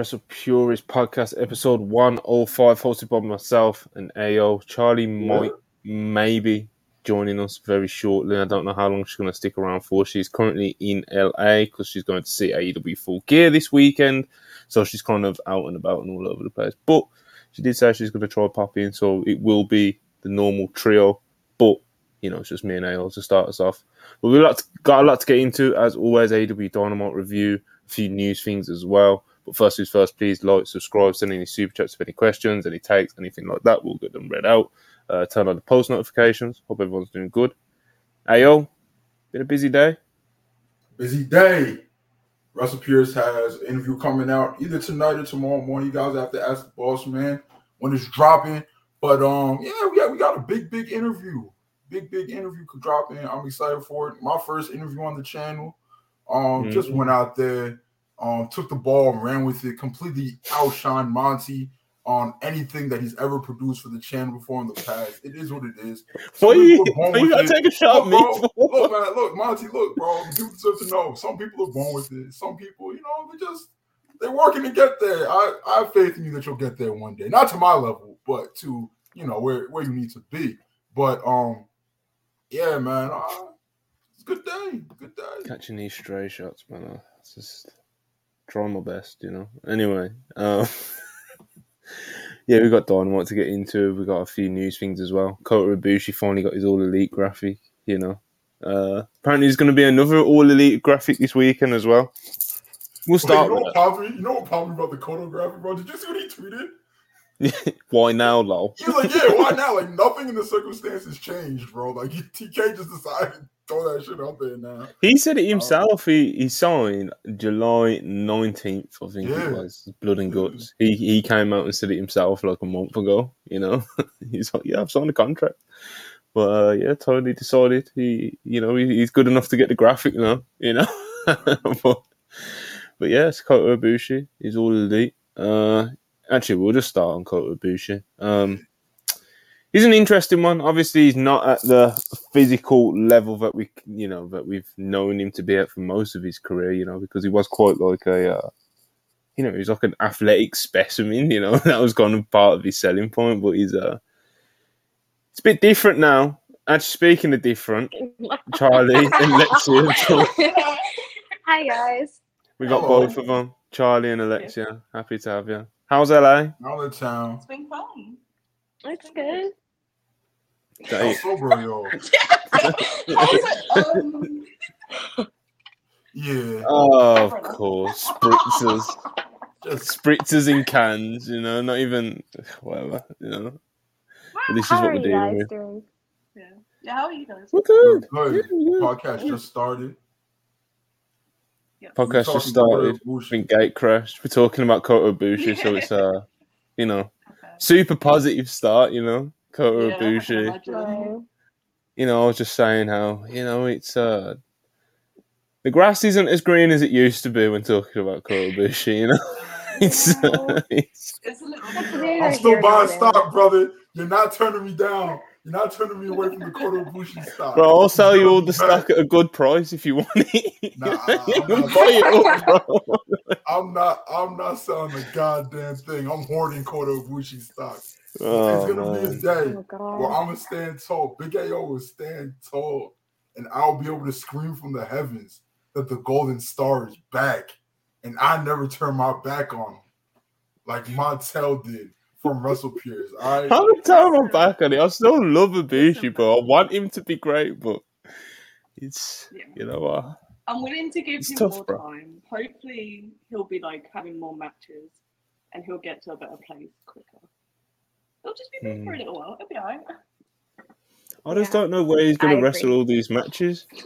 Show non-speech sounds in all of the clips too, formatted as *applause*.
Wrestle Purist podcast episode 105, hosted by myself and AO. Charlie might maybe joining us very shortly. I don't know how long she's going to stick around for. She's currently in LA because she's going to see AEW Full Gear this weekend. So she's kind of out and about and all over the place. But she did say she's going to try pop in, so it will be the normal trio. But you know, it's just me and AO to start us off. But we've got, got a lot to get into, as always. AEW Dynamite review, a few news things as well. But first things first, please like, subscribe, send any super chats with any questions, any takes, anything like that. We'll get them read out. Uh, turn on the post notifications. Hope everyone's doing good. Ayo, been a busy day. Busy day. WrestlePurists has an interview coming out either tonight or tomorrow morning. You guys have to ask the boss man when it's dropping. But um, yeah, we got, we got a big, big interview. Big, big interview could drop in. I'm excited for it. My first interview on the channel. Um, mm-hmm. just went out there, um, took the ball and ran with it, completely outshined Monty on anything that he's ever produced for the channel before in the past. It is what it is. What you, you gotta take a shot, look, bro, look, man, look, Monty, look, bro. People deserve to know. Some people are born with it. Some people, you know, they just they're working to get there. I, I have faith in you that you'll get there one day. Not to my level, but to you know where where you need to be. But um, yeah, man, uh, it's a good day. Good day. Catching these stray shots, man. Uh, it's just trying my best, you know. Anyway, um, *laughs* yeah, we got Don. Dynamite to get into. We got a few news things as well. Kota Ibushi finally got his All Elite graphic. You know, uh, apparently there's going to be another All Elite graphic this weekend as well. We'll start. Wait, you, know probably, you know what probably about the Kota graphic, bro? Did you see what he tweeted? *laughs* why now, lol? He's like, yeah, why now? Like nothing in the circumstances changed, bro. Like *laughs* TK just decided to throw that shit out there now. He said it himself. Um, he he signed July nineteenth, I think yeah. it was. Blood and guts. He he came out and said it himself like a month ago. You know, *laughs* he's like, yeah, I've signed a contract. But uh, yeah, totally decided he, you know, he, he's good enough to get the graphic now. You know, but but yeah, it's Kota Ibushi. He's all elite. Uh, actually, we'll just start on Kota Ibushi. Um, he's an interesting one. Obviously, he's not at the physical level that we, you know, that we've known him to be at for most of his career. You know, because he was quite like a, uh, you know, he's like an athletic specimen. You know, *laughs* that was kind of part of his selling point. But he's uh, it's a bit different now. Actually, speaking of different, *laughs* Charlie and Lexi. Hi guys. We got Hello. both of them, Charlie and Alexia. Happy to have you. How's LA? All the town. It's been fun. It's good. How sober you Yeah. Oh, of course. Spritzers. Just spritzers in cans, you know, not even whatever, you know. But this is what we're dealing with. Doing? Yeah. yeah, how are you guys? We're good. We're good. Yeah, Podcast just started. Yep. Podcast just started. Been gate crashed. We're talking about Kota Ibushi, so it's uh, you know, *laughs* super positive start. You know, Kota yeah, Ibushi. You know, I was just saying how you know it's uh, the grass isn't as green as it used to be when talking about Kota Ibushi. You know, *laughs* it's, uh, *laughs* it's, it's a little. I'm still buying stock, brother. You're not turning me down. You're not turning me away from the Kota Ibushi stock. Bro, I'll sell you all the stock at a good price if you want it. Nah, I'm *laughs* not, buy it up, bro. *laughs* I'm not. I'm not selling a goddamn thing. I'm hoarding Kota Ibushi stock. Oh, it's gonna man. be a day oh, where I'm gonna stand tall. Big AO will stand tall, and I'll be able to scream from the heavens that the Golden Star is back, and I never turn my back on him like Montel did from WrestlePurists. I how many times I'm back on it? I still love Ibushi, but I want him to be great, but it's yeah. you know what. Uh, I'm willing to give him tough, more bro. time. Hopefully, he'll be like having more matches, and he'll get to a better place quicker. It'll just be mm. for a little while. It'll be alright. I just yeah. don't know where he's going to wrestle all these matches. *laughs*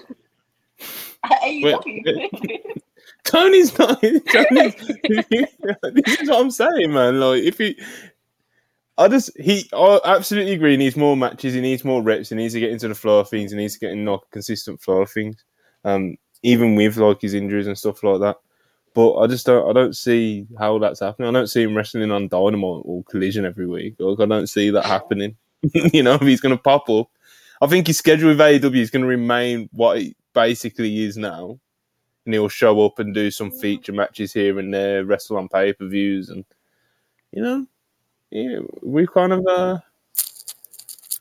*laughs* Tony's not. Tony's, *laughs* this is what I'm saying, man. Like, if he I just he I absolutely agree. He needs more matches. He needs more reps. He needs to get into the flow of things. He needs to get in a consistent flow of things. Um, even with like his injuries and stuff like that. But I just don't I don't see how that's happening. I don't see him wrestling on Dynamite or Collision every week. Like, I don't see that happening. *laughs* you know, if he's going to pop up, I think his schedule with AEW is going to remain what it basically is now. and he'll show up and do some feature matches here and there, wrestle on pay per views, and you know, yeah, we kind of uh,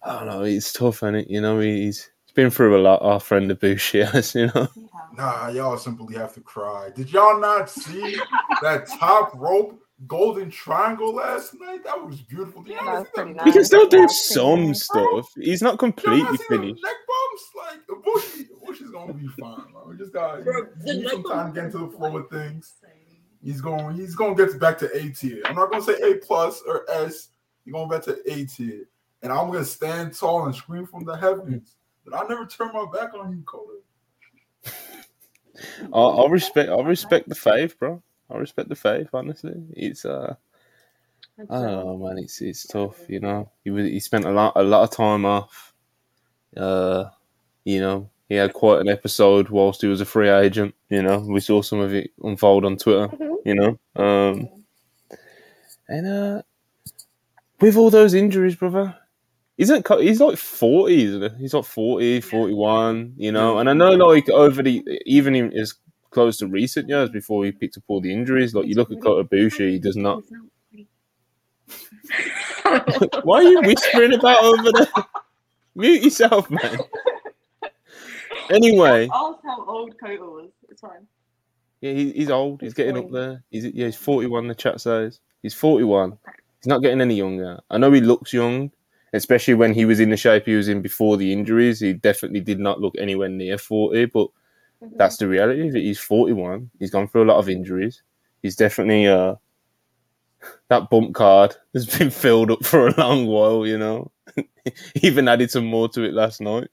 I don't know. It's tough, and it? You know, he's he's been through a lot. Our friend Ibushi has, *laughs* you know. Nah, y'all simply have to cry. Did y'all not see that top rope golden triangle last night? That was beautiful. Yeah, that was nice. He can still do some stuff. He's not completely finished. Neck bumps, like Ibushi, Ibushi's gonna be fine. Man. We just got some time to get into the flow of things. He's going. He's going to get back to A tier. I'm not going to say A plus or S. He's going back to A tier, and I'm going to stand tall and scream from the heavens that I never turn my back on you, Kota. I'll, I'll, respect. I'll respect the faith, bro. I respect the faith. Honestly, it's uh, I don't know, man. It's it's tough. You know, he was he spent a lot a lot of time off. Uh, you know, he had quite an episode whilst he was a free agent. You know, we saw some of it unfold on Twitter. Mm-hmm. You know, um, and uh, with all those injuries, brother, isn't he's like 40 isn't he? he's like 40 41 you know and i know like over the even in as close to recent years before he picked up all the injuries like you look at Kota Ibushi he does not *laughs* *laughs* why are you whispering about over there mute yourself man *laughs* anyway ask how old Kota was it's fine yeah he, he's old he's getting up there he's yeah he's 41 the chat says he's 41 he's not getting any younger i know he looks young especially when he was in the shape he was in before the injuries. He definitely did not look anywhere near 40, but mm-hmm. that's the reality that he's 41. He's gone through a lot of injuries. He's definitely uh, that bump card has been *laughs* filled up for a long while, you know. *laughs* even added some more to it last night.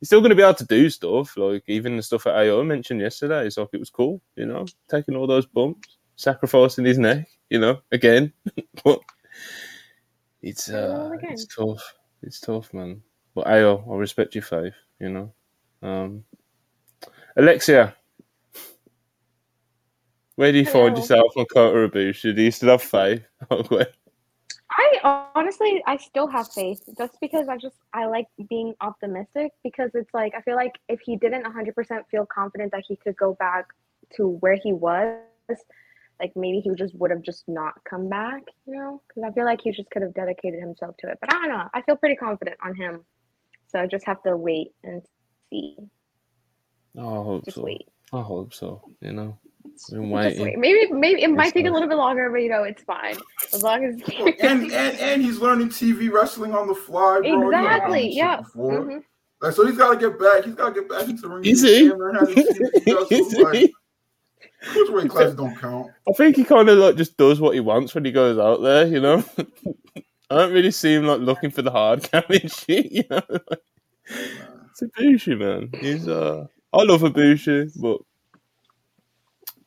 He's still going to be able to do stuff, like even the stuff that AO mentioned yesterday. It's like it was cool, you know, taking all those bumps, sacrificing his neck, you know, again. *laughs* but it's uh, it's tough. It's tough, man. But Ayo, I respect your faith. You know, um, Alexia, where do you Hello. find yourself on Kota Ibushi? Do you still have faith? *laughs* I honestly, I still have faith, just because I just I like being optimistic. Because it's like I feel like if he didn't 100% feel confident that he could go back to where he was, like maybe he just would have just not come back, you know? Because I feel like he just could have dedicated himself to it. But I don't know. I feel pretty confident on him. So I just have to wait and see. Oh, I hope just so. Wait. I hope so. You know, been. Maybe, maybe it might take a little bit longer, but you know, it's fine as long as. *laughs* and, and and he's learning TV wrestling on the fly, bro. Exactly. Yeah. Mm-hmm. Like, so he's got to get back. He's got to get back into the ring. Is he? Cruiserweight *laughs* classes don't count. I think he kind of like just does what he wants when he goes out there. You know, *laughs* I don't really see him like looking for the hard carrying shit. You know, it's a Ibushi, man. He's uh, I love Ibushi, but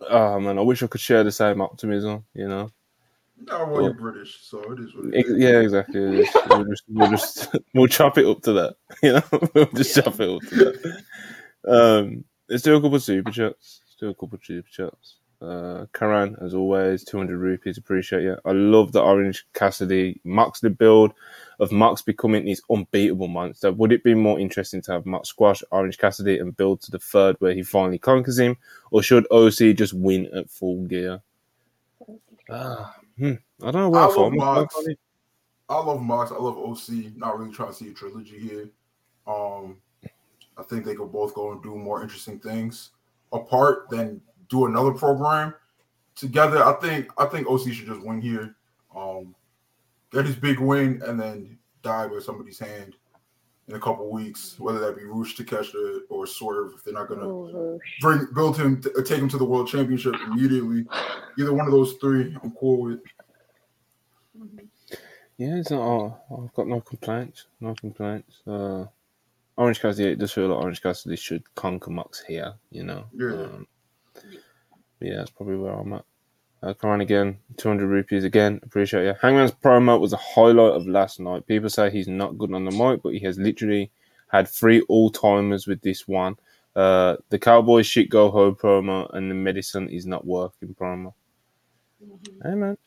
oh man, I wish I could share the same optimism. You know. No, well, you're British, so it is what it is. Yeah, exactly. we'll, just, we'll just *laughs* we'll chop it up to that. *laughs* You know, we'll just yeah. chop it up to that. Um, let's do a couple of super chats Let's do a couple of super chats. Uh, Karan, as always, 200 rupees. Appreciate you. I love the Orange Cassidy Moxley build of Mox becoming his unbeatable monster. Would it be more interesting to have Mox squash Orange Cassidy and build to the third where he finally conquers him? Or should OC just win at full gear? Uh, hmm. I don't know where I, I love Mox. I love Mox. I love OC. Not really trying to see a trilogy here. Um, I think they could both go and do more interesting things apart than do another program together. I think I think OC should just win here, um, get his big win, and then die by somebody's hand in a couple weeks, whether that be Rush Takeshita or Swerve. If they're not gonna oh, bring build him, t- take him to the world championship immediately, either one of those three, I'm cool with. Yeah, it's not. I've got no complaints. No complaints. Uh, Orange Cassidy, it does feel like Orange Cassidy should conquer Mox here, you know. Yeah. Um, yeah, that's probably where I'm at. Uh, Karan again, 200 rupees again. Appreciate you. Hangman's promo was a highlight of last night. People say he's not good on the mic, but he has literally had three all timers with this one. Uh, the Cowboys shit go home promo and the medicine is not working promo. Mm-hmm. Hey man.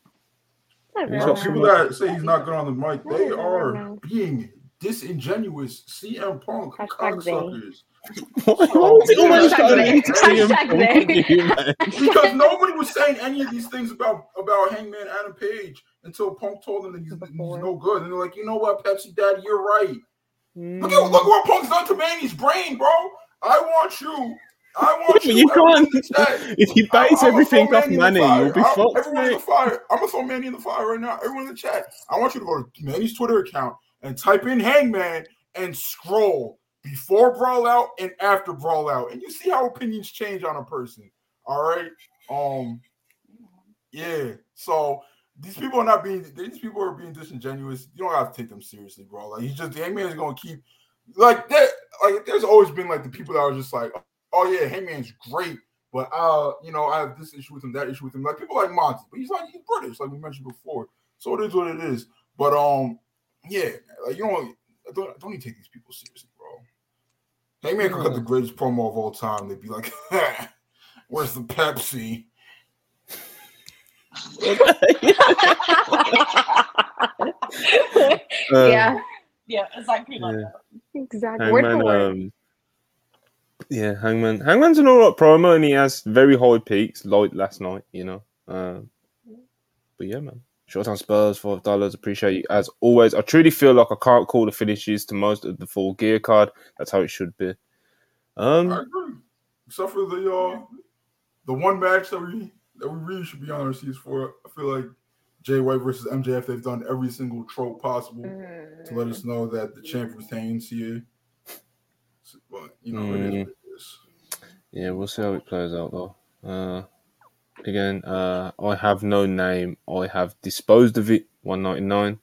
People that say he's not good on the mic, they are being disingenuous CM Punk cocksuckers. Was it *laughs* always Because nobody was saying any of these things about about Hangman Adam Page until Punk told them that he's, he's no good, and they're like, you know what, Pepsi Daddy, you're right. Mm. Look at look what Punk's done to Manny's brain, bro. I want you. I *laughs* want you. You can't. *laughs* If he bites everything off Manny, you'll be fucked. Everyone in the fire. I'm gonna throw Manny in the fire right now. Everyone in the chat. I want you to go to Manny's Twitter account and type in Hangman and scroll before brawl out and after brawl out, and you see how opinions change on a person. All right. Um. Yeah. So these people are not being. These people are being disingenuous. You don't have to take them seriously, bro. Like he's just the Hangman is gonna keep. Like that. Like there's always been like the people that are just like, oh yeah, Hangman's great, but uh, you know, I have this issue with him, that issue with him. Like people like Monty, but he's like he's British, like we mentioned before. So it is what it is. But um, yeah, like you don't don't, don't even take these people seriously. Hangman could cut the greatest promo of all time. They'd be like, *laughs* "Where's the Pepsi?" *laughs* yeah. Yeah, exactly like yeah. that. Exactly. Hangman, um, yeah, Hangman. Hangman's an alright promo, and he has very high peaks, like last night. You know. Uh, but yeah, man. Showtime Spurs, five dollars. Appreciate you as always. I truly feel like I can't call the finishes to most of the full gear card. That's how it should be. Um, I agree. Except for the uh, the one match that we that we really should be on our seats for. I feel like Jay White versus MJF. They've done every single trope possible mm. to let us know that the champ retains here. But you know, mm. it is what it is. Yeah, we'll see how it plays out though. Uh, again. Uh, I have no name. I have disposed of it. One ninety nine.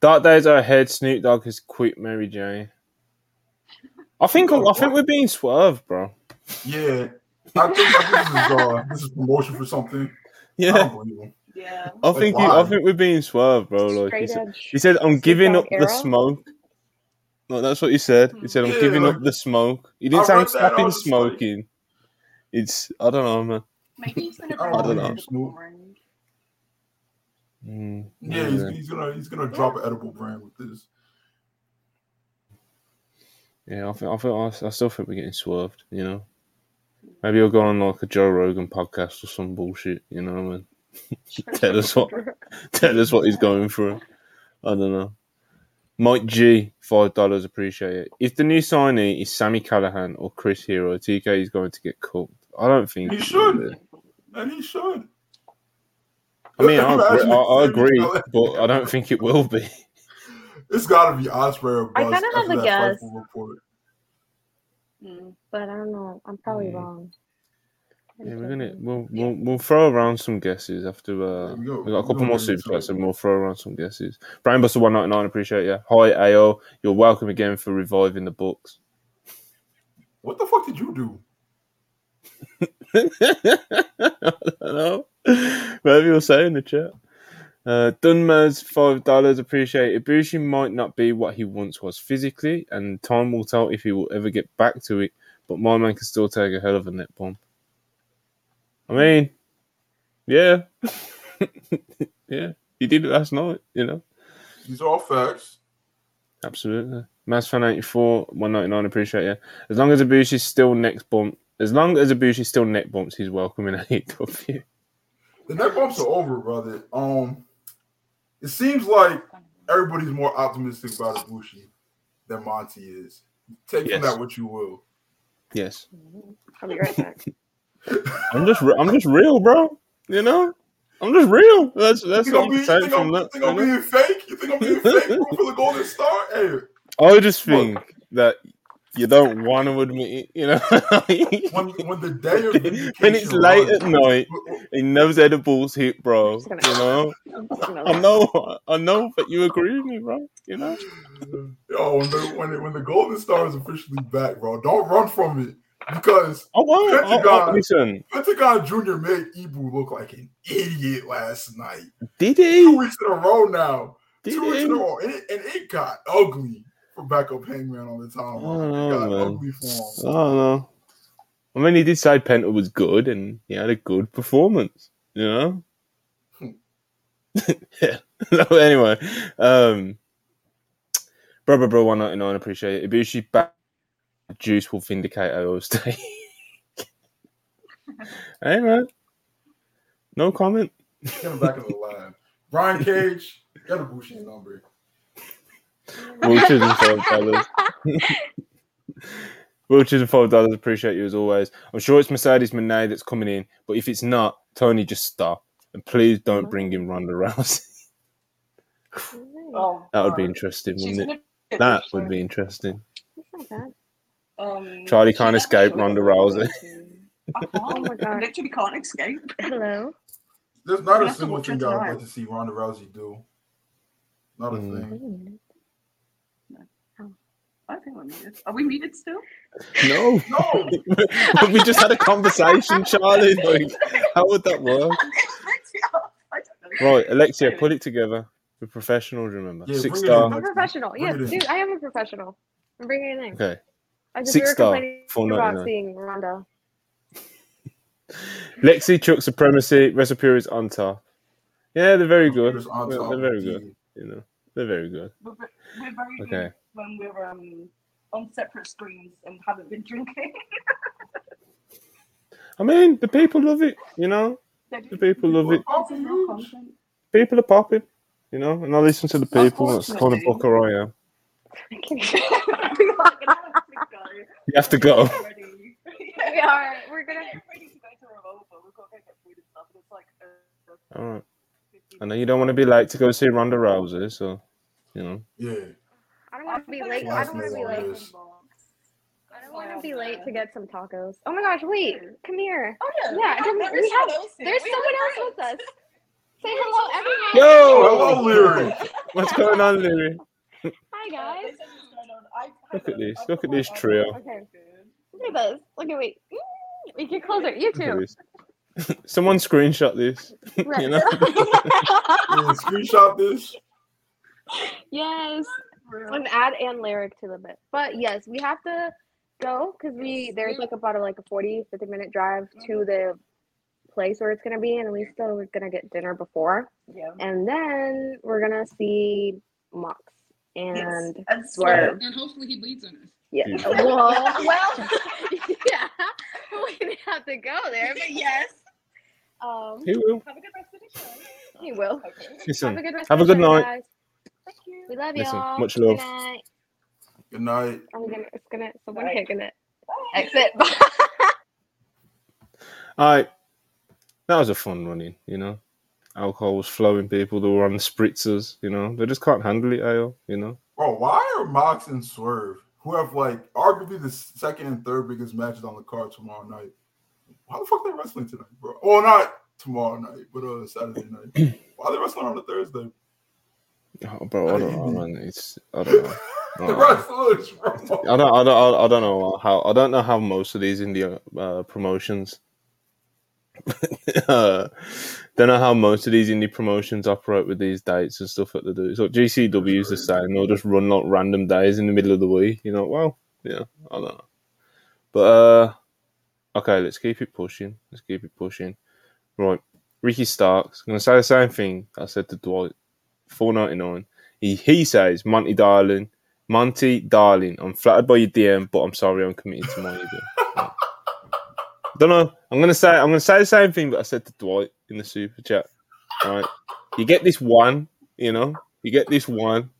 Dark days are ahead. Snoop Dogg has quit Mary Jane. I think I think we're being swerved, bro. Yeah, I think, I think this is uh, this is promotion for something. Yeah. Yeah. I think he, I think we're being swerved, bro. Like he said, he said, "I'm giving up era? the smoke." No, that's what he said. He said, "I'm yeah, giving like, up the smoke." He didn't say I'm stopping smoking. Like... It's I don't know, man. Maybe he's gonna *laughs* I don't know. Mm, yeah, he's, he's, gonna he's gonna drop an edible brand with this. Yeah, I think I think I, I still think we're getting swerved. You know, maybe he'll go on like a Joe Rogan podcast or some bullshit. You know, what I mean? tell us what *laughs* tell us what he's going through. I don't know. Mike G, five dollars, appreciate it. If the new signee is Sami Callihan or Chris Hero, TK is going to get cooked. I don't think he should and he should. I mean, I agree, I, I agree but I don't think it will be. It's got to be Ospreay. or I kind of have a guess, mm, but I don't know. I'm probably mm. wrong. Yeah, we're gonna we'll, we'll we'll throw around some guesses after uh we, go. we got a couple more super chats and we'll throw around some guesses. Brian Buster one ninety nine, appreciate you. Hi AO, you're welcome again for reviving the books. What the fuck did you do? *laughs* I don't know. Whatever you'll say in the chat. Uh, Dunmaz, five dollars. appreciated. Ibushi might not be what he once was physically, and time will tell if he will ever get back to it. But my man can still take a hell of a neck bump. I mean, yeah, *laughs* yeah, he did it last night. You know, these are all facts. Absolutely. Mass fan eighty four one ninety nine. Appreciate you. As long as Ibushi's still next bump, as long as Ibushi still neck bumps, he's welcome in *laughs* AEW. The neck bumps are over, brother. Um, it seems like everybody's more optimistic about Ibushi than Monty is. Take yes. from that what you will. Yes. I'll be right back. *laughs* I'm just, I'm just real, bro. You know, I'm just real. That's that's you think I'm, being, from that. Think I'm being fake? You think I'm being fake *laughs* for the Golden Star? Hey. I just think Look. that you don't want to admit it, you know. *laughs* when, when the day of when it's late runs, at night, he knows how the balls hit, bro. You *laughs* know, I know, I know, but you agree with me, bro. You know. Yo, when the when, it, when the Golden Star is officially back, bro, don't run from it because I won't. Pentagon, I, listen, Pentagon Junior made Ibu look like an idiot last night. Did he? Two weeks in a row now. Did Two he? weeks in a row, and it, and it got ugly for backup Hangman all the timeline. Oh, got ugly for him. I don't know. I mean, he did say Penta was good, and he had a good performance. You know. *laughs* yeah. *laughs* no, anyway, um, bro, bro, bro, one ninety nine. Appreciate it. Ibushi back Juice will vindicate State. *laughs* hey man, no comment. Get him back in the lab. Brian Cage, get a Bushi number. Wilches and five dollars. Wilches and five dollars. Appreciate you as always. I'm sure it's Mercedes Moné that's coming in, but if it's not, Tony, just stop and please don't bring in Ronda Rousey. Oh, *laughs* that would be interesting, wouldn't it? gonna That this would be interesting. That's not bad. Um, Charlie can't escape Ronda for a while Rousey. too. I can't. Oh my God. *laughs* literally can't escape. Hello. There's not We a single thing I would tonight. like to see Ronda Rousey do. Not a Mm. thing. I think we're muted. Are we muted still? No, No, *laughs* we just had a conversation, Charlie. Like, how would that work? I don't know. Right, Alexia, put it together. We're professionals, remember? Yeah, Six bring it in. star. I'm a professional. Bring Yes, dude, I am a professional. I'm bringing it in. Okay. I just Six star, complaining four about seeing Ronda. *laughs* Lexi, Chuck Supremacy, Recipe is on top. Yeah, they're very good. They're, they're very good. You know, they're very good. We're, we're very Okay. good when we're um, on separate screens and haven't been drinking. *laughs* I mean, the people love it. You know, the people love it. This is our content. People are popping. You know, and I listen to the people. That's kind of Unfortunately. booker I am. We are gonna have to go. You have to go. Already. *laughs* We are. *laughs* We're gonna. Get ready to go to Revolver. We've got to go get food and stuff. And it's like. Uh, All right. I know you don't want to be late to go see Ronda Rousey, so you know. Yeah. I don't want to be late. I don't want to be late. I don't want to be late to get some tacos. Oh my gosh! Wait, come here. Oh yeah. Yeah, I don't- we have- someone else here. There's We someone have else with us. *laughs* Say hello, everyone. Yo, Hello, Lyric. what's going on, Louis? Hi guys. they said what's going on. I Look at this, look at this trio. Okay. Look at this. Look at me. Mm, We get closer. You too. *laughs* Someone screenshot this. Right. *laughs* you know. Yeah, screenshot this. yes. Real. An add and lyric to the bit. But yes, we have to go because we there's like about a, like a 40, 50 minute drive to the place where it's gonna be, and we still are gonna get dinner before, Yeah. and then we're gonna see Mox Yes. and And Swerve. And hopefully he bleeds on us. Yeah. Huge. *laughs* Well, well, *laughs* yeah. *laughs* We didn't have to go there, but yes. Um, He will. Have a good rest of the show. he will. Okay. Have a good rest have of a the good night. guys. Thank you. We love Listen, y'all. much Good love. night. Good night. I'm gonna? It's gonna. Someone Right. kicking it. Bye. Exit. *laughs* All right. That was a fun running, you know. Alcohol was flowing, people that were on the spritzers, you know. They just can't handle it, AO, you know. Bro, why are Mox and Swerve, who have like arguably the second and third biggest matches on the card tomorrow night? Why the fuck are they wrestling tonight, bro? Well, not tomorrow night, but uh Saturday night. *clears throat* Why are they wrestling on a Thursday? Oh, bro, I don't know, man. It's I don't know. *laughs* Uh, wrestlers, bro. I don't, I don't, I don't know how. I don't know how most of these indie uh, promotions. *laughs* uh, don't know how most of these indie promotions operate with these dates and stuff that they do. So GCW is the same. They'll just run like random days in the middle of the week. You know, well, yeah, I don't know. But uh, okay, let's keep it pushing. Let's keep it pushing. Right, Ricky Starks. I'm gonna say the same thing I said to Dwight. Four ninety nine. He he says Monty Darling. Monty, darling, I'm flattered by your DM, but I'm sorry I'm committed to my ego. Don't know. I'm gonna say I'm gonna say the same thing that I said to Dwight in the super chat. All right, you get this one, you know, you get this one,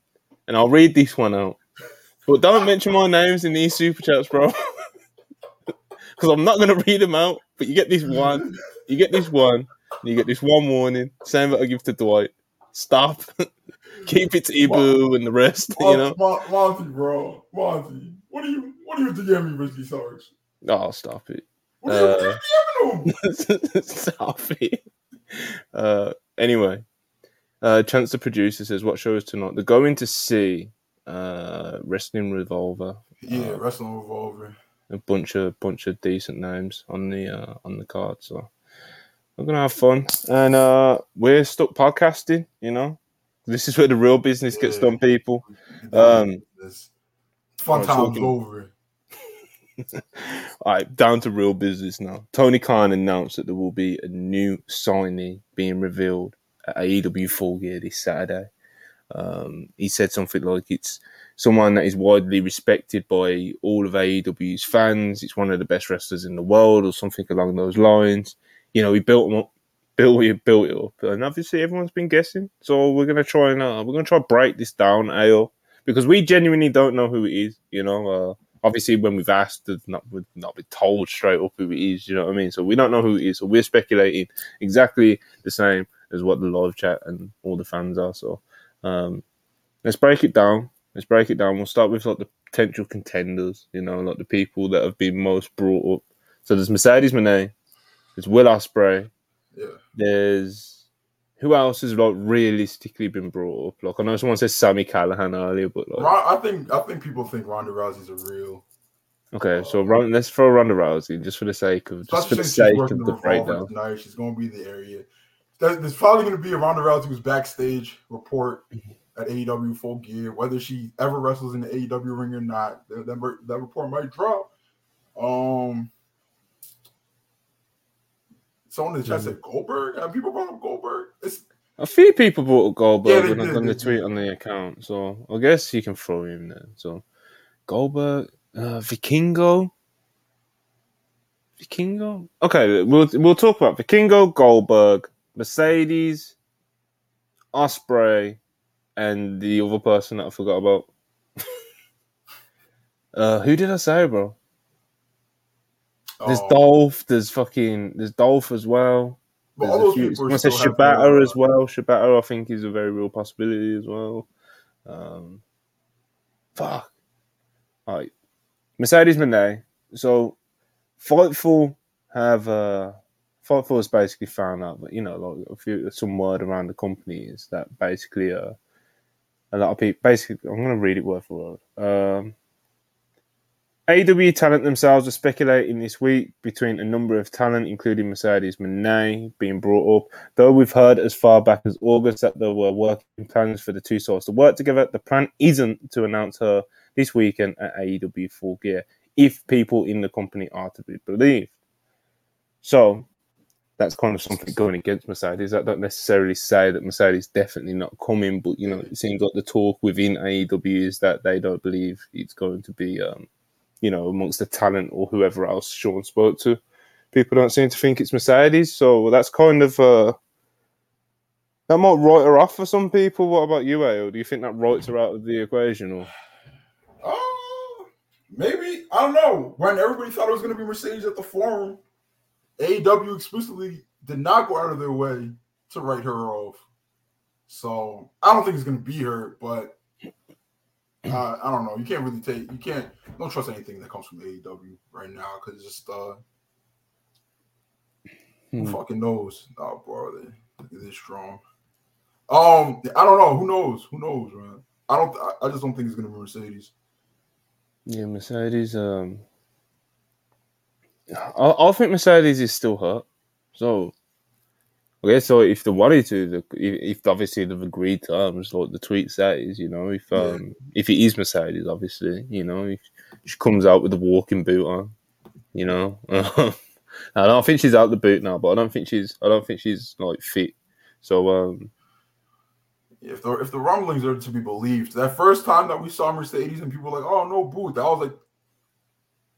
and I'll read this one out. But don't mention my names in these super chats, bro, *laughs* because I'm not gonna read them out. But you get this one, you get this one, and you get this one warning. Same that I give to Dwight. Stop. *laughs* Keep it to Ibu and the rest, you know. Mon- Monty, bro. Monty. What are you what are you DMing Ricky Starks? Oh, stop it. What Uh, you DMing *laughs* stop it. Uh, anyway, uh, Chance the producer says, What show is tonight? They're going to see uh, Wrestling Revolver. Yeah, wrestling revolver. A bunch of bunch of decent names on the uh, on the card. So we're gonna have fun. And uh, we're stuck podcasting, you know. This is where the real business gets Yeah. done, people. Um, fun times over. *laughs* All right, down to real business now. Tony Khan announced that there will be a new signee being revealed at AEW Full Gear this Saturday. Um, he said something like it's someone that is widely respected by all of AEW's fans. It's one of the best wrestlers in the world, or something along those lines. You know, we built him up, built it, built it up, and obviously everyone's been guessing. So we're gonna try and uh, we're gonna try break this down, AO, because we genuinely don't know who it is. You know, uh, obviously when we've asked, we've not we've not been told straight up who it is. You know what I mean? So we don't know who it is. So we're speculating exactly the same as what the live chat and all the fans are. So um, let's break it down. Let's break it down. We'll start with like the potential contenders. You know, like the people that have been most brought up. So there's Mercedes Moné, there's Will Ospreay, Yeah. there's who else has like realistically been brought up? Like I know someone said Sami Callihan earlier, but like I think I think people think Ronda Rousey's a real. okay, so Ron, let's throw Ronda Rousey just for the sake of just for the sake of the breakdown. tonight. She's going to be in the area. There's, there's probably going to be a Ronda Rousey's backstage report at AEW Full Gear, whether she ever wrestles in the AEW ring or not. That, that, that report might drop. Um, someone in the chat said Goldberg. Have people brought up Goldberg? It's A few people brought up Goldberg Yeah, they when I did, done the tweet on the account, so I guess you can throw him there. So Goldberg, uh, Vikingo, Vikingo. Okay, we'll we'll talk about Vikingo, Goldberg, Mercedes, Ospreay, and the other person that I forgot about. *laughs* uh, who did I say, bro? There's um, Dolph. There's fucking. There's Dolph as well. but There's all a those few- people someone still says have Shibata as well. Shibata, I think, is a very real possibility as well. Um, fuck. All right. Mercedes Moné. So, Fightful have uh, Fightful has basically found out that you know, like a few some word around the company is that basically uh, a lot of people basically I'm gonna read it word for word. Um, AEW talent themselves are speculating this week between a number of talent, including Mercedes Moné being brought up. Though we've heard as far back as August that there were working plans for the two souls to work together, the plan isn't to announce her this weekend at AEW Full Gear, if people in the company are to be believed. So that's kind of something going against Mercedes. I don't necessarily say that Mercedes definitely not coming, but you know, it seems like the talk within AEW is that they don't believe it's going to be um, you know, amongst the talent or whoever else Sean spoke to. People don't seem to think it's Mercedes, so that's kind of uh, that might write her off for some people. What about you, Ayo? Do you think that writes her out of the equation, or Uh, maybe I don't know. When everybody thought it was going to be Mercedes at the forum, AEW explicitly did not go out of their way to write her off. So I don't think it's going to be her, but uh, I don't know. You can't really take. You can't. Don't trust anything that comes from AEW right now because it's just uh, who Hmm. fucking knows? Oh, bro, they, they're strong. Um, I don't know. Who knows? Who knows, man? I don't. I- I just don't think it's to be Mercedes. yeah, Mercedes? Um, I, I think Mercedes is still hurt. So Guess so. If they wanted to, the, if, if obviously they've agreed terms, like the tweet says, you know, if Yeah. um if it is Mercedes, obviously, you know, if she comes out with the walking boot on, you know, *laughs* I don't think she's out the boot now, but I don't think she's I don't think she's like fit. So um if the if the rumblings are to be believed, that first time that we saw Mercedes and people were like, "Oh no, boot," that was like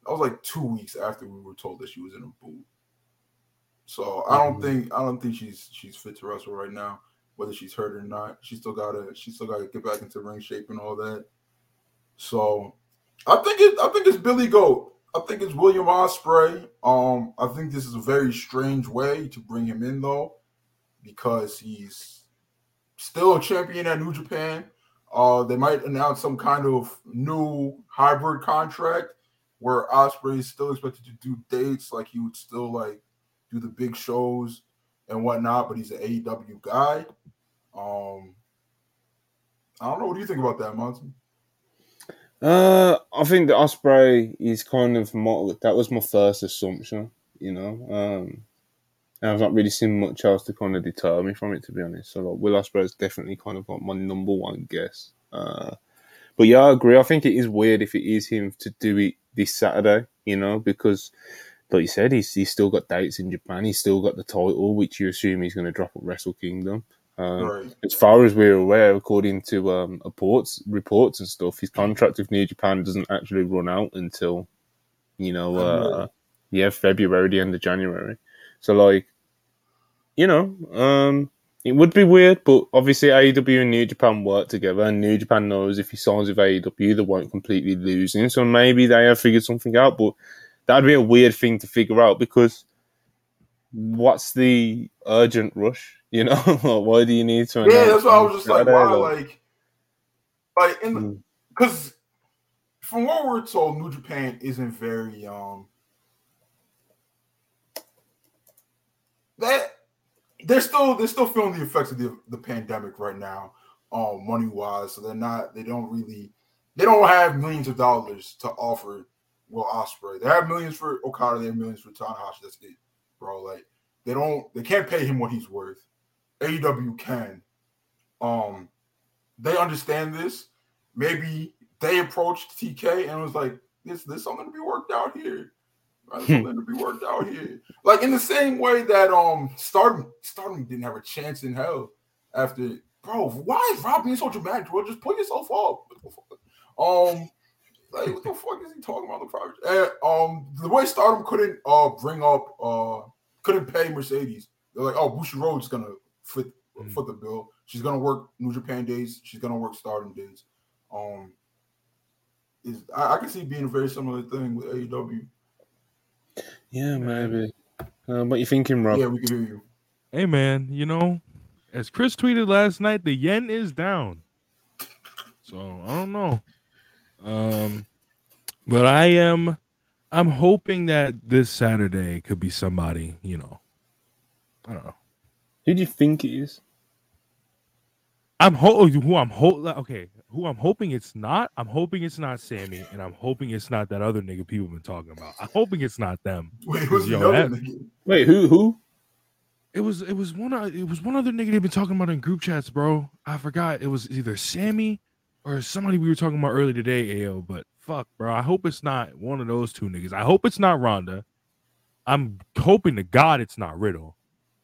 that was like two weeks after we were told that she was in a boot. So I don't Mhm. think I don't think she's she's fit to wrestle right now, whether she's hurt or not. She still gotta she still gotta get back into ring shape and all that. So I think it I think it's Billy Goat. I think it's William Ospreay. Um, I think this is a very strange way to bring him in though, because he's still a champion at New Japan. Uh, they might announce some kind of new hybrid contract where Ospreay is still expected to do dates, like he would still like do the big shows and whatnot, but he's an AEW guy. Um, I don't know. What do you think about that, Monty? Uh, I think that Ospreay is kind of my, that was my first assumption, you know. Um, and I've not really seen much else to kind of deter me from it, to be honest. So like, Will Ospreay is definitely kind of like my number one guess. Uh, but yeah, I agree. I think it is weird if it is him to do it this Saturday, you know, because like you said, he's he's still got dates in Japan. He's still got the title, which you assume he's going to drop at Wrestle Kingdom. Um, right. As far as we're aware, according to um, reports, reports and stuff, his contract with New Japan doesn't actually run out until, you know, uh, yeah, February, the end of January. So, like, you know, um, it would be weird, but obviously AEW and New Japan work together, and New Japan knows if he signs with AEW, they won't completely lose him. So maybe they have figured something out, but that'd be a weird thing to figure out because what's the urgent rush? *laughs* You know, why do you need to? Yeah, that's why I was just like, why, like, like, in because mm. from what we're told, New Japan isn't very um that they're still they're still feeling the effects of the, the pandemic right now, um, money wise. So they're not they don't really they don't have millions of dollars to offer Will Ospreay. They have millions for Okada, they have millions for Tanahashi. That's it, bro. Like they don't they can't pay him what he's worth. AEW can. Um, they understand this. Maybe they approached TK and was like, "This, this something to be worked out here." Right? Hmm. Something to be worked out here. Like in the same way that um Stardom Stardom didn't have a chance in hell after bro. Why is Rob being so dramatic? Bro, just pull yourself up. Um, like what the fuck is he talking about the project? And um, the way Stardom couldn't uh bring up uh couldn't pay Mercedes. They're like, oh, Bushiroad's gonna foot mm-hmm. foot the bill. She's gonna work New Japan days. She's gonna work Stardom days. Um, is I, I can see being a very similar thing with AEW. Yeah, maybe. Uh, what you thinking, Rob? Yeah, we can hear you. Hey, man. You know, as Chris tweeted last night, the yen is down. So I don't know. Um, but I am. I'm hoping that this Saturday could be somebody. You know, I don't know. Who do you think it is? I'm ho- who I'm ho- okay. Who I'm hoping it's not. I'm hoping it's not Sammy, and I'm hoping it's not that other nigga people been talking about. I'm hoping it's not them. Wait, who's yo, the other nigga? Wait, who? Who? It was it was one it was one other nigga they've been talking about in group chats, bro. I forgot. It was either Sammy or somebody we were talking about earlier today, AO. But fuck, bro. I hope it's not one of those two niggas. I hope it's not Ronda. I'm hoping to God it's not Riddle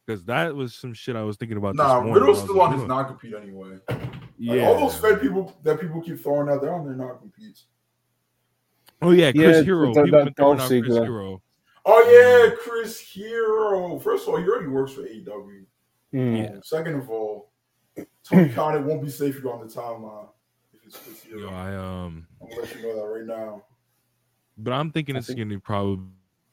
because that was some shit I was thinking about. Nah, Riddle's still on his non compete anyway. Yeah, like, all those Fed people that people keep throwing out, they're on their non competes. Oh yeah, Chris yeah, Hero. That, that, that Chris Hero. Oh yeah, Chris Hero. First of all, he already works for AEW. Mm. Yeah. Second of all, Tony *clears throat* Khan, it won't be safe on the timeline if it's Chris Yo, I um. I'm gonna let you know that right now. But I'm thinking I it's think... gonna be probably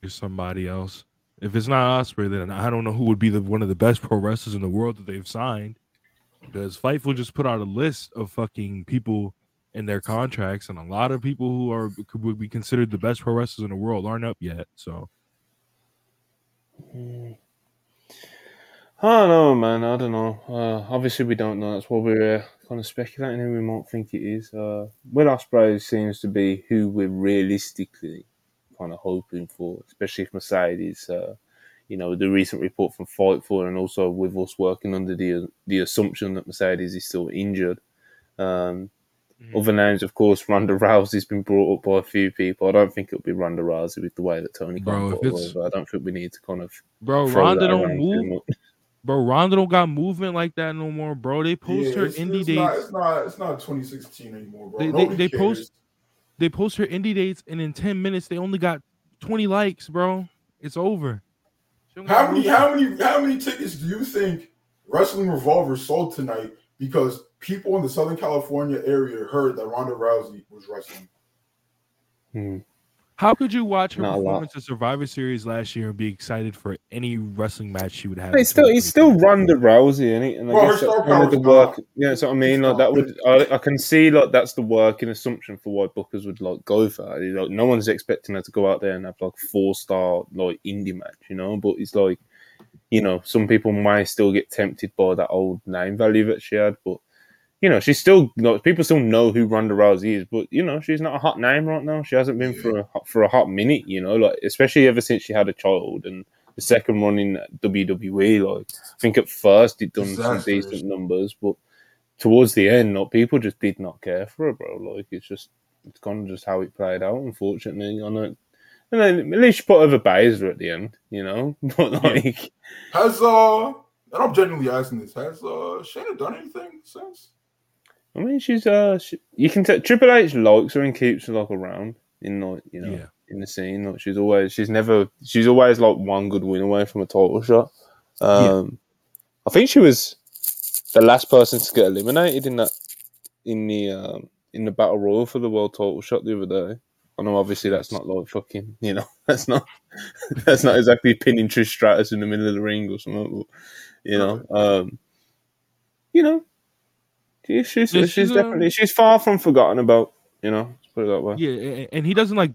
somebody else. If it's not Ospreay, then I don't know who would be the one of the best pro wrestlers in the world that they've signed. Because Fightful just put out a list of fucking people in their contracts, and a lot of people who are would be considered the best pro wrestlers in the world aren't up yet. So, I don't know, man. I don't know. Uh, obviously, we don't know. That's what we're uh, kind of speculating who we might think it is. Uh, Will Ospreay seems to be who we're realistically kind of hoping for, especially if Mercedes, uh, you know, the recent report from Fightful, and also with us working under the the assumption that Mercedes is still injured. Um, mm-hmm. Other names, of course, Ronda Rousey's been brought up by a few people. I don't think it'll be Ronda Rousey with the way that Tony bro, I don't think we need to kind of bro. Ronda don't move. Bro, Ronda don't got movement like that no more, bro. They post yeah, her indie it's dates. Not, it's not. It's not 2016 anymore, bro. They, they, they post they post her indie dates, and in ten minutes they only got twenty likes, bro. It's over. How many? How many? How many tickets do you think Wrestling Revolver sold tonight? Because people in the Southern California area heard that Ronda Rousey was wrestling. Hmm. How could you watch her Not performance of Survivor Series last year and be excited for any wrestling match she would have? He's still he's still Ronda Rousey, isn't he? And I well, guess that's kind of the work. Yeah, that's what I mean. Like that would I, I, can see like that's the working assumption for why bookers would like go for her. Like no one's expecting her to go out there and have like four star like indie match, you know. But it's like, you know, some people might still get tempted by that old name value that she had, but you know, she's still not. People still know who Ronda Rousey is, but you know, she's not a hot name right now. She hasn't been for a for a hot minute. You know, like especially ever since she had a child and the second run in WWE. Like I think at first it done some decent numbers, but towards the end, like people just did not care for her, bro. Like it's just it's kind of just how it played out. Unfortunately, I know. And then at least she put over Baszler at the end, you know. *laughs* But like, has uh and I'm genuinely asking this: Has uh Shayna done anything since? I mean, she's uh, she, you can tell Triple H likes her and keeps her like around in like you know Yeah. in the scene. Like she's always she's never she's always like one good win away from a title shot. Um, I think she was the last person to get eliminated in that in the um, in the battle royal for the world title shot the other day. I know obviously that's not like fucking you know *laughs* that's not that's not exactly pinning Trish Stratus in the middle of the ring or something. But, you know, um, you know, yeah, she's Yeah, she's, she's, um, definitely she's far from forgotten about. You know, let's put it that way. Yeah, and he doesn't like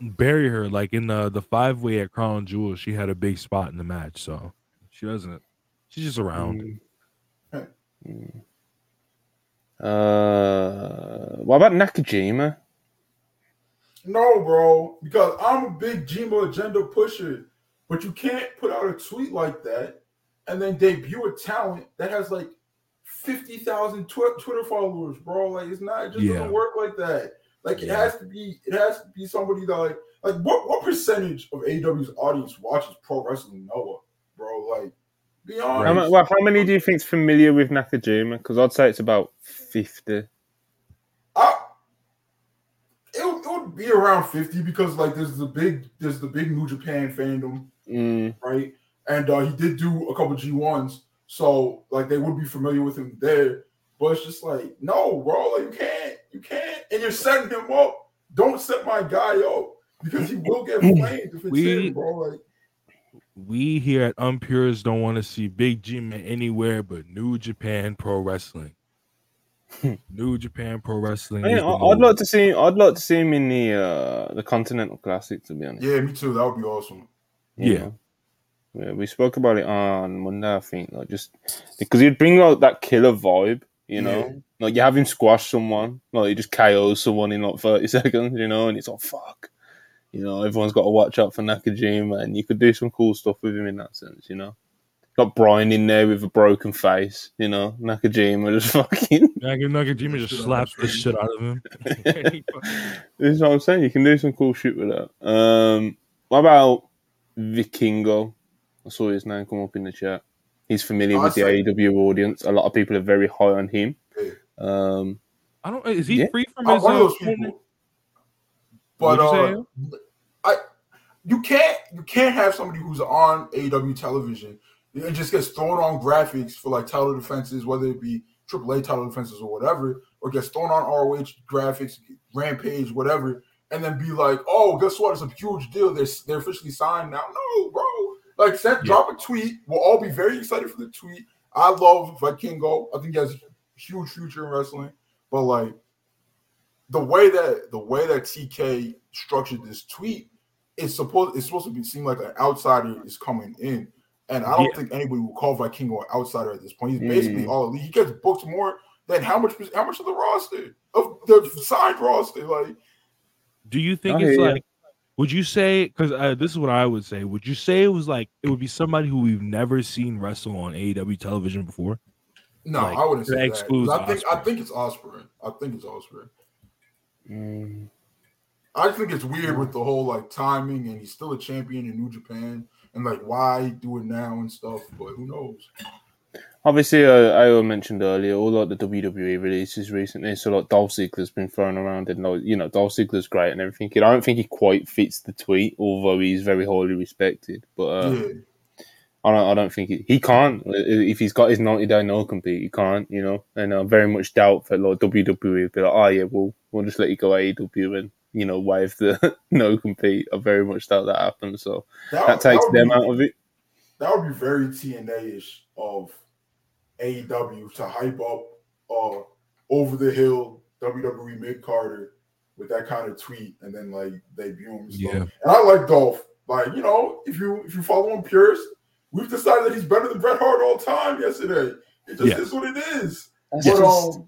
bury her like in the the five way at Crown Jewel. She had a big spot in the match, so she doesn't. She's just around. Mm. Mm. Uh, what about Nakajima? No, bro, because I'm a big Jima agenda pusher, but you can't put out a tweet like that and then debut a talent that has like fifty thousand tw- Twitter followers, bro. Like it's not, it just Yeah. doesn't work like that. Like it Yeah. has to be, it has to be somebody that like, like what what percentage of AW's audience watches pro wrestling Noah, bro? Like, be honest. ma- well, how many do you think's familiar with Nakajima? Because I'd say it's about fifty. I, it, would- it would be around 50 because like there's the big there's the big New Japan fandom, Mm, right? And uh, he did do a couple G1s, so like they would be familiar with him there. But it's just like, no, bro, like you can't, you can't, and you're setting him up. Don't set my guy up because he will get flamed if it's We- him, bro. Like, We here at Unpures don't want to see Big G Man anywhere but New Japan Pro Wrestling. New Japan Pro Wrestling. I mean, is the I- I'd like to see. I'd like to see him in the uh, the Continental Classic. To be honest. yeah, me too. That would be awesome. you Yeah. Know. Yeah, we spoke about it on Monday, I think. Like just because he'd bring out that killer vibe, you know. Yeah. Like you have him squash someone, like he just KOs someone in like thirty *laughs* seconds, you know, and it's like fuck. You know, everyone's got to watch out for Nakajima, and you could do some cool stuff with him in that sense, you know. Got Bryan in there with a broken face, you know. Nakajima just *laughs* fucking. Nakajima just slaps the the shit out of him. *laughs* this is what I'm saying. You can do some cool shit with that. Um, what about Vikingo? I saw his name come up in the chat. He's familiar Oh, with the I. AEW audience. A lot of people are very high on him. Um, I don't. Is he Yeah. free from his? one Uh, those people. But uh, I you can't you can't have somebody who's on AW television and just gets thrown on graphics for like title defenses, whether it be AAA title defenses or whatever, or gets thrown on ROH graphics, Rampage, whatever, and then be like, "Oh, guess what? It's a huge deal. They're they're officially signed now." No, bro. Like, send, Yeah. drop a tweet. We'll all be very excited for the tweet. I love Vikingo. I think he has a huge future in wrestling, but like the way that the way that TK structured this tweet is supposed it's supposed to be seem like an outsider is coming in. And I don't Yeah. think anybody will call Vikingo an outsider at this point. He's Mm. basically all elite. He gets booked more than how much how much of the roster of the signed roster. Like Do you think I it's hear like? Would you say? Because uh, this is what I would say. Would you say it was like it would be somebody who we've never seen wrestle on AEW television before? no, Like, I wouldn't say that. I think I think it's Ospreay. I think it's Ospreay. mm, I think it's weird with the whole like timing, and he's still a champion in New Japan, and like why do it now and stuff. But who knows? Obviously, uh, I mentioned earlier all like the WWE releases recently. So like Dolph Ziggler's been thrown around, and like you know Dolph Ziggler's great and everything. I don't think he quite fits the tweet, although he's very highly respected. But uh, yeah, I don't, I don't think he, he can't. If he's got his 90 day no compete, he can't, you know. And I very much doubt that like WWE would be like, oh, yeah, we'll, we'll just let you go AEW and, you know, waive the *laughs* no compete. I very much doubt that happens. So that takes would them be- out of it. that would be very TNA ish of AEW to hype up uh over the hill WWE mid carder with that kind of tweet and then like debut him and stuff. Yeah. And I like Dolph. Like, you know, if you if you follow him Pierce, we've decided that he's better than Bret Hart all time yesterday. It just Yeah. is what it is. That's But just- um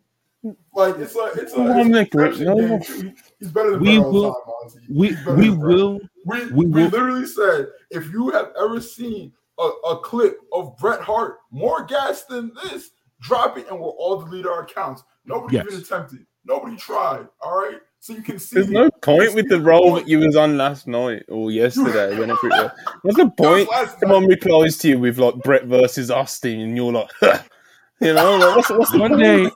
like it's a it's a, it's a Nick, perception no. game. He- He's better than We Bret all will- time, We He's better we than will. We, We we, will- literally said if you have ever seen a, a clip of Bret Hart more gas than this, drop it and we'll all delete our accounts. Nobody Yes. even attempted. Nobody tried. All right. so you can see. There's no point with the role that you was on last night or yesterday. *laughs* whenever it was. What's the point? Someone replies to you with like Bret versus Austin, and you're like, *laughs* you know, like, what's, what's one day,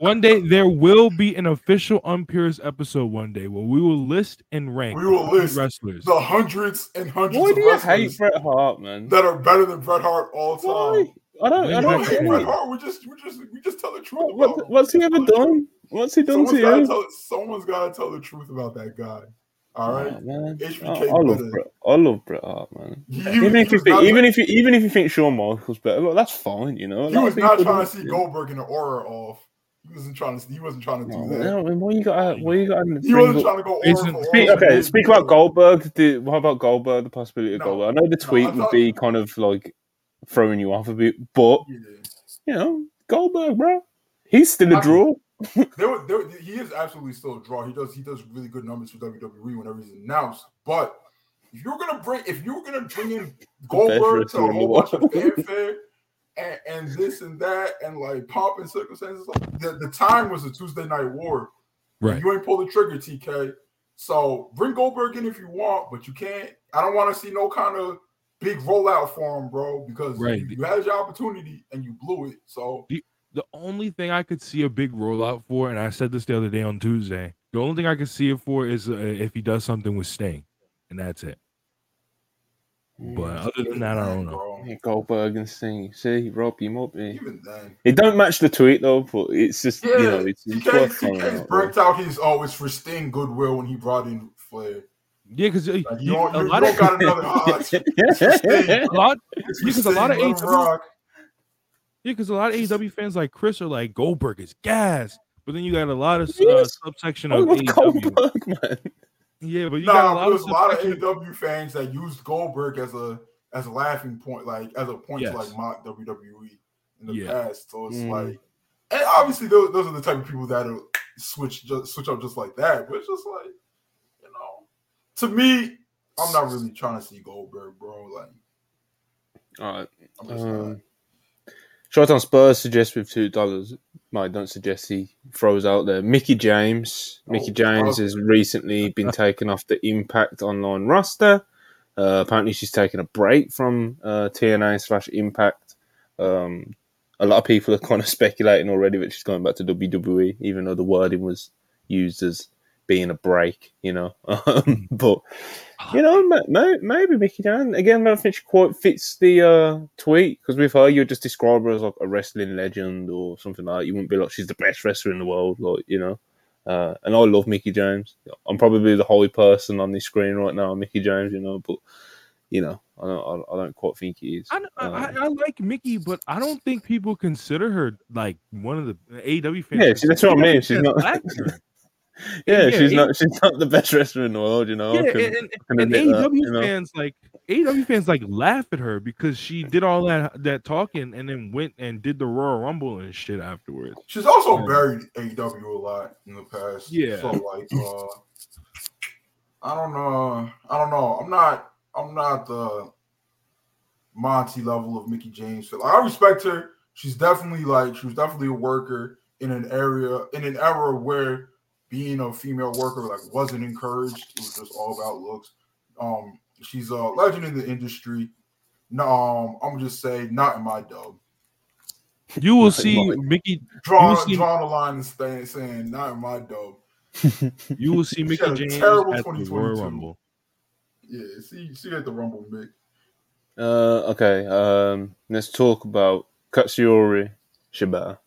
one day there will be an official Unpures episode. One day where we will list and rank. We will list wrestlers. the hundreds and hundreds. Why of do you wrestlers hate Bret Hart, man? that are better than Bret Hart all time? Why? I don't. I We don't don't hate Bret. Hart. We just, we just, we just tell the truth. What, about what, him. what's he ever Tell the truth. done? What's he done Someone's to gotta you? tell. Someone's got to tell the truth about that guy. All right. Oh, man. I, HBK I love better. Bret. I love Bret Hart, man. He, even he if you think, not, even if you even if you think Shawn Michaels better, look, that's fine. You know. A he was not trying to see Goldberg in the aura off. He wasn't trying to. He wasn't trying to do No, that. no, man, why you got? Why you got? He wasn't trying to go aura Speak, aura. okay, speak about Goldberg. The, what about Goldberg? The possibility of No, Goldberg. I know the tweet I would thought- be kind of like throwing you off a bit, but Yeah. you know, Goldberg, bro, he's still a I- draw. *laughs* There, there, he is absolutely still a draw. He does he does really good numbers for WWE whenever he's announced. But if you're gonna bring if you're gonna bring in Goldberg to wrestler a whole bunch of fanfare and, and this and that and like pomp and circumstances, the, the time was a Tuesday night war. Right. You ain't pull the trigger, TK. So bring Goldberg in if you want, but you can't. I don't want to see no kind of big rollout for him, bro, because Right. you, you had your opportunity and you blew it. So The the only thing I could see a big rollout for, and I said this the other day on Tuesday, the only thing I could see it for is uh, if he does something with Sting, and that's it. But other than that, I don't know. Bro. Yeah, Goldberg and Sting. See, Rob, you might be. Even then. It don't match the tweet though, but it's just Yeah, you know, it's, it's TK, worth calling TK's out, bro. burnt out his oh, it's for Sting goodwill when he brought in Flair. Yeah, because Like, you, you, don't, *laughs* *laughs* a lot don't of got another odds. a lot, It's Yeah, for 'cause a lot of Sting, let him AEW yeah, because a lot of AEW fans like Chris are like Goldberg is gas, but then you got a lot of uh, subsection of love AEW. Goldberg, *laughs* man. Yeah, but you got a lot there's of a lot of subsection- AEW fans that used Goldberg as a as a laughing point, like as a point Yes. to like mock WWE in the Yeah. past. So it's Mm. like, and obviously those, those are the type of people that'll switch just switch up just like that. But it's just like, you know, to me, I'm not really trying to see Goldberg, bro. Like, All right. I'm just. Um, Short on Spurs suggests with two dollars. Mike don't suggest he throws out there. Mickie James. Mickie Oh, James has recently been taken off the Impact Online roster. Uh, apparently, she's taken a break from uh, TNA slash Impact. Um, a lot of people are *laughs* kind of speculating already that she's going back to WWE, even though the wording was used as being a break, you know. *laughs* Um, but you know, ma- ma- maybe Mickie James again. I don't think she quite fits the uh, tweet because with her, you would just describe her as like a wrestling legend or something like. that. You wouldn't be like she's the best wrestler in the world, like you know. Uh, and I love Mickie James. I'm probably the holy person on this screen right now, Mickie James, you know. But you know, I don't, I don't- quite think he is. I, I, Um, I like Mickie, but I don't think people consider her like one of the AEW fans. Yeah, see, that's what I mean. She's not-. Yeah, yeah, she's he- not. She's not the best wrestler in the world, you know. I yeah, can- and, and, and admit that, AEW you know? fans like AEW fans like laugh at her because she did all that that talking and then went and did the Royal Rumble and shit afterwards. She's also Yeah. buried AEW a lot in the past. Yeah. So like, uh, I don't know. I don't know. I'm not. I'm not the Monty level of Mickie James. Like, I respect her. She's definitely like she was definitely a worker in an area in an era where being a female worker like wasn't encouraged. It was just all about looks. Um, she's a legend in the industry. No, um, I'm gonna just say not in my dub. You will Like, see Mickie. Draw, You see- drawing a line and saying, saying not in my dub. *laughs* You will see Mickie had James terrible at the Royal Rumble. Yeah, see, see at the Rumble, Mick. Uh, okay, um, let's talk about Katsuyori Shibata.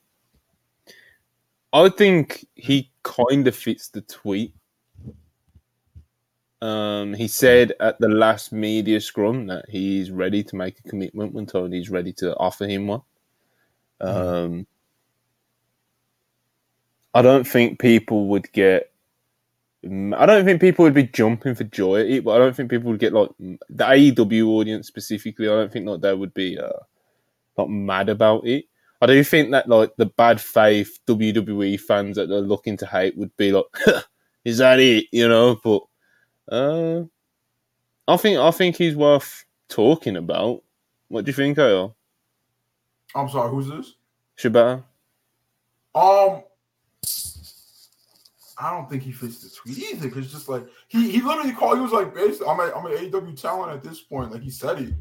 I think he kind of fits the tweet. Um, he said at the last media scrum that he's ready to make a commitment when Tony's ready to offer him one. Um, I don't think people would get. I don't think people would be jumping for joy at it, but I don't think people would get like the AEW audience specifically. I don't think like they would be uh, not mad about it. I do think that like the bad faith WWE fans that are looking to hate would be like, *laughs* "Is that it?" You know. But uh, I think I think he's worth talking about. What do you think, Kyle? I'm sorry, who's this? Shibata? Um, I don't think he fits the tweet either. Cause just like he he literally called, he was like, basically, I'm a, I'm an AEW talent at this point. Like he said it.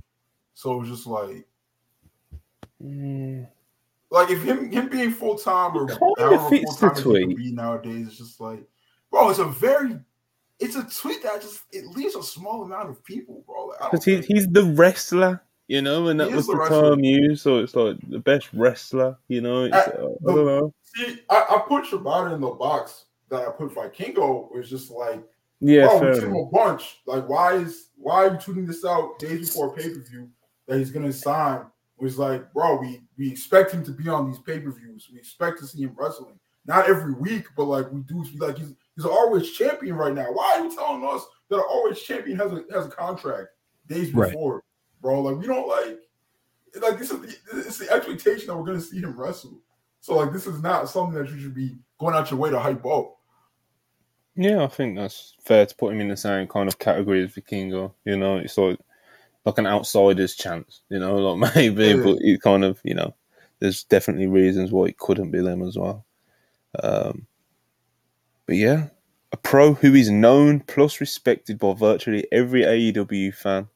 So it was just like, mm. Like if him him being full time or full time be nowadays, it's just like, bro, it's a very it's a tweet that just it leaves a small amount of people, bro. Because like, he, he's the wrestler, you know, and that was the, the term used. So it's like the best wrestler, you know. It's, uh, I don't know. See, I, I put Shibata in the box that I put Vikingo was just like, yeah, oh, we a bunch. Like, why is why are you tweeting this out days before pay per view that he's gonna sign? Was like, bro, we we expect him to be on these pay per views. We expect to see him wrestling, not every week, but like we do. Like he's he's an always champion right now. Why are you telling us that an always champion has a has a contract days before, right. bro? Like we don't like like this is the, it's the expectation that we're gonna see him wrestle. So like this is not something that you should be going out your way to hype up. Yeah, I think that's fair to put him in the same kind of category as Vikingo. You know, it's like like an outsider's chance. You know, *laughs* like maybe, yeah. but it kind of you know, there's definitely reasons why it couldn't be them as well. Um, but yeah, a pro who is known plus respected by virtually every AEW fan,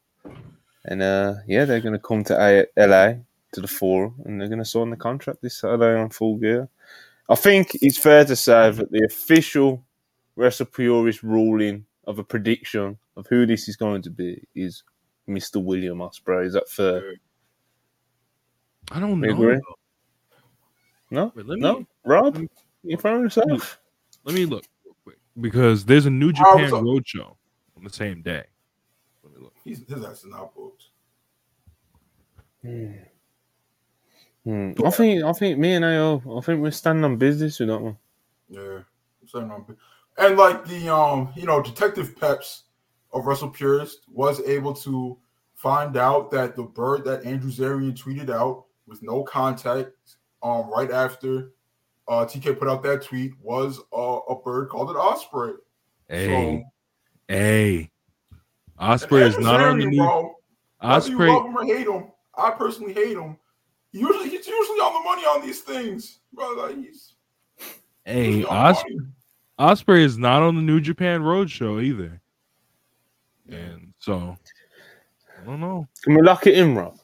and uh, yeah, they're going to come to a- LA to the forum and they're going to sign the contract this Saturday on Full Gear. I think it's fair to say that the official WrestlePurist ruling of a prediction of who this is going to be is Mr. William Ospreay? Is that fair? I don't know. Agree? No, Wait, no, me, Rob, you found yourself. Let me look real quick because there's a New Japan Roadshow on the same day. Let me look. He's his ass is not booked. Hmm. Hmm. I think I think me and AO, I think we're standing on business with that one. Yeah, standing on business and like the um, you know, Detective Peps of purist was able to find out that the bird that Andrew Zarian tweeted out with no contact, um, right after uh TK put out that tweet was uh, a bird called an osprey. Hey, so, hey, Ospreay is not on the new. Bro, Ospreay, you love him or hate him, I personally hate him. Usually, he's usually on the money on these things, bro. Like he's. Hey, Ospreay. Ospreay is not on the New Japan Roadshow either. And so I don't know. Can we lock it in, Rob?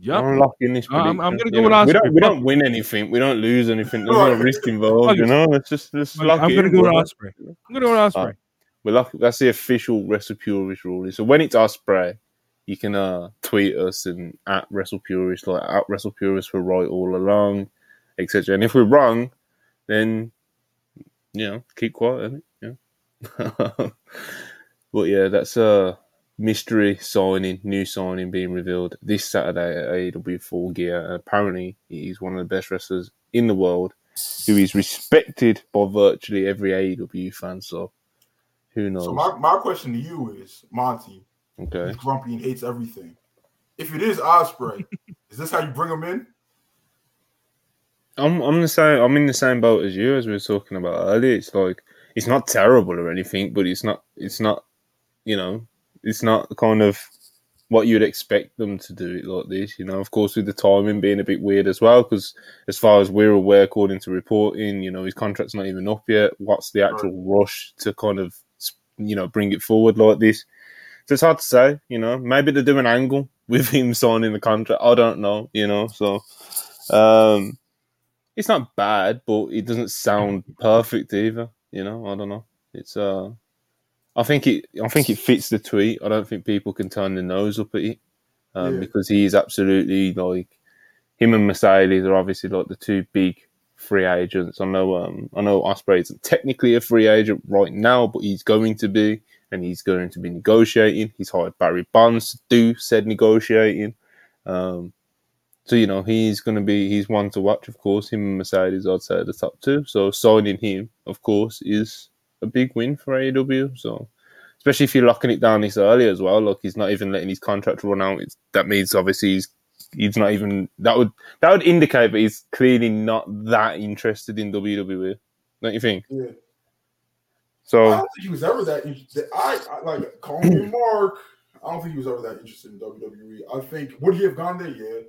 Yeah, I'm locking this. I'm, I'm, gonna go with Ospreay. We don't, we don't win anything. We don't lose anything. There's no risk involved. You know, let's just let's lock I'm it. Gonna go with Ospreay. I'm gonna go with Ospreay. We're lucky. That's the official WrestlePurist rule. So when it's Ospreay, you can uh, tweet us and at WrestlePurist, like at WrestlePurist, we're right all along, etc. And if we're wrong, then you know, keep quiet, Yeah. *laughs* but yeah, that's a mystery signing, new signing being revealed this Saturday at AEW Full Gear. apparently, he's one of the best wrestlers in the world, who is respected by virtually every AEW fan. So, who knows? So my, my question to you is, Monty. Okay. He's grumpy and hates everything. If it is Ospreay, *laughs* is this how you bring him in? I'm I'm the same. I'm in the same boat as you as we were talking about earlier. It's like it's not terrible or anything, but it's not. It's not. You know, it's not kind of what you'd expect them to do it like this. You know, of course, with the timing being a bit weird as well, because as far as we're aware, according to reporting, you know, his contract's not even up yet. What's the actual rush to kind of you know bring it forward like this? So it's hard to say. You know, maybe they do an angle *laughs* with him signing the contract. I don't know. You know, so. Um, it's not bad, but it doesn't sound perfect either. You know, I don't know. It's uh, I think it, I think it fits the tweet. I don't think people can turn their nose up at it, um, yeah. because he is absolutely like him and Mercedes are obviously like the two big free agents. I know, um, I know Ospreay isn't technically a free agent right now, but he's going to be, and he's going to be negotiating. He's hired Barry Bonds to do said negotiating. Um, so you know he's going to be he's one to watch, of course. Him and Mercedes, I'd say, the top two. So signing him, of course, is a big win for AEW. So especially if you're locking it down this early as well. Look, he's not even letting his contract run out. It's, that means obviously he's he's not even that would that would indicate that he's clearly not that interested in WWE. Don't you think? Yeah. So I don't think he was ever that interested. I, I like call me *clears throat* Mark. I don't think he was ever that interested in WWE. I think would he have gone there? Yeah.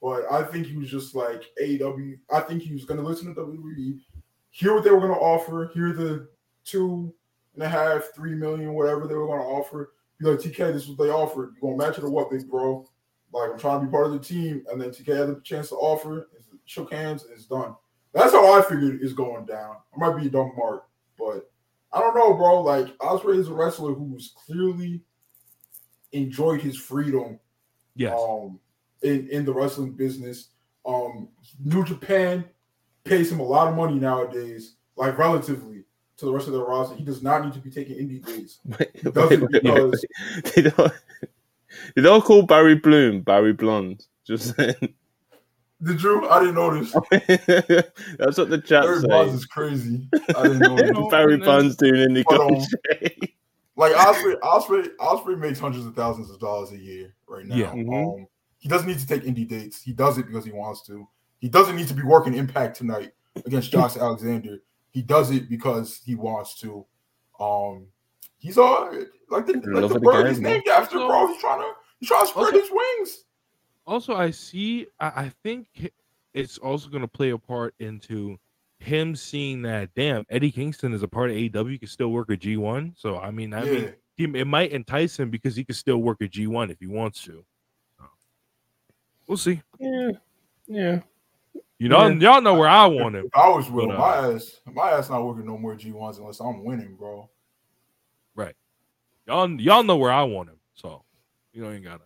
But I think he was just like AEW. I think he was going to listen to WWE, hear what they were going to offer, hear the two and a half, three million, whatever they were going to offer. Be like, TK, this is what they offered. You gonna match it or what, big bro? Like I'm trying to be part of the team, and then TK had the chance to offer, shook hands, and it's done. That's how I figured it's going down. I might be a dumb mark, but I don't know, bro. Like Ospreay is a wrestler who's clearly enjoyed his freedom. Yes. Um, in, in the wrestling business. Um, New Japan pays him a lot of money nowadays, like relatively to the rest of the roster. He does not need to be taking indie dates. *laughs* He does it because Did I, did I call Barry Bloom Barry Blonde? Just saying. the Drew, I didn't notice. *laughs* That's what the chat Barry Bonds says. is crazy. I didn't *laughs* notice. know, Barry Bonds doing a But, um, like Ospreay, Ospreay, Ospreay makes hundreds of thousands of dollars a year right now. Yeah. Mhm. Um, he doesn't need to take indie dates. He does it because he wants to. He doesn't need to be working Impact tonight against Josh Alexander. He does it because he wants to. Um, he's all like the, like the the bird game, he's named after, bro. He's trying to he's trying to spread Also- his wings. Also, I see. I, I think it's also going to play a part into him seeing that. Damn, Eddie Kingston is a part of AEW. Can still work at G one. So I mean, I yeah, mean, he, it might entice him because he can still work at G one if he wants to. We'll see. Yeah, yeah. You know, Yeah. y'all know where I want him. if I was Will, But, uh, my ass, my ass not working no more G ones unless I'm winning, bro. Right. Y'all, y'all know where I want him. So you don't even gotta.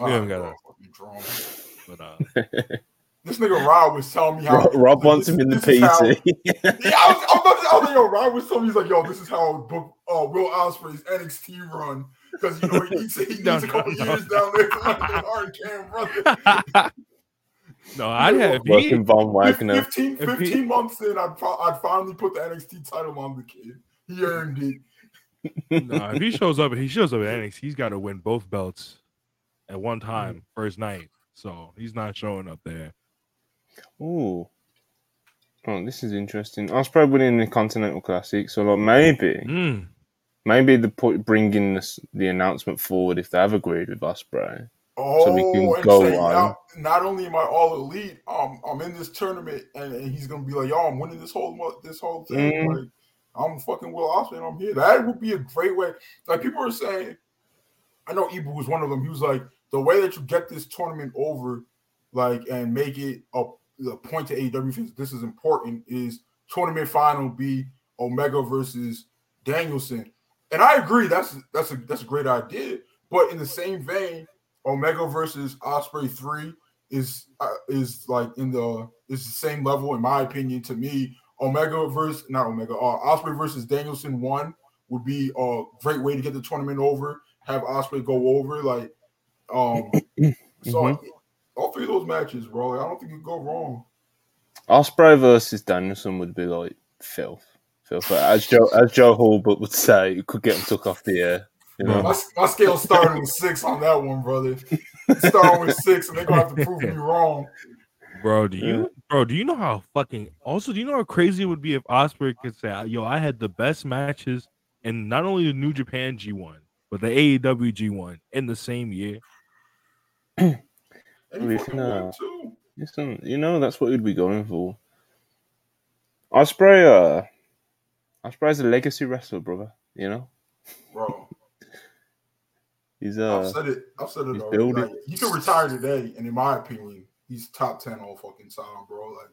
You haven't right, got bro, a- But uh, *laughs* This nigga Rob was telling me how Rob, Rob wants this- him in the this how- PT. *laughs* Yeah, I was, I was about to, I was like, yo, Rob was telling me, he's like, yo, this is how I would book uh, Will Ospreay's NXT run. Because, you know, he needs, he *laughs* needs No, a couple no. years down there to like the hard cam brother. No, I'd have. He, Working Von Wagner. 15, If he- 15 months in, I'd, pro- I'd finally put the NXT title on the kid. He earned it. no, if he shows up, he shows up at NXT. He's got to win both belts at one time, first night. So he's not showing up there. Ooh. Oh, this is interesting. Ospreay winning the Continental Classic, so like maybe, Mm. maybe the put bringing this, the announcement forward if they have agreed with Ospreay. Oh, So we can and go say, on. Now, not only am I all elite, um, I'm in this tournament, and, and he's gonna be like, "Yo, I'm winning this whole this whole thing. Mm. Like, I'm fucking Will Ospreay, and I'm here." That would be a great way. Like people are saying, I know Ibu was one of them. He was like, "The way that you get this tournament over, like, and make it a, a point to AEW, fans, this is important. Is tournament final be Omega versus Danielson?" And I agree. That's that's a that's a great idea. But in the same vein, Omega versus Ospreay three is uh, is like in the is the same level in my opinion to me. Omega versus not Omega, uh, Ospreay versus Danielson one would be a great way to get the tournament over. Have Ospreay go over like, um, *clears throat* so Mhm. all three of those matches, bro. I don't think you go wrong. Ospreay versus Danielson would be like filth. Filth. As Joe as Joe Hallbutt would say, it could get him took off the air. You know? My, my scale starting with six on that one, brother. Starting with six, and they're gonna have to prove me wrong. Bro, do you bro, do you know how fucking also do you know how crazy it would be if Ospreay could say, yo, I had the best matches in not only the New Japan G1, but the AEW G1 in the same year? And We you fucking can, uh. Listen, you know that's what we'd be going for. Ospreay, uh, Ospreay's a legacy wrestler, brother. You know, bro. He's I've uh, said it. I've said it already. Like, he could retire today, and in my opinion, he's top ten all fucking time, bro. Like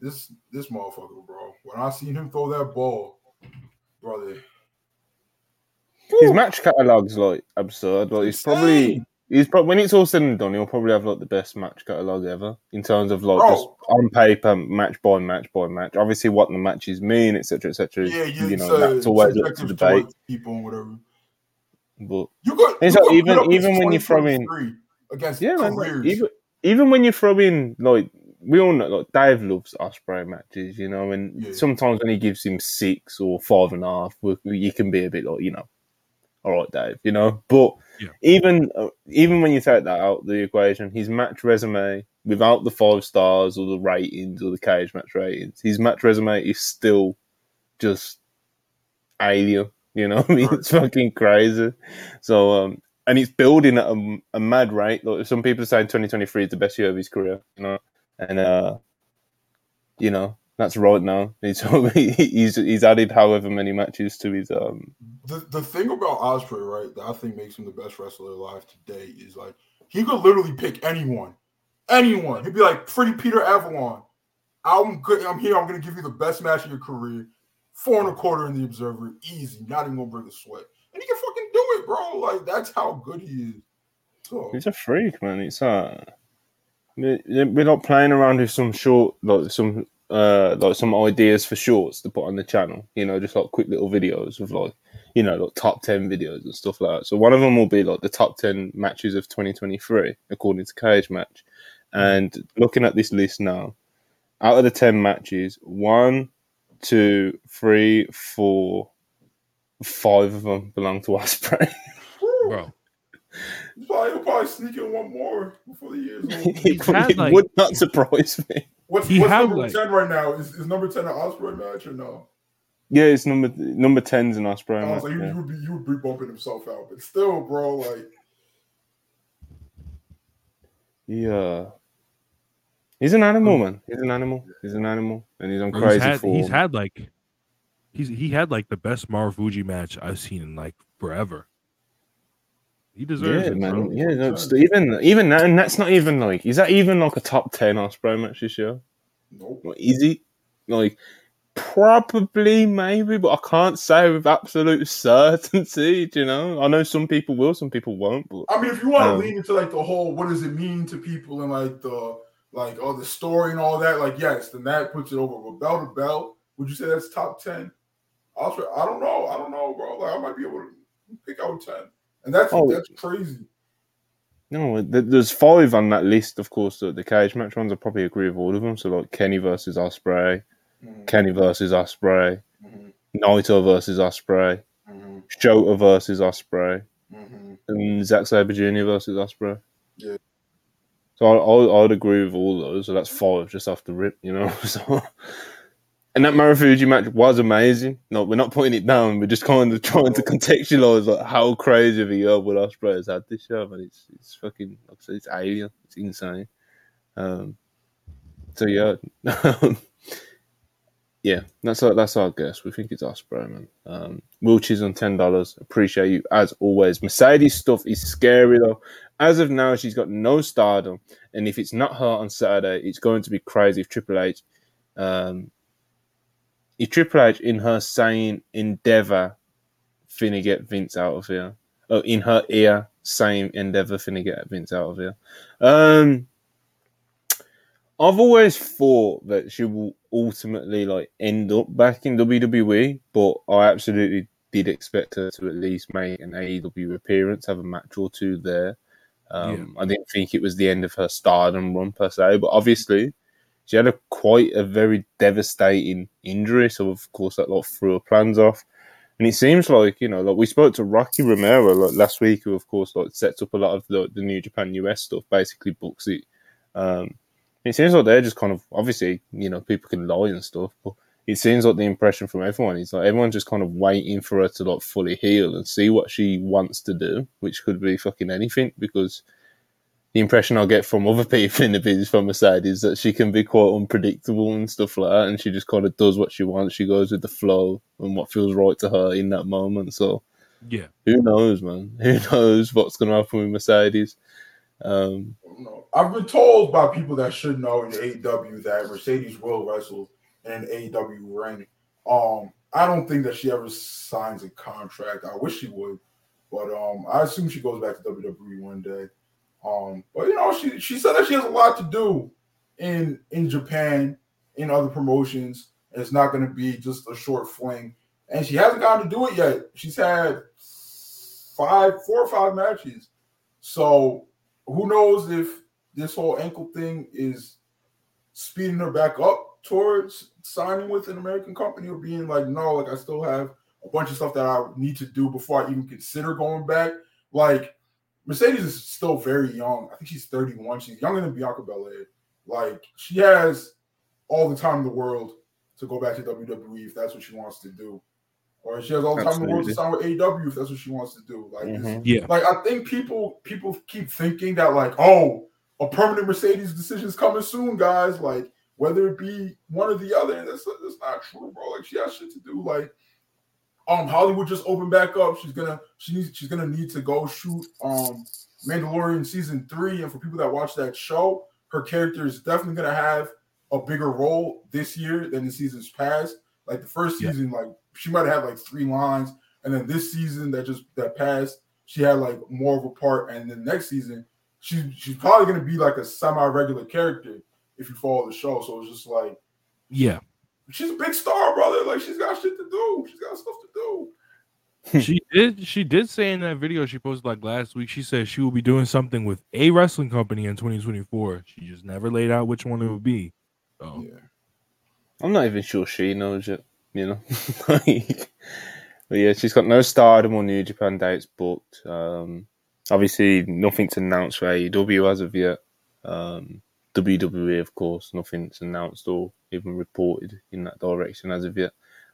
this, this motherfucker, bro. When I seen him throw that ball, brother, his match catalog's like absurd. Like he's probably he's probably when it's all said and done, he'll probably have like the best match catalog ever in terms of like Bro. just on paper, match by match by match. Obviously, what the matches mean, etc., etc. yeah, you, you know, that's always up to debate. people and whatever. But You could, It's you like could even- even when you throw in- against yeah, man, like, even even when you throw in like we all know, like Dave loves Ospreay matches, you know, and Yeah. sometimes when he gives him six or five and a half, we- you can be a bit like, you know, all right, Dave, you know. But Yeah. even uh, even when you take that out the equation, his match resume without the five stars or the ratings or the cage match ratings, his match resume is still just alien. *laughs* You know, I mean, it's fucking crazy. So, um, and it's building at a, a mad rate. Like some people saying 2023 is the best year of his career. You know, and uh, you know, That's right now. *laughs* He's he's he's added however many matches to his um. The the thing about Ospreay, right, that I think makes him the best wrestler alive today is like he could literally pick anyone, anyone. He'd be like, "Pretty Peter Avalon, I'm good. I'm here. I'm gonna give you the best match of your career. Four and a quarter in the Observer, easy. Not even gonna bring a sweat, and he can fucking do it, bro. Like that's how good he is. So he's a freak, man. It's uh, we're not playing around with some short, like some uh like some ideas for shorts to put on the channel. You know, just like quick little videos of like you know like top ten videos and stuff like that. So one of them will be like the top ten matches of 2023 according to Cage Match. And looking at this list now, out of the ten matches, one, two, three, four, five of them belong to Ospreay. Bro. Probably, he'll probably sneak in one more before the year's over. *laughs* it like, would not surprise me. What's, what's number like, ten right now? Is, is number ten an Ospreay match or no? Yeah, it's number number ten's an Ospreay I was like, you, yeah. you, would be you would be bumping himself out, but still, bro, like. Yeah. He's an animal, man. He's an animal. He's an animal, and he's on crazy he's had, form. He's had like, he's he had like the best Marufuji match I've seen in like forever. He deserves yeah, it, man. bro. Yeah, no, even even that, and that's not even like is that even like a top ten Ospreay match this year? Nope. Like, is he? Like probably, maybe, but I can't say with absolute certainty. *laughs* You know, I know some people will, some people won't. But I mean, if you want to um, lean into like the whole what does it mean to people and like the like all the story and all that, like yes, then that puts it over. But bell to bell, would you say that's top ten? I don't know. I don't know, bro. Like I might be able to pick out ten. And that's Oh. that's crazy. No, there's five on that list, of course. The, the cage match ones, I probably agree with all of them. So, like Kenny versus Ospreay, Mhm, Kenny versus Ospreay, mhm, Naito versus Ospreay, mhm, Shota versus Ospreay, mhm. and Zack Sabre Jr. versus Ospreay. Yeah. So I, I, I'd agree with all those. So that's five just off the rip, you know. *laughs* So, and that Marufuji match was amazing. No, we're not putting it down. We're just kind of trying to contextualize like how crazy of a year Will Ospreay has had this year. But it's it's fucking it's alien. It's insane. Um. So yeah. *laughs* Yeah, that's our, that's our guess. We think it's Ospreay, man. Um, Wilchies on ten dollars. Appreciate you as always. Mercedes stuff is scary though. As of now, she's got no stardom, and if it's not her on Saturday, it's going to be crazy. If Triple H, um, if Triple H in her saying endeavor, finna get Vince out of here. Oh, in her ear, saying endeavor, finna get Vince out of here. Um, I've always thought that she will ultimately like end up back in WWE, but I absolutely did expect her to at least make an AEW appearance, have a match or two there. Um, I didn't think it was the end of her stardom run per se, but obviously she had a quite a very devastating injury, so of course that like threw her plans off. And it seems like you know, like we spoke to Rocky Romero like, last week, who of course like sets up a lot of the, the New Japan US stuff, basically books it. Um, it seems like they're just kind of obviously, you know, people can lie and stuff, but it seems like the impression from everyone is like everyone's just kind of waiting for her to like fully heal and see what she wants to do, which could be fucking anything because the impression I get from other *laughs* people in the business from her side is that she can be quite unpredictable and stuff like that, and she just kind of does what she wants. She goes with the flow and what feels right to her in that moment. So Yeah. who knows, man? *laughs* Who knows what's going to happen with Mercedes? Um. I've been told by people that should know in AEW that Mercedes will wrestle in an ring. Um, I don't think that she ever signs a contract. I wish she would, but um, I assume she goes back to WWE one day. Um, but you know, she she said that she has a lot to do in in Japan, in other promotions, and it's not going to be just a short fling. And she hasn't gotten to do it yet. She's had five, four or five matches. So who knows if this whole ankle thing is speeding her back up towards signing with an American company or being like, no, like I still have a bunch of stuff that I need to do before I even consider going back. Like Mercedes is still very young. I think she's 31. She's younger than Bianca Belair. Like she has all the time in the world to go back to WWE if that's what she wants to do. Or she has all the time in the world to sign with AEW if that's what she wants to do. Like this- Mhm. Yeah. like I think people people keep thinking that like oh a permanent Mercedes decision is coming soon, guys. Like whether it be one or the other. That's, that's not true, bro. Like she has shit to do. Like um Hollywood just opened back up. She's gonna she needs she's gonna need to go shoot um Mandalorian season three. And for people that watch that show, her character is definitely gonna have a bigger role this year than the seasons past. Like the first season, yeah. like she might have had like three lines, and then this season that just that passed, she had like more of a part. And then next season, she's she's probably gonna be like a semi-regular character if you follow the show. So it's just like, yeah, she's a big star, brother. Like she's got shit to do. She's got stuff to do. *laughs* she did she did say in that video she posted like last week she said she will be doing something with a wrestling company in 2024 she just never laid out which one it would be so yeah i'm not even sure she knows it you know? *laughs* Like, but yeah she's got no stardom or new japan dates booked. Um obviously nothing's announced for aew as of yet. Um WWE, of course, nothing's announced or even reported in that direction as of yet.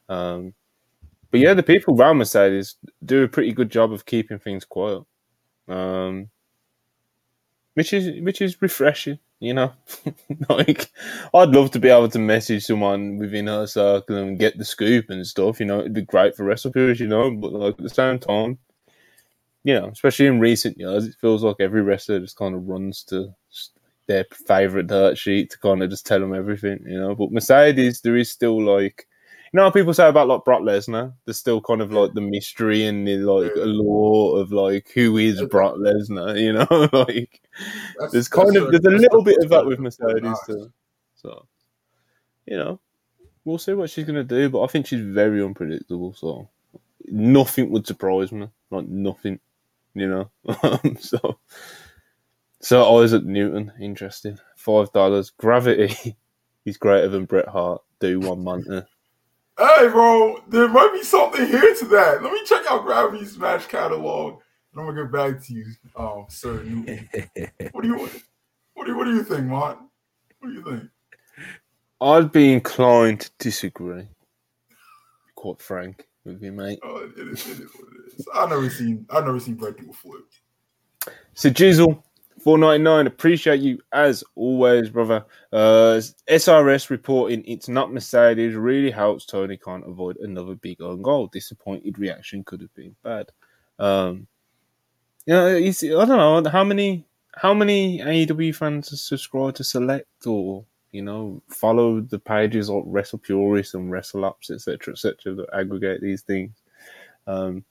Um, but yeah, the people around Mercedes do a pretty good job of keeping things quiet, um, which is which is refreshing. You know, *laughs* like I'd love to be able to message someone within her circle and get the scoop and stuff. You know, it'd be great for wrestlers. You know, but like at the same time, you know, especially in recent years, it feels like every wrestler just kind of runs to their favorite dirt sheet to kind of just tell them everything, you know. But Mercedes, there is still like, know, people say about like Brock Lesnar. There's still kind of like the mystery and the like allure of like who is Brock Lesnar, *laughs* you know. *laughs* like, that's, there's kind of there's a little bit of that with Mercedes too. So, you know, we'll see what she's gonna do. But I think she's very unpredictable. So, nothing would surprise me. Like nothing, you know. *laughs* so so Isaac Newton, interesting. Five dollars. Gravity. He's greater than Bret Hart. Do one month. Hey, bro, there might be something here to that. Let me check out Gravity's match catalog, and I'm gonna get back to you, um, Sir *laughs* what do you what do you what do you think, Mont? What do you think? I'd be inclined to disagree. Quite frank with you, mate. Oh, it is, it is what it is. I've never seen I've never seen Bret do a flip. So Jizzle, Four ninety nine. Appreciate you as always, brother. Uh, SRS reporting it's not Mercedes really helps Tony can't avoid another big own goal. Disappointed reaction could have been bad. Um, you know, you see, I don't know how many how many AEW fans subscribe to Select or you know follow the pages like WrestlePurists and WrestleOps, etc., etc. that aggregate these things. Um,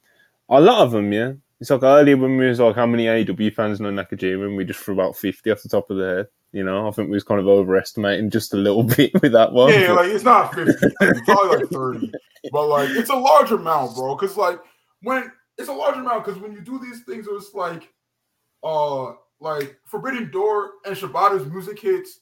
a lot of them, yeah, it's like earlier when we was like, how many AEW fans know Nakajima, and we just threw about 50 off the top of the head. You know, I think we was kind of overestimating just a little *laughs* bit with that one. Yeah, but... like it's not 50, it's probably like 30. But like it's a large amount, bro. Cause like when it's a large amount, because when you do these things, it's like uh like Forbidden Door and Shibata's music hits,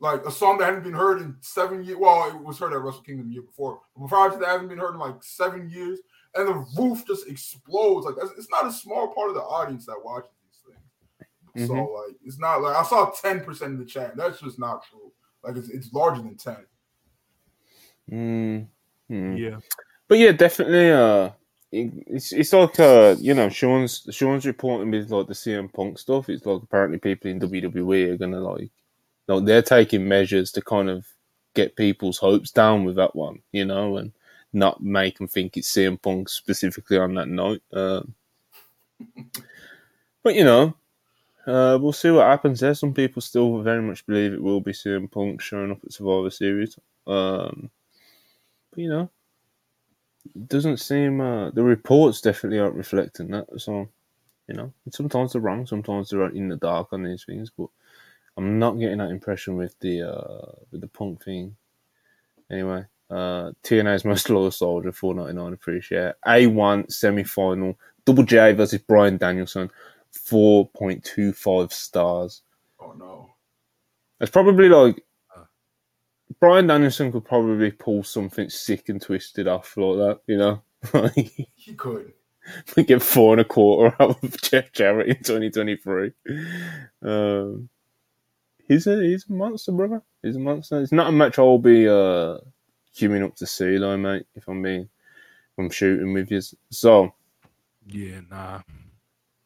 like a song that hadn't been heard in seven years. Well, it was heard at Wrestle Kingdom the year before. But prior to that, hadn't been heard in like seven years and the roof just explodes. Like it's not a small part of the audience that watches these things. Mm-hmm. So like it's not like I saw ten percent of the chat. That's just not true. Like it's it's larger than ten. Mm-hmm. Yeah, but yeah, definitely. Uh, it's it's like uh you know Sean's Sean's reporting with like the CM Punk stuff. It's like apparently people in WWE are gonna like, like they're taking measures to kind of get people's hopes down with that one, you know, and not make them think it's CM Punk specifically on that night. Uh, *laughs* but you know, uh, we'll see what happens there. Some people still very much believe it will be CM Punk showing up at Survivor Series. Um, but you know, it doesn't seem uh, the reports definitely aren't reflecting that. So you know, sometimes they're wrong, sometimes they're in the dark on these things. But I'm not getting that impression with the uh, with the Punk thing. Anyway, uh, TNA's most loyal soldier, four ninety nine. Appreciate A one semi final. Double J versus Bryan Danielson, four point two five stars. Oh no! It's probably like Bryan Danielson could probably pull something sick and twisted off like that. You know, *laughs* he could. We get four and a quarter *laughs* out of Jeff Jarrett in twenty twenty three. Um, he's a he's a monster, brother. He's a monster. It's not a match I'll be uh queuing up to see though, mate. If I'm being, if I'm shooting with you. So, yeah, nah.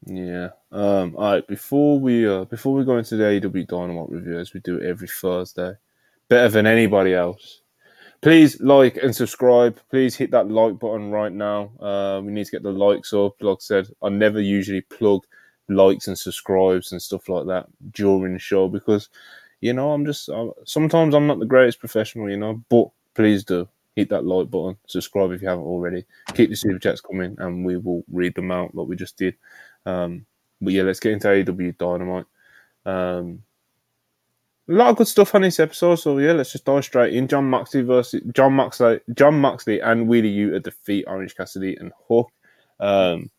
Yeah. Um. All right. Before we uh before we go into the AEW Dynamite review, as we do it every Thursday, better than anybody else. Please like and subscribe. Please hit that like button right now. Uh, we need to get the likes up. Like I said, I never usually plug likes and subscribes and stuff like that during the show because, you know, I'm just I'm, sometimes I'm not the greatest professional, you know. But please do hit that like button, subscribe if you haven't already. Keep the super chats coming, and we will read them out like we just did. Um, but yeah, let's get into AEW Dynamite. Um, a lot of good stuff on this episode, so yeah, let's just dive straight in. Jon Moxley versus Jon Moxley, Jon Moxley and Wheeler Yuta defeat Orange Cassidy and Hook. Um,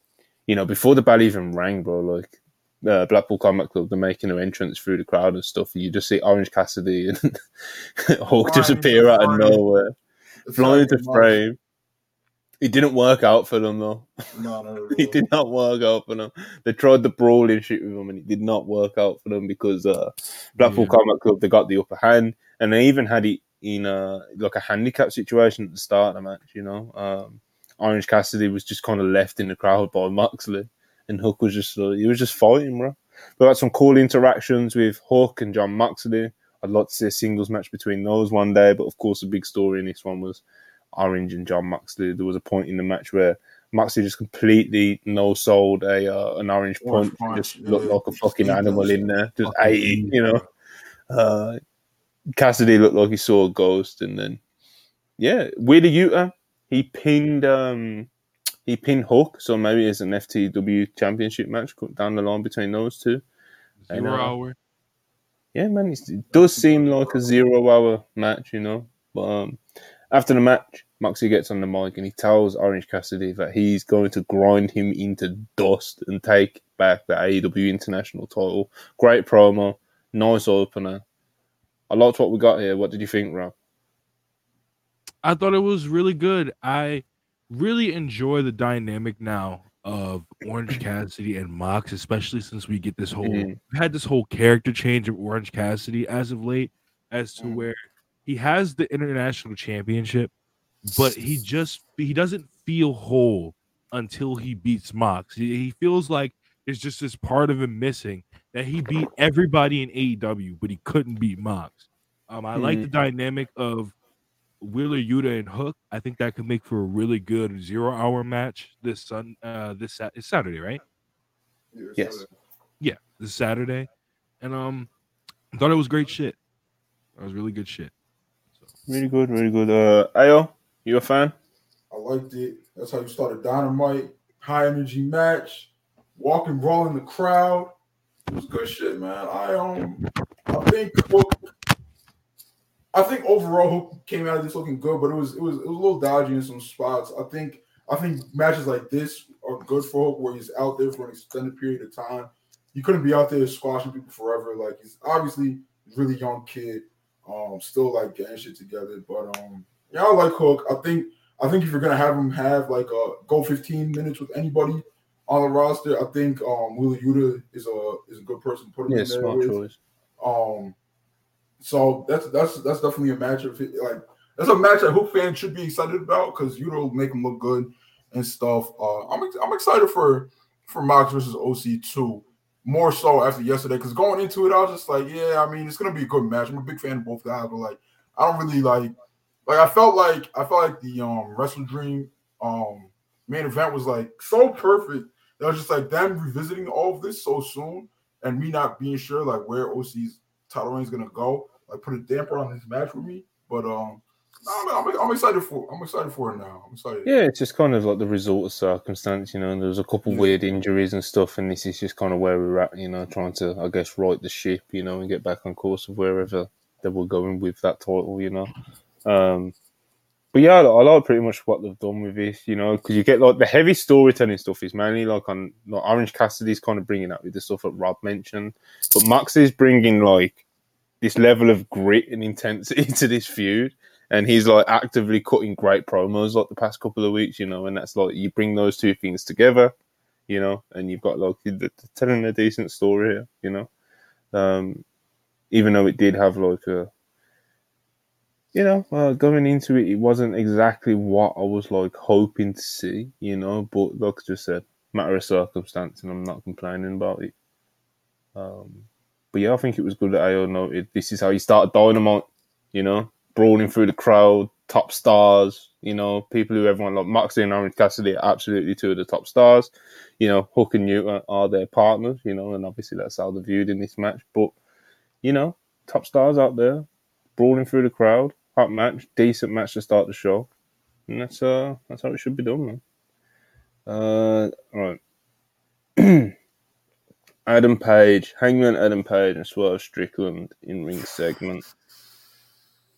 you know, before the bell even rang, bro, like uh, Blackpool Combat Club, they're making their entrance through the crowd and stuff. And you just see Orange Cassidy and Hook just appear out of nowhere, flying into frame. It didn't work out for them though. No, no, no. *laughs* it did not work out for them. They tried the brawling shit with them, and it did not work out for them because uh, Blackpool Yeah. Combat Club they got the upper hand, and they even had it in a like a handicap situation at the start of the match. You know, um, Orange Cassidy was just kind of left in the crowd by Moxley, and Hook was just uh, he was just fighting, bro. We got some cool interactions with Hook and Jon Moxley. I'd like to see a singles match between those one day, but of course, the big story in this one was Orange and Jon Moxley. There was a point in the match where Moxley just completely no sold a uh, an orange Orange punch, punch, just looked yeah. like a fucking animal in there, just Fucking ate it, you know. Uh, Cassidy looked like he saw a ghost, and then yeah, Wheeler Yuta he pinned um he pinned Hook, so maybe it's an FTW championship match down the line between those two. Zero know. hour. Yeah, man, it does seem like a zero hour match, you know. But um, after the match, Moxie gets on the mic and he tells Orange Cassidy that he's going to grind him into dust and take back the AEW International title. Great promo, nice opener. I liked what we got here. What did you think, Rob? I thought it was really good. I really enjoy the dynamic now of Orange *clears throat* Cassidy and Mox, especially since we get this whole Mhm. we've had this whole character change of Orange Cassidy as of late, as to Mhm. where he has the international championship, but he *laughs* just he doesn't feel whole until he beats Mox. He, he feels like there's just this part of him missing that he beat everybody in AEW, but he couldn't beat Mox. Um, I like the dynamic of Wheeler Yuta and Hook. I think that could make for a really good zero hour match this sun uh this Sat- it's Saturday, right? Yes. so- Yeah, this Saturday. And um I thought it was great shit. That was really good shit. So. Really good, really good. Uh, Ayo, you a fan? I liked it. That's how you start a dynamite, high energy match, walking, and roll in the crowd. It was good shit, man. I um I think Hook I think overall Hook came out of this looking good, but it was it was it was a little dodgy in some spots. I think I think matches like this are good for Hook where he's out there for an extended period of time. He couldn't be out there squashing people forever. Like he's obviously really young kid, um, still like getting shit together. But um yeah, I like Hook. I think I think if you're gonna have him have like a go 15 minutes with anybody on the roster, I think um Wheeler Yuta is a is a good person to put him Yeah, in there smart with. choice. Um, so that's that's that's definitely a match like that's a match that Hook fans should be excited about because Yuta will make him look good and stuff. Uh, I'm I'm excited for for Mox versus OC two more so after yesterday because going into it I was just like yeah I mean it's gonna be a good match. I'm a big fan of both guys, but like I don't really like like I felt like I felt like the um Wrestle Dream um main event was like so perfect. That was just like them revisiting all of this so soon and me not being sure like where OC's title reign is gonna go, like put a damper on this match with me. But um, I'm, I'm, I'm excited for I'm excited for it now. I'm excited. Yeah, it's just kind of like the result of circumstance, you know. And there was a couple Yeah. weird injuries and stuff, and this is just kind of where we're at, you know, trying to, I guess, right the ship, you know, and get back on course of wherever that we're going with that title, you know. Um, but yeah, I, I like pretty much what they've done with this, you know, because you get like the heavy storytelling stuff is mainly like on like Orange Cassidy's kind of bringing that with the stuff that Rob mentioned, but Mox is bringing like this level of grit and intensity *laughs* to this feud. And he's like actively cutting great promos like the past couple of weeks, you know, and that's like you bring those two things together, you know, and you've got like the, telling a decent story here, you know, um, even though it did have like a, you know, uh, going into it, it wasn't exactly what I was like hoping to see, you know, but like I just said, matter of circumstance, and I'm not complaining about it. Um, but yeah, I think it was good that AO noted this is how you start Dynamite you know, brawling through the crowd, top stars, you know, people who everyone like Moxley and Orange Cassidy are absolutely two of the top stars. You know, Hook and Yuta are their partners, you know, and obviously that's how they're viewed in this match. But, you know, top stars out there, brawling through the crowd, hot match, decent match to start the show. And that's uh that's how it should be done, man. Uh right. *clears throat* Adam Page, Hangman Adam Page and Swerve Strickland in ring segment.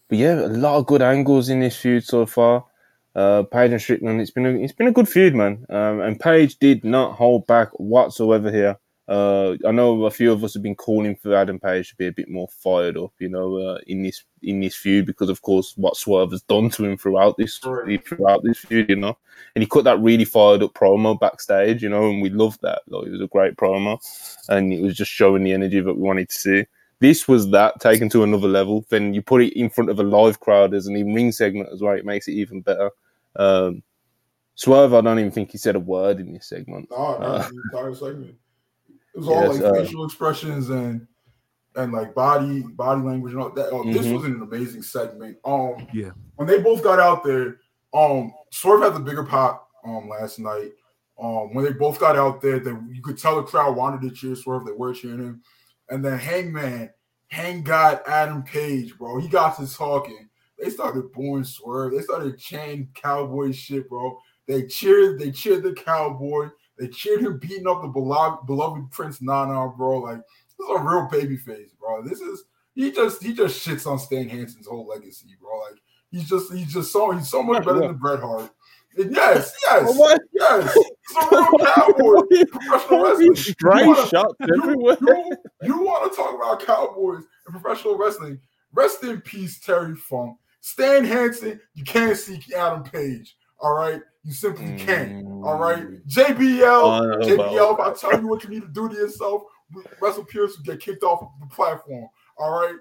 But yeah, a lot of good angles in this feud so far. Uh, Page and Strickland, it's been a, it's been a good feud, man. Um, and Page did not hold back whatsoever here. Uh, I know a few of us have been calling for Adam Page to be a bit more fired up, you know, uh, in this in this feud because, of course, what Swerve has done to him throughout this throughout this feud, you know, and he cut that really fired up promo backstage, you know, and we loved that. Like, it was a great promo, and it was just showing the energy that we wanted to see. This was that taken to another level. Then you put it in front of a live crowd as an in ring segment as well. It makes it even better. Um, Swerve, I don't even think he said a word in this segment. No, uh, the entire segment. It was all like uh, facial expressions and and like body body language and all that. Oh, mm-hmm. This was an amazing segment. Um, yeah. When they both got out there, um, Swerve had the bigger pop um last night. Um, when they both got out there, that you could tell the crowd wanted to cheer Swerve. They were cheering him. And then Hangman, Hang got Adam Page, bro. He got to talking. They started booing Swerve. They started chanting cowboy shit, bro. They cheered. They cheered the cowboy. They cheered him beating up the beloved, beloved Prince Nana, bro. Like this is a real baby face, bro. This is he just he just shits on Stan Hansen's whole legacy, bro. Like he's just he's just so he's so much better than Bret Hart. And yes, yes, *laughs* what? yes. He's a real *laughs* cowboy. Professional wrestling. Straight shots everywhere. You, you want to talk about cowboys and professional wrestling? Rest in peace, Terry Funk. Stan Hansen, you can't see Adam Page. All right. You simply can't. All right. Mm. JBL, JBL, if I tell you *laughs* what you need to do to yourself, WrestlePurists will get kicked off of the platform. All right.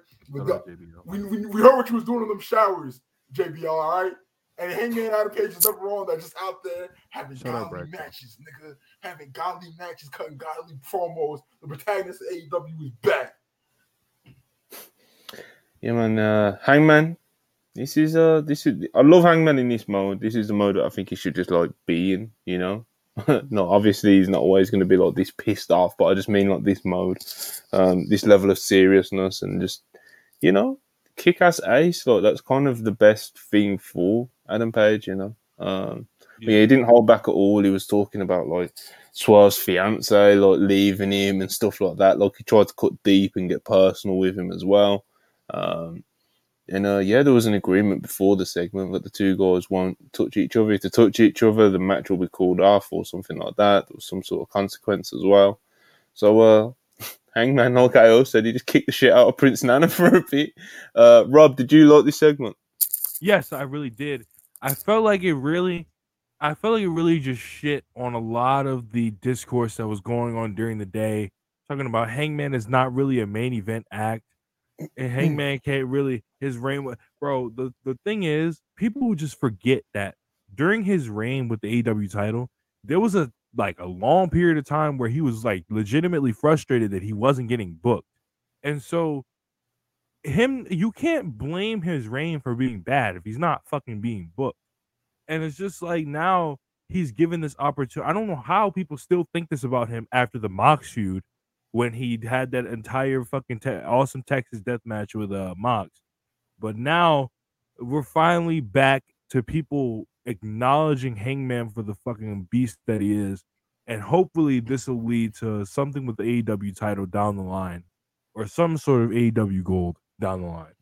we, we, we heard what you was doing in them showers, JBL. All right. And Hangman out of is never wrong. That just out there having Shut godly up, matches, nigga. Having godly matches, cutting godly promos. The protagonist of AEW is back. Yeah, man. Uh, Hangman this is uh this is I love Hangman in this mode. This is the mode that I think he should just like be in, you know. *laughs* no, obviously he's not always going to be like this pissed off, but I just mean like this mode, um, this level of seriousness and just you know, kick ass ace. Like that's kind of the best thing for Adam Page, you know. Um, yeah. yeah, he didn't hold back at all. He was talking about like Swerve's fiance, like leaving him and stuff like that. Like he tried to cut deep and get personal with him as well. Um, and uh, yeah, there was an agreement before the segment that the two guys won't touch each other. If they touch each other, the match will be called off or something like that. There was some sort of consequence as well. So, uh, *laughs* Hangman, I said, he just kicked the shit out of Prince Nana *laughs* for a bit. Uh, Rob, did you like this segment? Yes, I really did. I felt like it really, I felt like it really just shit on a lot of the discourse that was going on during the day. Talking about Hangman is not really a main event act and mm. Hangman can't really his reign with, bro. The the thing is, people just forget that during his reign with the AW title, there was a like a long period of time where he was like legitimately frustrated that he wasn't getting booked. And so him you can't blame his reign for being bad if he's not fucking being booked. And it's just like now he's given this opportunity. I don't know how people still think this about him after the Mox feud when he had that entire fucking te- awesome Texas death match with uh Mox. But now we're finally back to people acknowledging Hangman for the fucking beast that he is. And hopefully this will lead to something with the AEW title down the line or some sort of AEW gold down the line.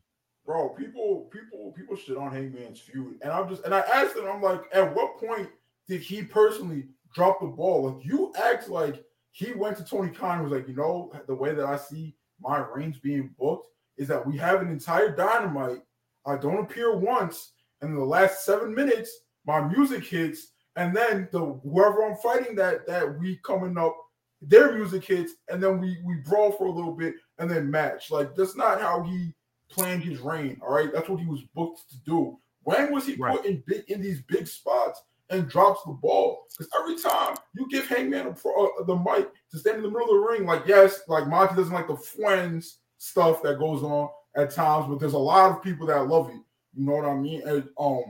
Bro, people, people, people shit on Hangman's feud. And I'm just and I asked him, I'm like, at what point did he personally drop the ball? Like you act like he went to Tony Khan and was like, you know, the way that I see my reigns being booked is that we have an entire dynamite. I don't appear once, and in the last seven minutes, my music hits, and then the whoever I'm fighting that that week coming up, their music hits, and then we we brawl for a little bit and then match. Like that's not how he planned his reign. All right, that's what he was booked to do. When was he right. put in big in these big spots? and drops the ball. Because every time you give Hangman a pro, uh, the mic to stand in the middle of the ring, like yes, like Monty doesn't like the friends stuff that goes on, at times, but there's a lot of people that love it. You know what I mean? And um,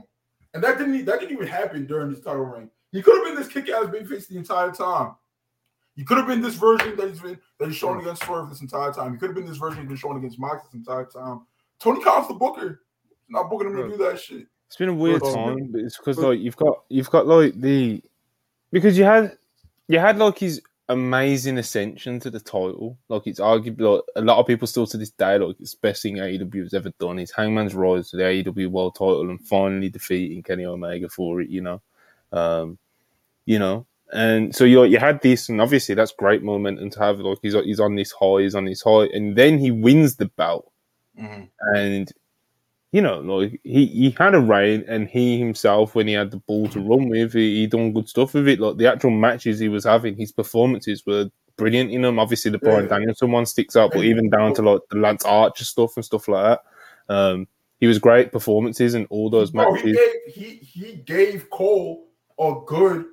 and that didn't that didn't even happen during his title reign. He could have been this kick-ass babyface the entire time. He could have been this version that he's been that he's shown against Swerve this entire time. He could have been this version he's been shown against Mox this entire time. Tony Khan's the booker. He's not booking him to do that shit. It's been a weird but, time, but it's because like you've got you've got like the because you had you had like his amazing ascension to the title. Like it's arguably like, a lot of people still to this day like it's the best thing AEW has ever done. Is Hangman's rise to the AEW World Title and finally defeating Kenny Omega for it. You know, um, you know, and so you you had this, and obviously that's great momentum to have. Like he's he's on this high, he's on this high, and then he wins the belt, mm-hmm. and you know, like he, he had a reign, and he himself, when he had the ball to run with, he, he done good stuff with it. Like the actual matches he was having, his performances were brilliant in them. Obviously, the Bryan yeah. Danielson one sticks out, but even down to like the Lance Archer stuff and stuff like that, um, he was great performances in all those Bro, matches. He gave, he he gave Cole a good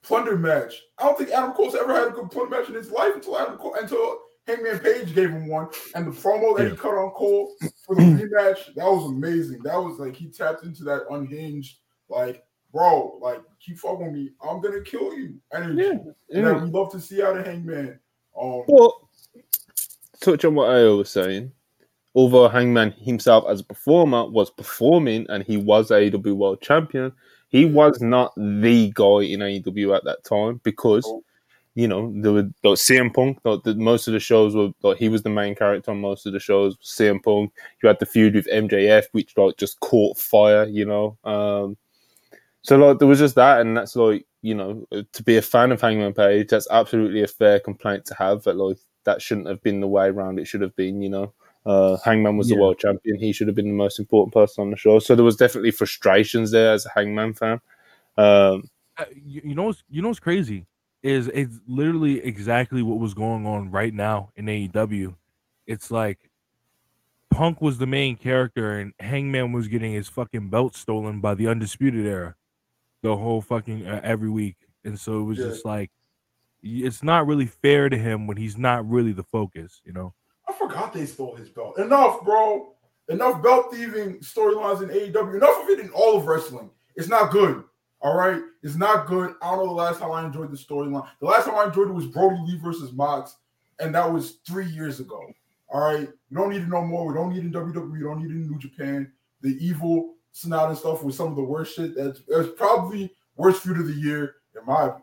plunder match. I don't think Adam Cole's ever had a good plunder match in his life until Adam Cole until Hangman Page gave him one, and the promo that yeah. he cut on Cole for the rematch that was amazing. That was like he tapped into that unhinged, like bro, like keep fucking me, I'm gonna kill you energy. Yeah, yeah. And we love to see out of Hangman. Um, well, touch on what I was saying. Although Hangman himself as a performer was performing and he was AEW World Champion, he was not the guy in AEW at that time because oh you know, there were like, CM Punk. Like, the, most of the shows were like he was the main character on most of the shows. CM Punk. You had the feud with MJF, which like just caught fire. You know, um, so like there was just that, and that's like you know to be a fan of Hangman Page, that's absolutely a fair complaint to have. That like that shouldn't have been the way around. It should have been, you know. Uh, Hangman was yeah. the world champion. He should have been the most important person on the show. So there was definitely frustrations there as a Hangman fan. Um, uh, you, you know, you know what's crazy is it's literally exactly what was going on right now in AEW. It's like Punk was the main character and Hangman was getting his fucking belt stolen by the Undisputed Era the whole fucking uh, every week. And so it was yeah. just like it's not really fair to him when he's not really the focus, you know. I forgot they stole his belt. Enough, bro. Enough belt thieving storylines in AEW. Enough of it in all of wrestling. It's not good. All right, it's not good. I don't know the last time I enjoyed the storyline. The last time I enjoyed it was Brodie Lee versus Mox, and that was three years ago. All right, we don't need to know more. We don't need in WWE. We don't need in New Japan. The evil Sanada stuff was some of the worst shit. That's, that's probably worst feud of the year in my opinion.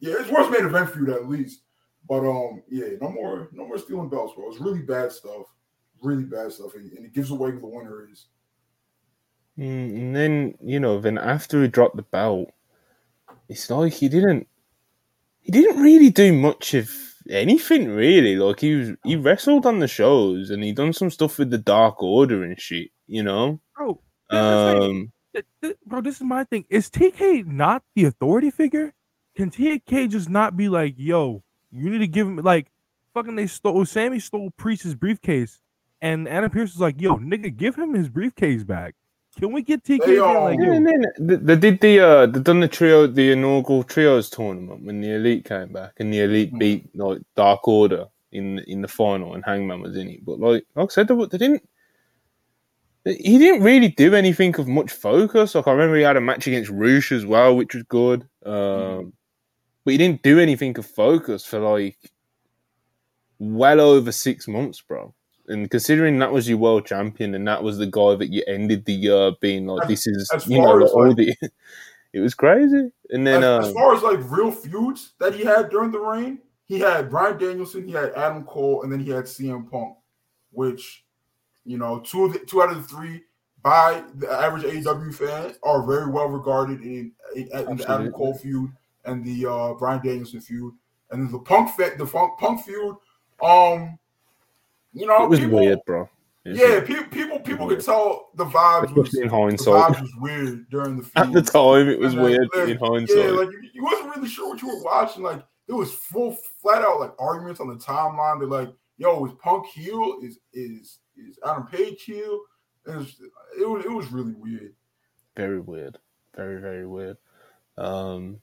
Yeah, it's worst main event feud at least. But um, yeah, no more, no more stealing belts, bro. It's really bad stuff. Really bad stuff, and, and it gives away who the winner is. Mm, and then you know, then after he dropped the belt, it's like he didn't. He didn't really do much of anything really. Like he was, he wrestled on the shows and he done some stuff with the Dark Order and shit. You know, bro. Um, bro, this is my thing. Is TK not the authority figure? Can TK just not be like, yo, you need to give him like, fucking they stole Sammy stole Priest's briefcase, and Adam Pearce was like, yo, nigga, give him his briefcase back. Can we get TK? They, like they, they, did the uh, they done the trio, the inaugural trios tournament when the elite came back, and the elite mm. beat like Dark Order in in the final, and Hangman was in it. But like, like I said, they, they didn't. He didn't really do anything of much focus. Like I remember he had a match against Rush as well, which was good. Um, mm. But he didn't do anything of focus for like well over six months, bro and considering that was your world champion and that was the guy that you ended the year being like, this is you know like, all the. *laughs* it was crazy, and then as, um, as, far as like real feuds that he had during the reign, he had Bryan Danielson, he had Adam Cole, and then he had CM Punk, which you know two of the, two out of the three by the average AEW fan are very well regarded in, in, in the Adam Cole feud and the uh, Bryan Danielson feud, and then the Punk the Punk, Punk feud. Um, you know, it was people, weird, bro. yeah, people, people, people could tell the vibes was in hindsight. The vibes was weird during the feud. at the time. It was weird like, in hindsight. Yeah, like you, you, wasn't really sure what you were watching. Like it was full, flat out like arguments on the timeline. They're like, "Yo, is Punk heel? Is is is Adam Page heel?" It was, it was it was really weird. Very weird. Very very weird. Um,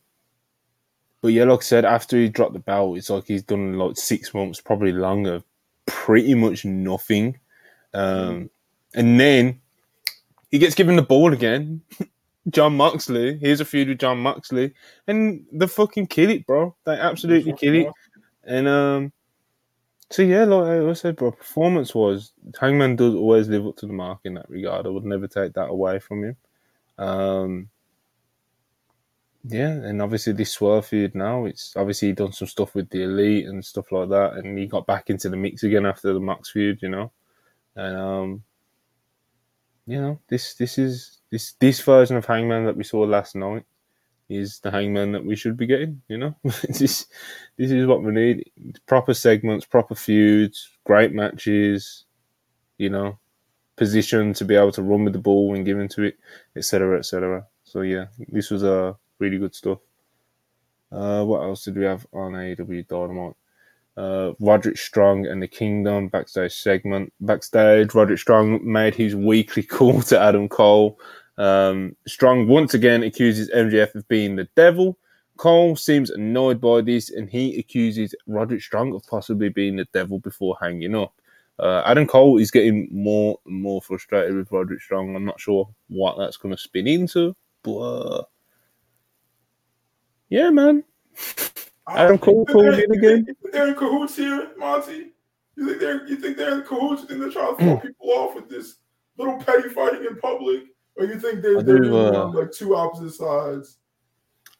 but yeah, like I said, after he dropped the belt, it's like he's done like six months, probably longer, pretty much nothing Um, and then he gets given the ball again. *laughs* Jon Moxley. Here's a feud with Jon Moxley, and they fucking kill it, bro. They absolutely kill it. And um, so yeah, like I said, bro, performance was Hangman does always live up to the mark in that regard. I would never take that away from him. Um, yeah, and obviously this Swerve feud now, it's obviously done some stuff with the Elite and stuff like that, and he got back into the mix again after the Mox feud, you know, and um, you know, this this is this this version of Hangman that we saw last night is the Hangman that we should be getting. You know, *laughs* this this is what we need: proper segments, proper feuds, great matches. You know, position to be able to run with the ball when given to it, etc., etc. So yeah, this was a really good stuff. Uh, what else did we have on AEW Dynamite? uh, Roderick Strong and the Kingdom backstage segment. Backstage, Roderick Strong made his weekly *laughs* call to Adam Cole. Um, Strong once again accuses MJF of being the devil. Cole seems annoyed by this and he accuses Roderick Strong of possibly being the devil before hanging up. Uh, Adam Cole is getting more and more frustrated with Roderick Strong. I'm not sure what that's going to spin into, but yeah, man. Adam Cole pulled in again. They're in cahoots here, Monty. You think they're you think they're in cahoots? You think they're trying to throw mm. people off with this little petty fighting in public, or you think they're, they're do, uh, like two opposite sides?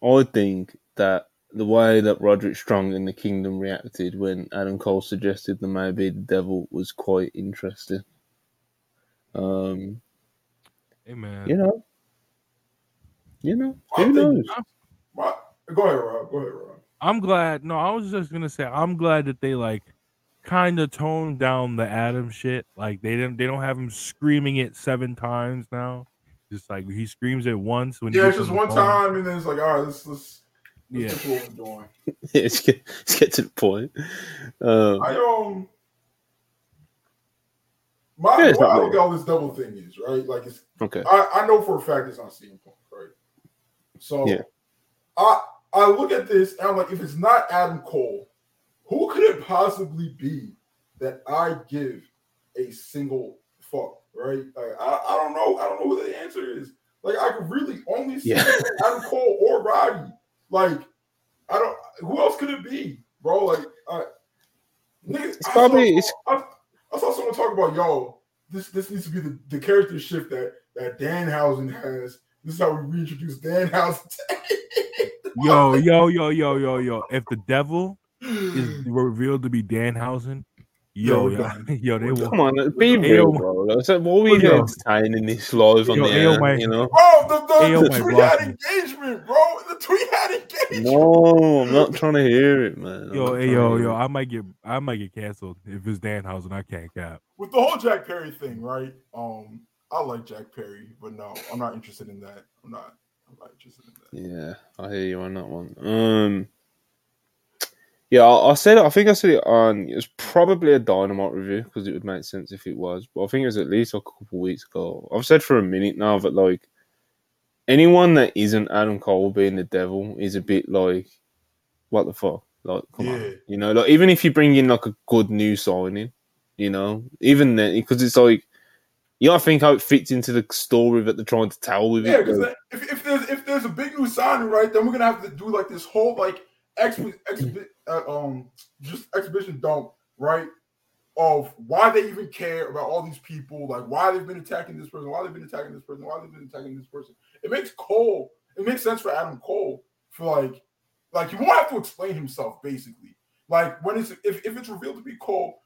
I think that the way that Roderick Strong in the Kingdom reacted when Adam Cole suggested that maybe the devil was quite interesting. Um, hey man, you know, you know, who knows? Go ahead, Rob. Go ahead, Rob. I'm glad. No, I was just gonna say I'm glad that they like kind of toned down the Adam shit. Like they didn't. They don't have him screaming it seven times now. Just like he screams it once when. Yeah, it's just one phone. time, and then it's like, all right, let's let's. let's yeah. what we're doing. *laughs* let's get let's get to the point. Um, I um. My yeah, what I look all this double thing is right. Like it's okay. I, I know for a fact it's on CM Punk, right? So yeah. I I look at this and I'm like, if it's not Adam Cole, who could it possibly be that I give a single fuck? Right? Like, I, I don't know. I don't know what the answer is. Like I could really only see yeah. *laughs* Adam Cole or Roddy. Like I don't. Who else could it be, bro? Like I, niggas, it's probably. I saw, I, I saw someone talk about yo. This this needs to be the, the character shift that that Danhausen has. This is how we reintroduce Danhausen. *laughs* yo, yo, yo, yo, yo, yo. If the devil is *gasps* revealed to be Danhausen, yo, yo, *laughs* yo, they will. Come on, be real, bro. So what are we yo, entertaining this live on yo, the air, my, you know? Bro, the, the, the tweet had engagement, bro. The tweet had engagement. No, I'm not trying to hear it, man. Yo, hey, yo, yo, I might get, I might get canceled if it's Danhausen. I can't cap. With the whole Jack Perry thing, right? Um, I like Jack Perry, but no, I'm not interested in that. I'm not. Yeah, I hear you on that one. Um, yeah, I, I said I think I said it on. It was probably a Dynamite review because it would make sense if it was. But I think it was at least a couple weeks ago. I've said for a minute now that like anyone that isn't Adam Cole being the devil is a bit like what the fuck. Like, come yeah. on, you know, like even if you bring in like a good new signing, you know, even then because it's like you know, I think how it fits into the story that they're trying to tell with yeah, it. Yeah, because if, if there's if there's a big new signing, right, then we're gonna have to do like this whole like expi- expi- uh, um just exhibition dump, right? Of why they even care about all these people, like why they've been attacking this person, why they've been attacking this person, why they've been attacking this person. It makes Cole, it makes sense for Adam Cole for like, like he won't have to explain himself basically. Like when it's if, if it's revealed to be Cole,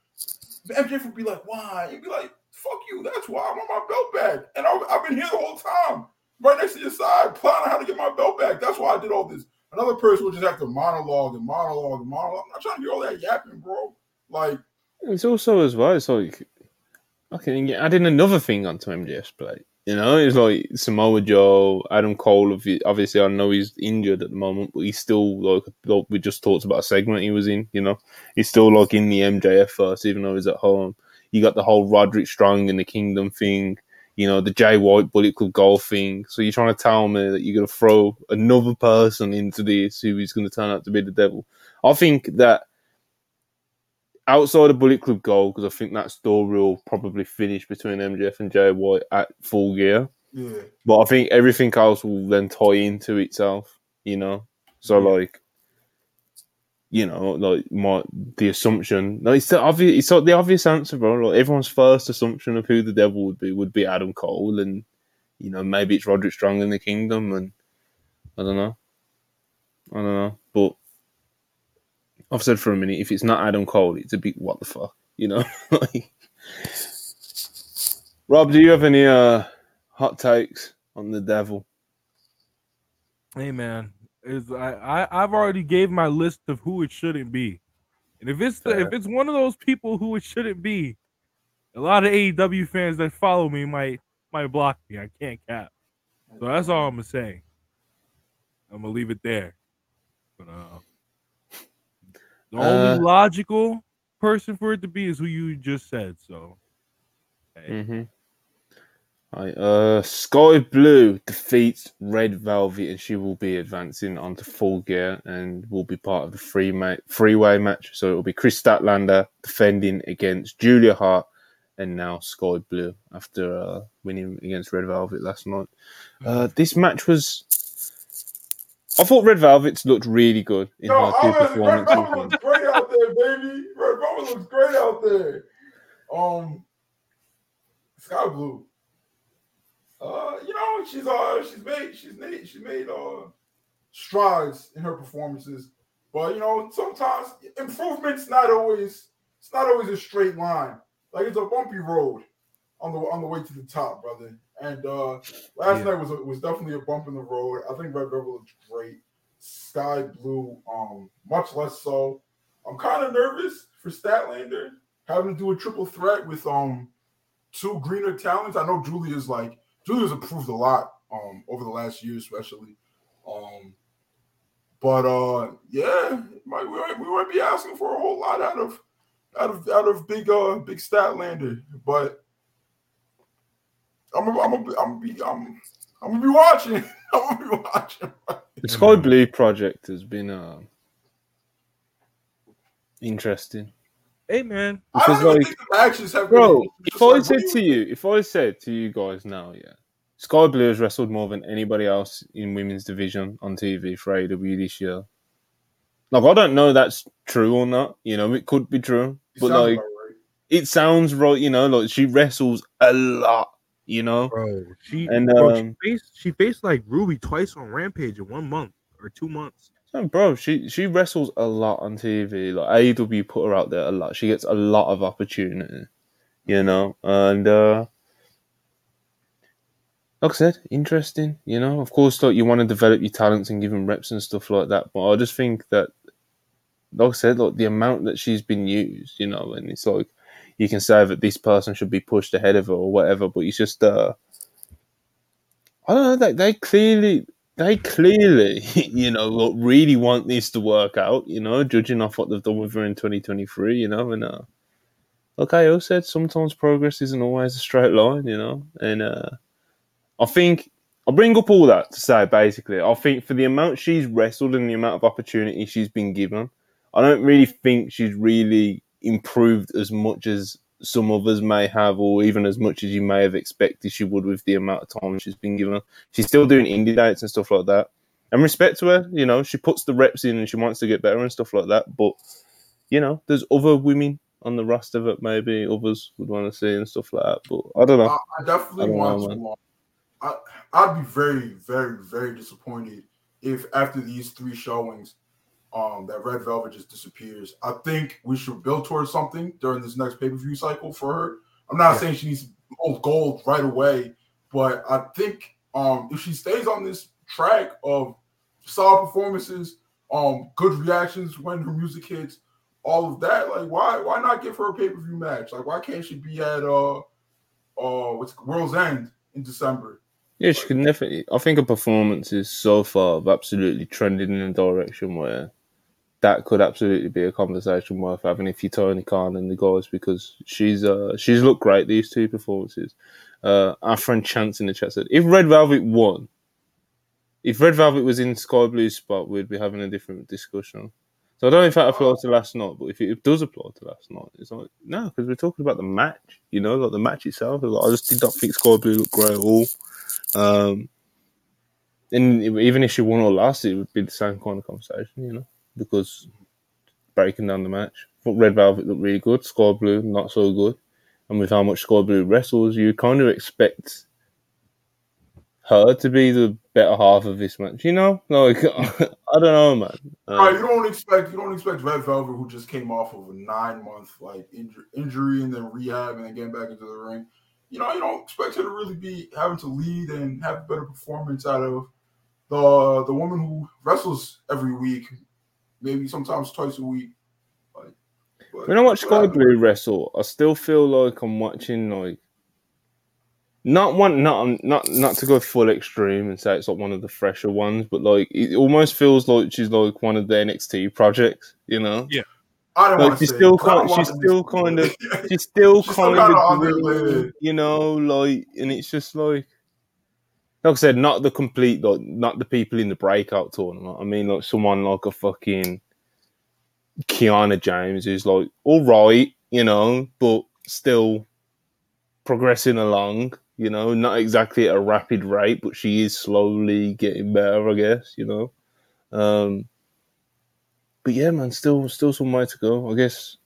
MJF would be like, why? He'd be like, fuck you. That's why I want my belt back. And I, have been here the whole time, right next to your side, planning how to get my belt back. That's why I did all this. Another person would just have to monologue and monologue and monologue. I'm not trying to hear all that yapping, bro. Like, it's also as well. It's like, okay, adding another thing onto MJF's plate. You know, it's like Samoa Joe, Adam Cole. Obviously, I know he's injured at the moment, but he's still like, like we just talked about a segment he was in. You know, he's still like in the MJF first, even though he's at home. You got the whole Roderick Strong in the Kingdom thing. You know, the Jay White Bullet Club Gold thing. So you're trying to tell me that you're going to throw another person into this who is going to turn out to be the devil. I think that outside of Bullet Club Gold, because I think that story will probably finish between MJF and Jay White at full gear. Yeah. But I think everything else will then tie into itself, you know. So Yeah. like, you know, like my the assumption. No, it's the obvious. It's the obvious answer, bro. Like everyone's first assumption of who the devil would be would be Adam Cole, and you know maybe it's Roderick Strong in the Kingdom, and I don't know. I don't know, but I've said for a minute, if it's not Adam Cole, it's a big what the fuck, you know. *laughs* Like- Rob, do you have any uh hot takes on the devil? Hey man, is I, I I've already gave my list of who it shouldn't be, and if it's the, if it's one of those people who it shouldn't be, a lot of AEW fans that follow me might might block me. I can't cap. So that's all I'm gonna say. I'm gonna leave it there. But uh, the Uh, only logical person for it to be is who you just said. So hey, Mm-hmm. Right, uh, Sky Blue defeats Red Velvet, and she will be advancing onto full gear and will be part of the free ma- freeway match. So it will be Kris Statlander defending against Julia Hart, and now Sky Blue after uh, winning against Red Velvet last night. Uh, this match was. I thought Red Velvet's looked really good in Yo, her two I Red. Velvet looks great out there, baby. Red Velvet looks great out there. Um, Sky Blue. Uh, you know, she's uh, she's made, she's made, she's made uh, strides in her performances, but you know, sometimes improvement's not always, it's not always a straight line. Like it's a bumpy road on the on the way to the top, brother. And uh last Yeah. night was a, was definitely a bump in the road. I think Red Velvet looks great. Sky Blue, um, much less so. I'm kind of nervous for Statlander having to do a triple threat with um two greener talents. I know Julia's like Julia's improved a lot um over the last year, especially. Um, but uh, yeah, might, we, might, we might be asking for a whole lot out of out of out of big uh big Statlander, but I'm I'm I'm be I'm I'm gonna be watching. *laughs* I'm gonna be watching. The Sky Blue project has been uh, interesting. Hey man, I Because, don't like, think the matches have Bro, been. if I like, said to you, if I said to you guys now, yeah, Sky Blue has wrestled more than anybody else in women's division on TV for AEW this year. Like, I don't know that's true or not. You know, it could be true, it but like, right. it sounds right. You know, like she wrestles a lot. You know, bro, she And, bro, um, she faced she faced like Ruby twice on Rampage in one month or two months. Bro, she she wrestles a lot on TV. Like AEW put her out there a lot. She gets a lot of opportunity, you know. And uh like I said, interesting. You know, of course, like you want to develop your talents and give them reps and stuff like that. But I just think that, like I said, like the amount that she's been used, you know, and it's like you can say that this person should be pushed ahead of her or whatever, but it's just uh I don't know. They they clearly they clearly, *laughs* you know, really want this to work out, you know, judging off what they've done with her in 2023, you know, and, uh, like I said, sometimes progress isn't always a straight line, you know, and, uh, I think, I'll bring up all that to say, basically, I think for the amount she's wrestled and the amount of opportunity she's been given, I don't really think she's really improved as much as some others may have, or even as much as you may have expected she would with the amount of time she's been given. She's still doing indie dates and stuff like that. And respect to her, you know, she puts the reps in and she wants to get better and stuff like that. But, you know, there's other women on the roster that maybe others would want to see and stuff like that. But I don't know. I, I definitely I want know, to. uh, I, I'd be very, very, very disappointed if after these three showings, um, that Red Velvet just disappears. I think we should build towards something during this next pay per view cycle for her. I'm not Yeah. saying she needs gold gold right away, but I think um, if she stays on this track of solid performances, um, good reactions when her music hits, all of that, like why why not give her a pay per view match? Like why can't she be at uh uh what's World's End in December? Yeah, she can definitely. I think her performances so far have absolutely trended in a direction where that could absolutely be a conversation worth having if you Tony Khan and the guys because she's uh she's looked great these two performances. Uh, our friend Chance in the chat said if Red Velvet won, if Red Velvet was in Sky Blue's spot, we'd be having a different discussion. So I don't know if that applies to last night, but if it does apply to last night, it's like no, because we're talking about the match. You know, like the match itself. Like, I just did not think Sky Blue looked great at all. Um, and even if she won or lost, it would be the same kind of conversation, you know, because breaking down the match. Red Velvet looked really good, Sky Blue not so good. And with how much Sky Blue wrestles, you kind of expect her to be the better half of this match. You know, like *laughs* I don't know, man. Um, right, you don't expect you don't expect Red Velvet, who just came off of a nine month like injury, injury and then rehab and then getting back into the ring. You know, you don't expect her to really be having to lead and have a better performance out of the the woman who wrestles every week, maybe sometimes twice a week. Like, when I watch Sky Blue wrestle, I still feel like I'm watching like not one, not um, not not to go full extreme and say it's like one of the fresher ones, but like it almost feels like she's like one of the NXT projects, you know? Yeah. I don't like she's still kind, she's still kind of, she's still she's kind still of, you know, like, and it's just like, like I said, not the complete, like, not the people in the breakout tournament. I mean, like someone like a fucking Kiana James who's like all right, you know, but still progressing along you know, not exactly at a rapid rate, but she is slowly getting better, I guess, you know. Um, but yeah, man, still still some way to go. I guess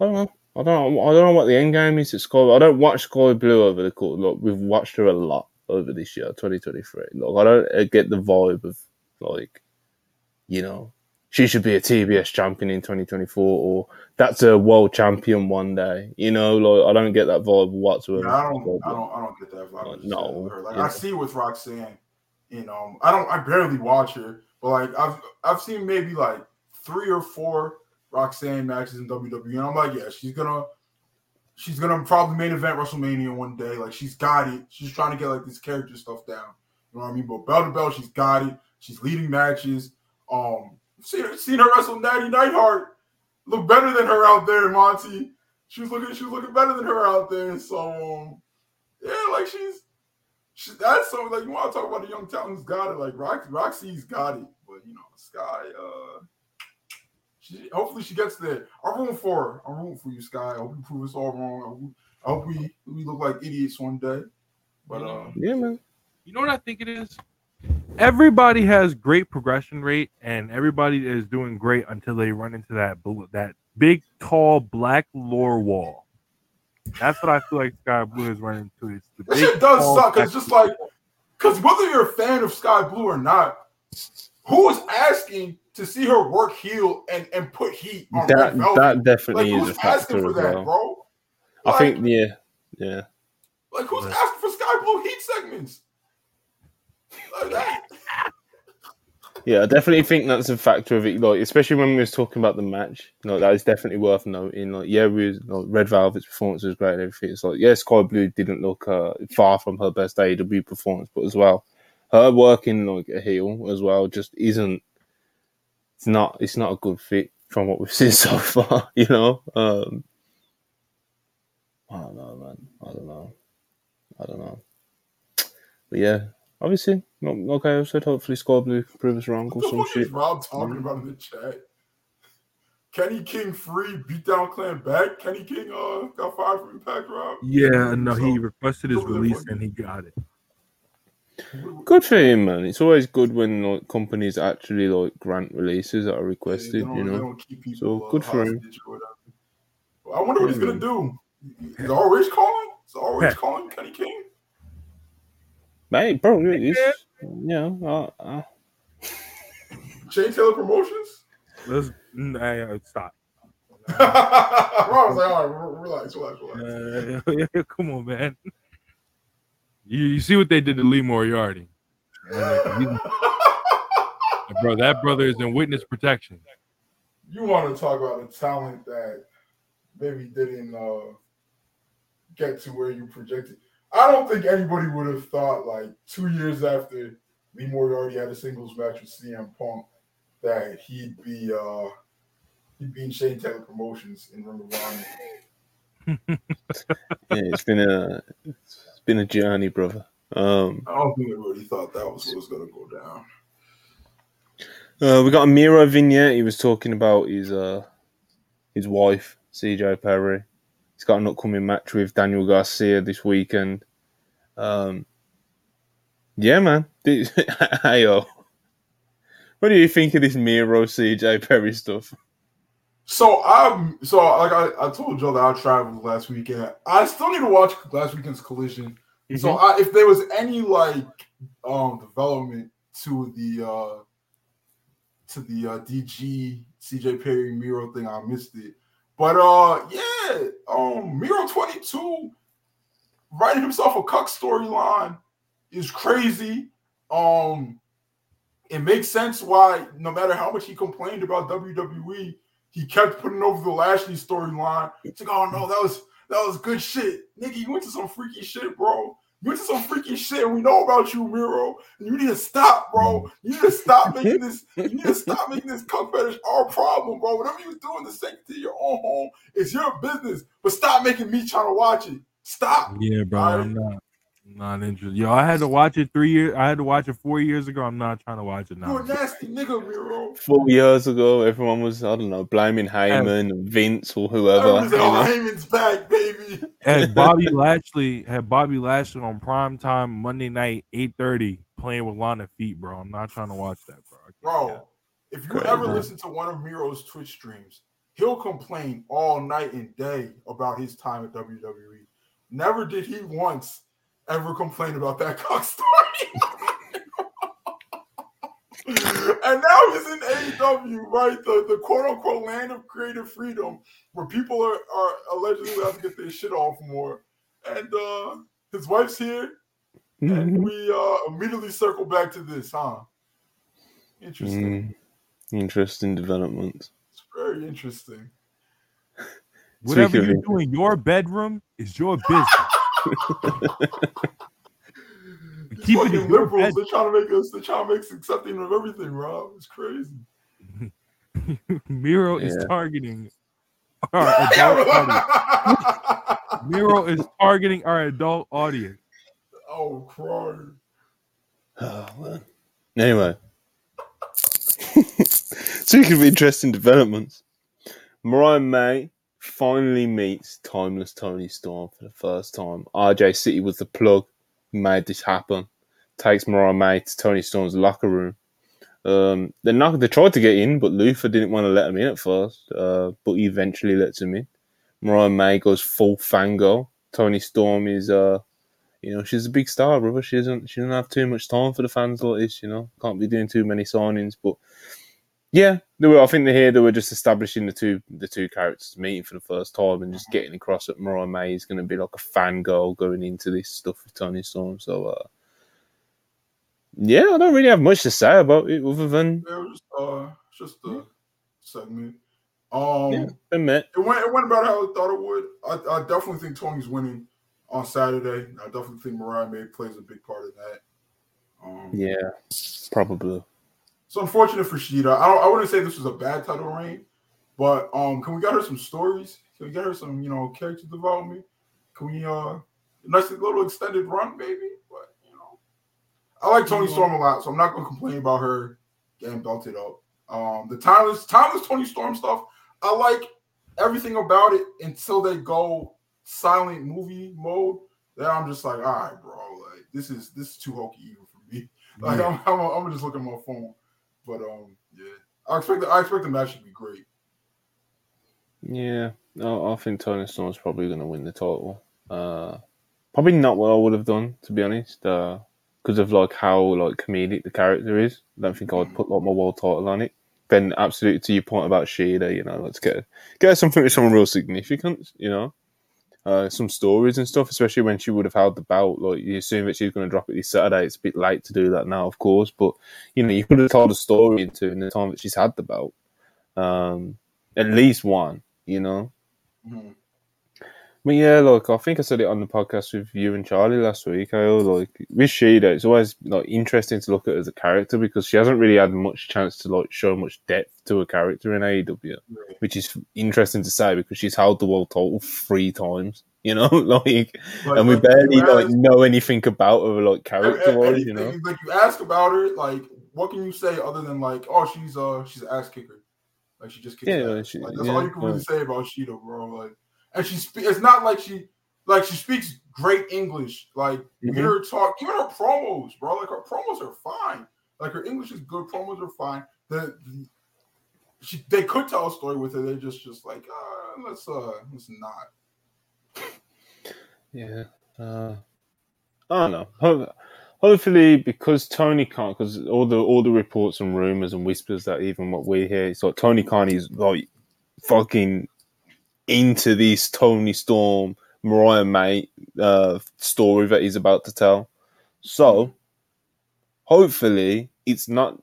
I don't know. I don't know. I don't know what the end game is at Sky. I don't watch Sky Blue over the course. Look, we've watched her a lot over this year, 2023. Look, I don't uh, get the vibe of like, you know, she should be a TBS champion in 2024 or that's a world champion one day. You know, like I don't get that vibe whatsoever. Yeah, I don't, I don't, I don't get that vibe. Like, no, like I see with Roxanne. You know, I don't, I barely watch her, but like I've, I've seen maybe like three or four Roxanne matches in WWE, and I'm like, yeah, she's gonna, she's gonna probably main event WrestleMania one day. Like she's got it. She's trying to get like this character stuff down. You know what I mean? But bell to bell, she's got it. She's leading matches. Um, seen, seen her wrestle Natty Neidhart look better than her out there, Monty. She was looking, she was looking better than her out there. So um, yeah, like she's she, that's something like you want to talk about the young talent who's got it. Like Rox, Roxy's got it, but you know, Sky, uh, she, hopefully she gets there. I'm rooting for her. I'm rooting for you, Sky. I hope you prove us all wrong. I hope we we look like idiots one day. But uh, yeah, man. You know what I think it is? everybody has great progression rate and everybody is doing great until they run into that that big tall black lore wall. That's what I feel like Sky Blue is running into. It's the this shit does suck. It's just like because whether you're a fan of Sky Blue or not, who is asking to see her work heel and, and put heat on that? That definitely like, is a factor for that, well. bro. Like, I think yeah, yeah. Like who's asking for Sky Blue heat segments? Like yeah, I definitely think that's a factor of it. Like, especially when we was talking about the match, you know, that is definitely worth noting. Like, yeah, we was, like, Red Velvet's performance was great and everything. It's like, yeah, Sky Blue didn't look uh, far from her best AEW performance, but as well, her working like a heel as well just isn't. It's not. It's not a good fit from what we've *laughs* seen so far. You know. Um, I don't know, man. I don't know. I don't know. But yeah, obviously, not okay. I said hopefully Sky Blue can prove us wrong or some shit. Rob talking about in the chat? Kenny King free beat down clan back. Kenny King uh got fired from Impact Rob. Yeah, no, so, he requested his release and he got it. Good for him, man. It's always good when like companies actually like grant releases that are requested. Yeah, you know, people, so uh, good for him. I wonder what he's gonna do. Is always calling? Is always calling Kenny King? Mate, bro, it's, you know, uh, uh. Shane Taylor Promotions? Let's uh, stop. *laughs* I was like, all right, relax, relax, relax. Uh, come on, man. You, you see what they did to Lee Moriarty. *laughs* bro, that brother is in witness protection. You want to talk about a talent that maybe didn't uh, get to where you projected. I don't think anybody would have thought like two years after Lee Moriarty had a singles match with CM Punk that he'd be uh he'd be in Shane Taylor Promotions in Ring of Honor. yeah, it's been a it's been a journey, brother. Um, I don't think anybody thought that was what was gonna go down. Uh, we got a Miro vignette. He was talking about his uh his wife, CJ Perry. He's got an upcoming match with Daniel Garcia this weekend. Um, yeah, man. *laughs* hey, yo. What do you think of this Miro CJ Perry stuff? So I'm so like I, I told Joe that I traveled last weekend. I still need to watch last weekend's collision. Mm-hmm. So I, if there was any like um development to the uh to the uh DG CJ Perry Miro thing, I missed it. But uh yeah, um Miro 22 writing himself a cuck storyline is crazy. Um it makes sense why no matter how much he complained about WWE, he kept putting over the Lashley storyline. It's like, oh no, that was that was good shit. Nigga, you went to some freaky shit, bro. You went to some freaky shit, and we know about you, Miro. And you need to stop, bro. You need to stop making this. You need to stop making this cuck fetish our problem, bro. Whatever you do in the sanctity of your own home, it's your business. But stop making me trying to watch it. Stop. Yeah, bro. Right? I'm not. Not interested. Yo, I had to watch it three years. I had to watch it four years ago. I'm not trying to watch it now. You're a nasty nigga, Miro. Four years ago, everyone was I don't know blaming Heyman, and Vince, or whoever. Was, oh, Heyman's back, baby. And *laughs* Bobby Lashley had Bobby Lashley on prime time Monday night, eight thirty, playing with Lana Feet, bro. I'm not trying to watch that, bro. Bro, if you Crazy, ever bro. listen to one of Miro's Twitch streams, he'll complain all night and day about his time at WWE. Never did he once ever complain about that *laughs* cock story. and now he's in AEW, right? The, the quote unquote land of creative freedom where people are, are allegedly allowed to get their shit off more. And uh his wife's here. Mm-hmm. And we uh immediately circle back to this, huh? Interesting. Mm, interesting development. It's very interesting. Whatever you do in your bedroom is your business. *laughs* Keep it liberals. They're trying to make us. They're trying to make us accepting of everything, Rob. It's crazy. *laughs* Miro yeah. is targeting our adult *laughs* audience. Miro is targeting our adult audience. Oh, crying. Oh, well. Anyway, speaking of interesting developments, Mariah May finally meets timeless Toni Storm for the first time. RJ City was the plug made this happen. Takes Mariah May to Toni Storm's locker room. Um, they not, they tried to get in, but Luther didn't want to let him in at first. Uh, but he eventually lets him in. Mariah May goes full fango. Toni Storm is, uh, you know, she's a big star, brother. She doesn't, she doesn't have too much time for the fans like this. You know, can't be doing too many signings. But yeah, they were. I think here they were just establishing the two the two characters meeting for the first time and just getting across that Mariah May is going to be like a fan girl going into this stuff with Toni Storm. So uh, yeah, I don't really have much to say about it other than it was uh, just a segment. Um, yeah, it went it went about how I thought it would. I, I definitely think Toni's winning on Saturday. I definitely think Mariah May plays a big part of that. Um, yeah, probably. It's unfortunate for Shida. I, I wouldn't say this was a bad title reign, but um, can we get her some stories? Can we get her some, you know, character development? Can we uh, nice little extended run, maybe? But you know, I like Toni Storm a lot, so I'm not gonna complain about her getting belted up. Um, the timeless, timeless Toni Storm stuff, I like everything about it until they go silent movie mode. Then I'm just like, all right, bro, like this is this is too hokey even for me. *laughs* Like yeah. I'm, I'm, I'm gonna just look at my phone. But um, yeah, I expect the, I expect the match to be great. Yeah, no, I think Toni Storm's probably going to win the title. Uh, probably not what I would have done to be honest, because uh, of like how like comedic the character is. I don't think I'd put like my world title on it. Then, absolutely to your point about Shida, you know, let's get get something with some real significance, you know uh, some stories and stuff, especially when she would have held the belt. Like you assume that she's going to drop it this Saturday. It's a bit late to do that now, of course, but you know you could have told a story into in the time that she's had the belt, um, at least one. You know. Mm-hmm. But yeah, look, I think I said it on the podcast with you and Charlie last week. I like with Shida, it's always like interesting to look at as a character because she hasn't really had much chance to like show much depth to a character in AEW, which is interesting to say because she's held the world title three times. You know, *laughs* like, like and we barely like know anything about her like character wise. You know, like you ask about her, like what can you say other than like, oh, she's uh she's an ass kicker, like she just kicks Yeah, she- like that's yeah, all you can really yeah. say about Shida, bro. Like, and she spe- it's not like she like she speaks great English. Like you Mhm. hear her talk, even her promos, bro. Like her promos are fine. Like her English is good. Promos are fine. The, the she they could tell a story with it. They're just just like uh, let's uh let's not. Yeah. Uh, I don't know. Hopefully, because Tony Khan, because all the all the reports and rumors and whispers that even what we hear, it's like Tony Khan is like fucking into this Toni Storm, Mariah May uh, story that he's about to tell. So, hopefully, it's not.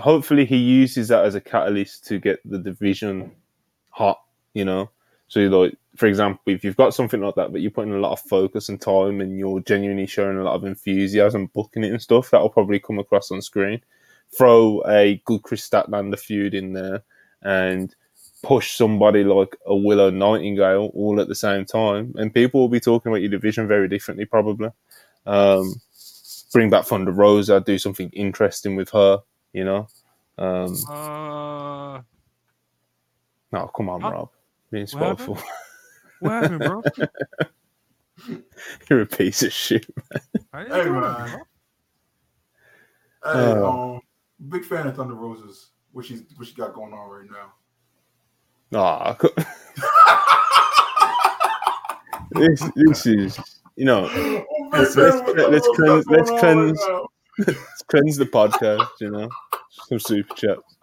Hopefully, he uses that as a catalyst to get the division hot. You know, so like for example, if you've got something like that, but you're putting a lot of focus and time, and you're genuinely showing a lot of enthusiasm, booking it and stuff, that'll probably come across on screen. Throw a good Kris Statlander feud in there, and push somebody like a Willow Nightingale all at the same time, and people will be talking about your division very differently, probably. Um, bring back Thunder Rosa, do something interesting with her, you know. Um, Uh, no, come on, Huh? Rob, being What happened? spiteful. what happened, bro? *laughs* You're a piece of shit. I Hey, man. Hey, Uh. um, big fan of Thunder Rosa's. What she's what she got going on right now. Ah, co- this this is you know *laughs* Let's- let's- let's cleanse- let's cleanse- *laughs* let's cleanse the podcast. You know, some super chats.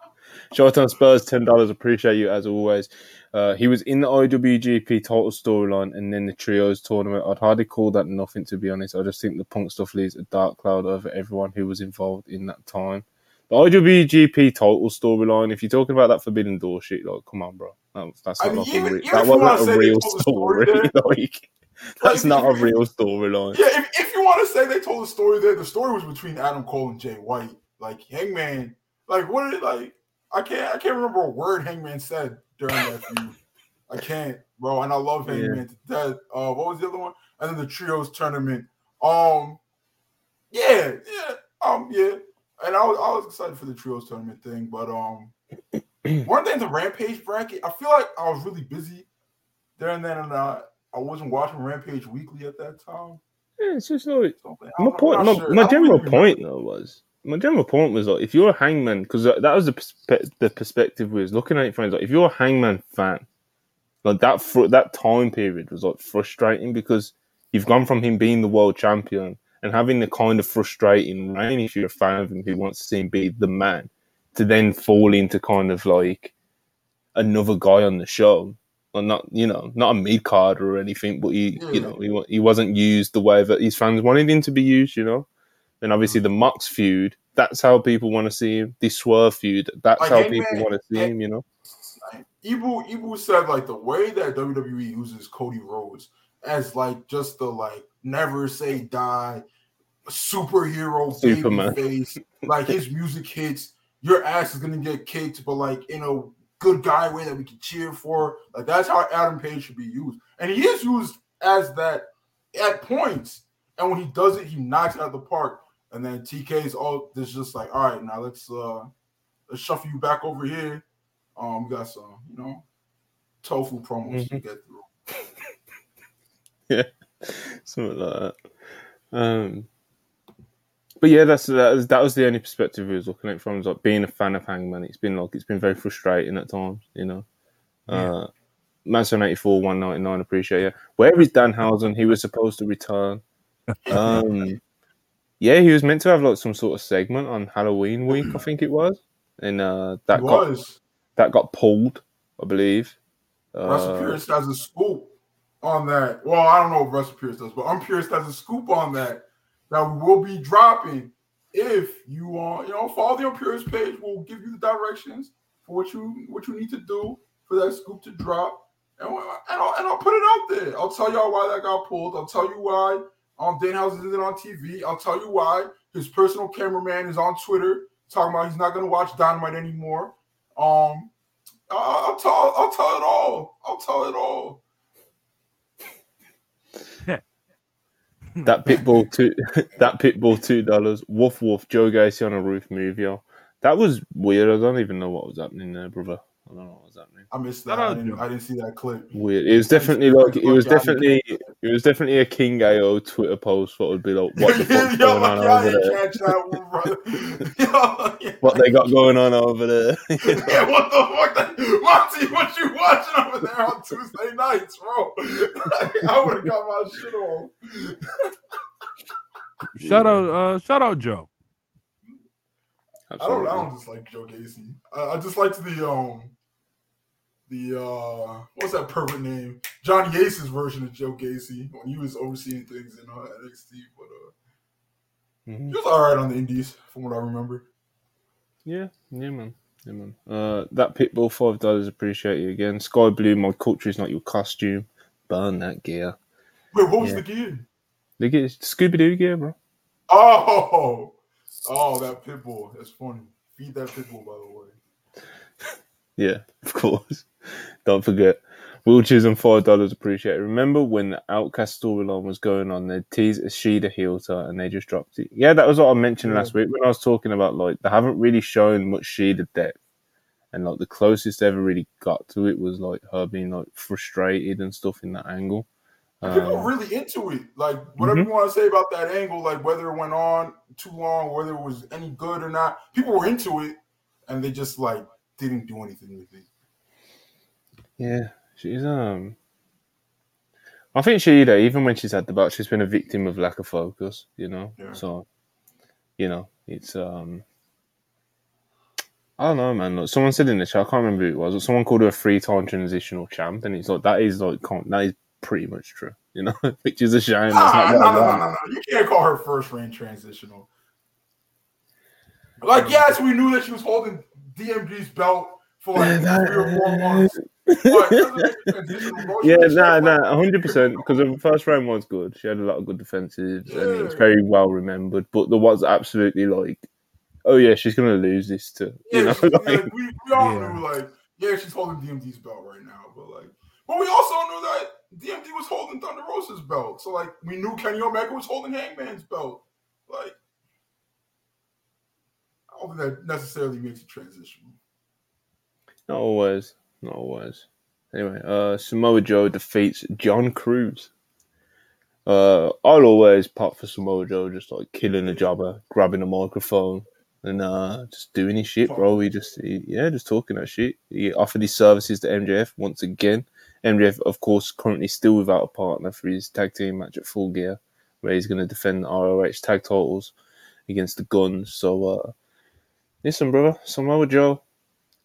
Showtime Spurs ten dollars. Appreciate you as always. Uh, he was in the IWGP title storyline and then the trios tournament. I'd hardly call that nothing to be honest. I just think the punk stuff leaves a dark cloud over everyone who was involved in that time. The IWGP title storyline. If you're talking about that Forbidden Door shit, like, come on, bro. That, that's I not mean, like even- a re- that if you wanna wasn't a real story story. *laughs* like, that's like, not a real storyline. Yeah, if, if you want to say they told a story there, the story was between Adam Cole and Jay White. Like Hangman, like what did like I can't I can't remember a word Hangman said during that feud. I can't, bro. And I love Yeah. Hangman to death. Uh, what was the other one? And then the trios tournament. Um, yeah, yeah, um, yeah. And I was I was excited for the trios tournament thing, but um, weren't they in the Rampage bracket? I feel like I was really busy during then, and uh, I wasn't watching Rampage weekly at that time. Yeah, it's just like my point. My, my general point though was my general point was like if you're a Hangman because that was the perspe- the perspective we was looking at it from. Like if you're a Hangman fan, like that fr- that time period was like frustrating because you've gone from him being the world champion and having the kind of frustrating reign if you're a fan of him who wants to see him be the man to then fall into kind of like another guy on the show. Well, not you know, not a mid card or anything, but he, Yeah. you hmm. know, he, he wasn't used the way that his fans wanted him to be used. You know, then hmm. obviously the Mox feud. That's how people want to see him. The Swerve feud. That's Like how Hangman- people want to see him. You know. Ibu Ibu said like the way that WWE uses Cody Rhodes as like just the like never say die superhero Superman. face. Like his music hits, your ass is gonna get kicked, but like in a good guy way that we can cheer for. Like that's how Adam Page should be used, and he is used as that at points. And when he does it, he knocks it out of the park. And then TK's all this just like, all right, now let's uh let's shuffle you back over here. Um, we got some, you know, tofu promos to get through. *laughs* *laughs* something like that. Um, but yeah, that's that was, that was the only perspective we was looking at it from. Was like being a fan of Hangman. It's been like it's been very frustrating at times, you know. Uh, Manson eighty four one ninety nine. Appreciate you. Where is Danhausen? He was supposed to return. *laughs* Um, yeah, he was meant to have like some sort of segment on Halloween week, I think it was, and uh, that got was. that got pulled, I believe. Russell Uh, Pierce has a scoop on that. Well, I don't know if Russell Pierce does, but I'm Pierce has a scoop on that that will be dropping if you want, you know, follow the Pierce page. We'll give you the directions for what you what you need to do for that scoop to drop, and, and, I'll, and I'll put it out there. I'll tell y'all why that got pulled. I'll tell you why um Danhausen isn't on TV. I'll tell you why his personal cameraman is on Twitter talking about he's not going to watch Dynamite anymore. Um, I'll, I'll tell. I'll tell it all. I'll tell it all. *laughs* That pitbull two, *laughs* that pitbull two dollars. Woof woof. Joe Gacy on a roof movie. Yo. That was weird. I don't even know what was happening there, brother. I don't know what was happening. I missed that. I didn't, I didn't see that clip. Weird. It was definitely like it was definitely it was definitely a King AO Twitter post that would be like, "What the fuck's *laughs* *laughs* going on over there? what they got going on over there? yeah, what the fuck, Monty? What you watching over there on Tuesday nights, bro? *laughs* I would have got my shit on. shout out, uh, shout out, Joe. Absolutely. I don't. I don't just like Joe Gacy. I, I just liked the um the uh what's that perfect name? Johnny Ace's version of Joe Gacy when he was overseeing things in uh, NXT, but uh mm-hmm. he was all right on the Indies from what I remember. Yeah, yeah, man. Yeah, man. Uh, that Pitbull five dollars. Appreciate you again. Sky blue. My culture is not your costume. Burn that gear. Wait, what was yeah. the gear? The gear, Scooby Doo gear, bro. Oh, oh, that Pitbull. That's funny. Feed that Pitbull, by the way. *laughs* yeah, of course. Don't forget. Wheelchairs and five dollars appreciate it. Remember when the Outcast storyline was going on? They teased Shida heel turn and they just dropped it. Yeah, that was what I mentioned yeah. last week when I was talking about like they haven't really shown much Shida depth, and like the closest they ever really got to it was like her being like frustrated and stuff in that angle. People um, really into it. Like whatever mm-hmm. you want to say about that angle, like whether it went on too long, whether it was any good or not, people were into it, and they just like didn't do anything with it. Yeah, she's um. I think she, either, even when she's had the belt, she's been a victim of lack of focus. You know, yeah. so you know it's um. I don't know, man. Look, someone said in the chat, I can't remember who it was, but someone called her a three-time transitional champ, and it's like that is like that is pretty much true, you know, *laughs* which is a shame. Nah, no, no, no, no, no, You can't call her first reign transitional. Like, yes, we knew that she was holding DMD's belt for like three or four months yeah, *laughs* nah, nah, hundred percent. Because the first round was good. She had a lot of good defenses, yeah. and it's very well remembered. But there was absolutely like, oh yeah, she's gonna lose this too. Yeah, you know, *laughs* like, yeah, we, we all yeah. knew like, yeah, she's holding DMD's belt right now, but like, but we also knew that DMD was holding Thunder Rosa's belt. So like, we knew Kenny Omega was holding Hangman's belt. Like, I don't think that necessarily makes a transition. Not always. Not always. Anyway, uh, Samoa Joe defeats John Cruz. Uh, I'll always pop for Samoa Joe, just like killing a jobber, grabbing a microphone, and uh, just doing his shit, bro. He just, he, yeah, just talking that shit. He offered his services to MJF once again. MJF, of course, currently still without a partner for his tag team match at Full Gear, where he's going to defend the ROH tag titles against the Guns. So, uh, listen, brother, Samoa Joe,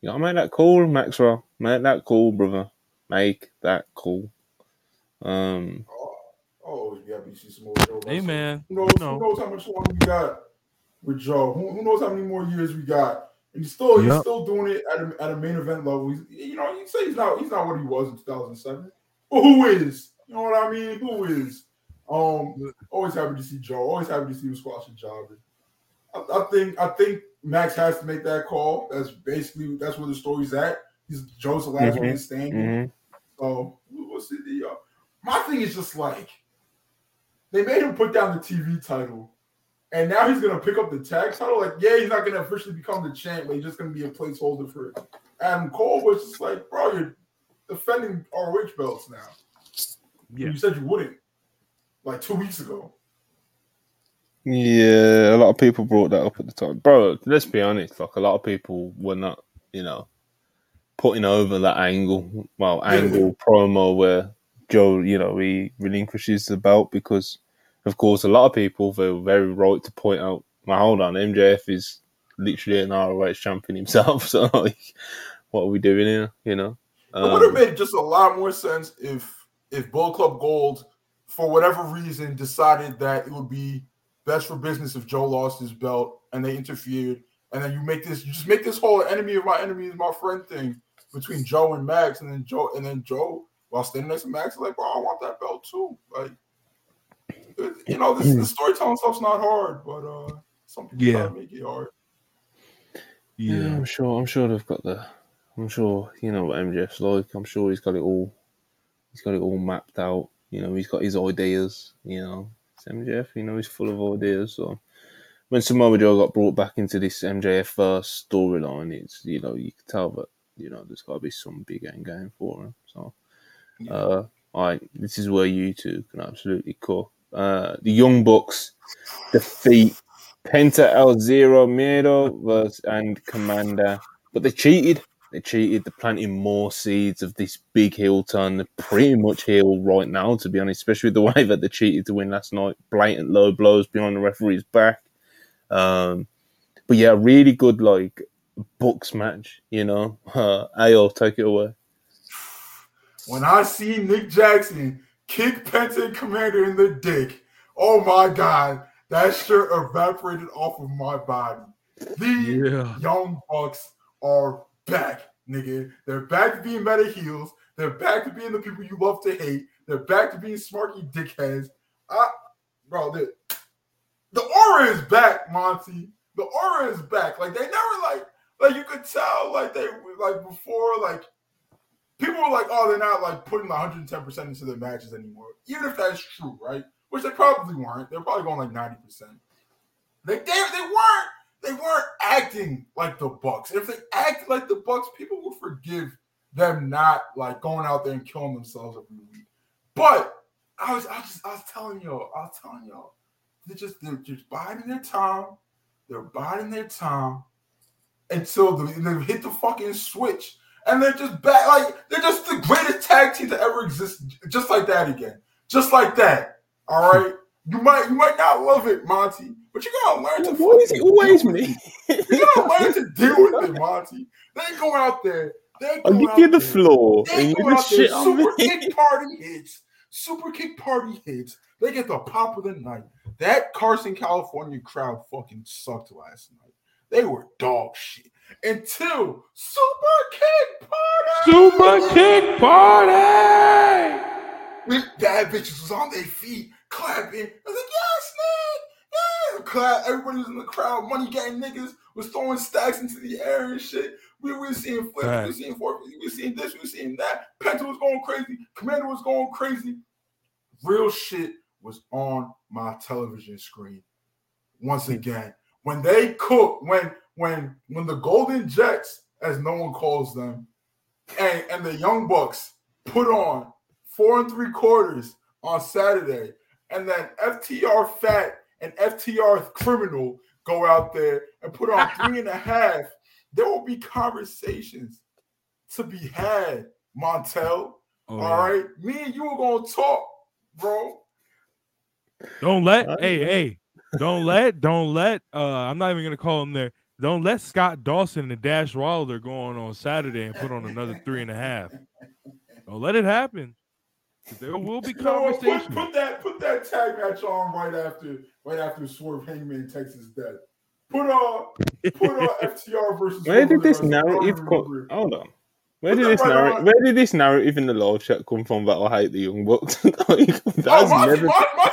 you gotta make that call, Maxwell. Make that call, brother. Make that call. Um. Oh, oh you gotta be some more Joe. Hey man, who knows, who knows how much longer we got with Joe? Who, who knows how many more years we got? And he's still he's still doing it at a, at a main event level. He's, you know, you say he's not he's not what he was in 2007. But who is? You know what I mean? Who is? Um, always happy to see Joe. Always happy to see him squash a job. I, I think I think Max has to make that call. That's basically that's where the story's at. He's Joe's the last mm-hmm. one standing. Mm-hmm. So we'll see the. Uh, my thing is just like they made him put down the TV title, and now he's gonna pick up the tag title. Like, yeah, he's not gonna officially become the champ, but he's just gonna be a placeholder for it. Adam Cole. Was just like, bro, you're defending ROH belts now. Yeah. You said you wouldn't, like two weeks ago. Yeah, a lot of people brought that up at the time, bro. Let's be honest. Like a lot of people were not, you know, putting over that angle. Well, angle promo where Joe, you know, he relinquishes the belt because, of course, a lot of people were very right to point out. Well, hold on, MJF is literally an ROH champion himself. *laughs* So, like, what are we doing here? You know, um, it would have made just a lot more sense if if Bullet Club Gold, for whatever reason, decided that it would be best for business if Joe lost his belt and they interfered. And then you make this, you just make this whole enemy of my enemy is my friend thing between Joe and Max, and then Joe, and then Joe, while standing next to Max, is like, bro, I want that belt too. Like, you know, this the storytelling stuff's not hard, but uh some people yeah. make it hard. Yeah. yeah, I'm sure. I'm sure they've got the. I'm sure you know what MJF's like. I'm sure he's got it all. He's got it all mapped out. You know, he's got his ideas. You know, MJF. You know, he's full of ideas. So when Samoa Joe got brought back into this MJF first storyline, it's you know you can tell that you know there's got to be some big end game for him. So, yeah. uh, all right, this is where you two can absolutely cook. Uh, the Young Bucks defeat Penta El Zero Miedo versus, and Commander, but they cheated. They cheated. They're planting more seeds of this big heel turn. They're pretty much heel right now, to be honest, especially with the *laughs* way that they cheated to win last night. Blatant low blows behind the referee's back. Um, but yeah, really good like Bucks match. You know, *laughs* uh, Ayo, take it away. When I see Nick Jackson kick Penta Commander in the dick, oh my god, that shirt evaporated off of my body. The yeah. young Bucks are back, nigga. They're back to being meta heels. They're back to being the people you love to hate. They're back to being smarky dickheads. I, bro, the, the aura is back, Monty. The aura is back. Like they never like like you could tell like they like before like people were like, oh, they're not like putting 110 percent into their matches anymore. Even if that's true, right? Which they probably weren't. They're probably going like 90 percent. They, they they weren't they weren't acting like the Bucks. If they acted like the Bucks, people would forgive them not like going out there and killing themselves every week. But I was I was just I was telling y'all, I was telling y'all, they're just they're just biding their time. They're biding their time until they, they hit the fucking switch. And they're just back, like they're just the greatest tag team to ever exist, just like that again. Just like that. All right. You might you might not love it, Monty, but you gotta learn to. Why is it always me? you gotta learn to *laughs* deal with it, Monty. They go out there. They oh, I'll give you the there, floor they and you just shit on super me. kick party hits, super kick party hits. They get the pop of the night. That Carson, California crowd fucking sucked last night. They were dog shit until Super Kick Party. Super Kick Party. Bad bitches was on their feet clapping. I was like, yes, man, Clap. Everybody was in the crowd. Money gang niggas was throwing stacks into the air and shit. We were seeing flips, right. we were seeing four, we were seeing this, we were seeing that. Penta was going crazy. Commander was going crazy. Real shit was on my television screen. Once again, when they cook, when when when the Golden Jets, as no one calls them, and, and the Young Bucks put on four and three quarters on Saturday and then FTR Fat and FTR Criminal go out there and put on *laughs* three and a half, there will be conversations to be had, Montel. Oh, all yeah. right, me and you are gonna talk, bro. Don't let, hey, hey, don't let, don't let. Uh, I'm not even gonna call him there. Don't let Scott Dawson and Dash Wilder go on on Saturday and put on another three and a half. Don't let it happen. There will be conversation. put, put, that put that tag match on right after right after Swerve Hangman takes his death. Put on put on *laughs* FTR versus. Where did this narrative come? Hold on. Where did, this right narrative, where did this narrative in the live chat come from that I hate the Young Bucks? *laughs* like, oh, Mark, never...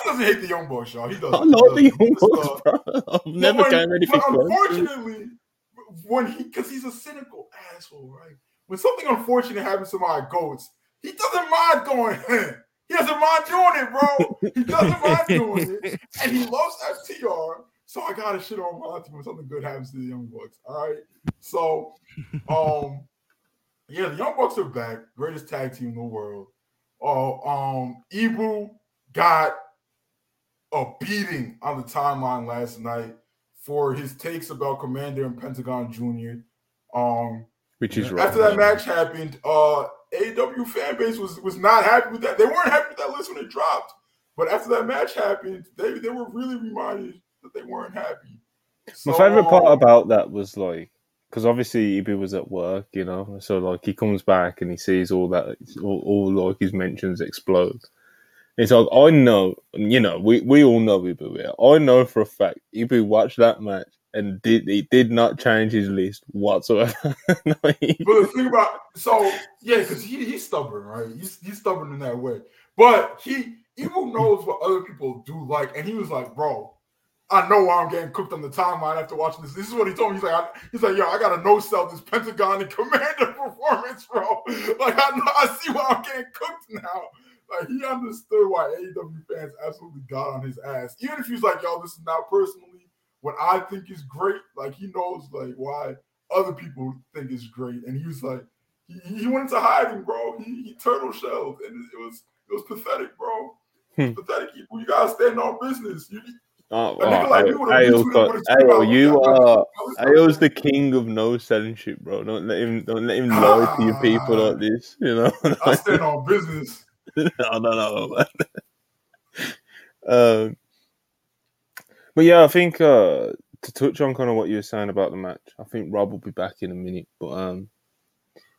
doesn't hate the Young Bucks, y'all. He doesn't. I love the Young Bucks, uh, bro. *laughs* I've never when, came anything Unfortunately, when he, because he's a cynical asshole, right? When something unfortunate happens to my goats, he doesn't mind going. *laughs* he doesn't mind doing it, bro. He doesn't mind doing it, *laughs* and he loves FTR. So I gotta shit on Monty when something good happens to the Young Bucks. All right. So, *laughs* um, yeah, the Young Bucks are back. Greatest tag team in the world. Oh, um, Ibu got a beating on the timeline last night for his takes about Commander and Pentagon Jr. Um, which is after that match happened, uh, AEW fan base was was not happy with that. They weren't happy with that list when it dropped. But after that match happened, they, they were really reminded that they weren't happy. So, My favorite part about that was like because obviously Ibu was at work, you know, so like he comes back and he sees all that, all, all like his mentions explode. It's like I know, you know, we, we all know Ibu. I know for a fact Ibu watched that match and did he did not change his list whatsoever. *laughs* no, he... But the thing about so yeah, because he, he's stubborn, right? He's he's stubborn in that way. But he even knows what other people do like, and he was like, bro. I know why I'm getting cooked on the timeline after watching this. This is what he told me. He's like, I, he's like, yo, I gotta no sell this Pentagon and Commander *laughs* performance, bro. Like, I know, I see why I'm getting cooked now. Like, he understood why AEW fans absolutely got on his ass. Even if he's like, yo, this is not personally what I think is great. Like he knows like why other people think is great, and he was like, he, he went into hiding, bro. He, he turtle shelled, and it, was it was pathetic, bro. Was hmm. pathetic. You, you gotta stand on business. You, Oh, oh like Ayo, you are Ayo's uh, the king of no selling shit, bro. Don't let him don't let him lie to your people like ah. this, you know. I stand on business. *laughs* no, no, no, *laughs* um, but yeah, I think uh, to touch on kind of what you were saying about the match, I think Rob will be back in a minute. But um,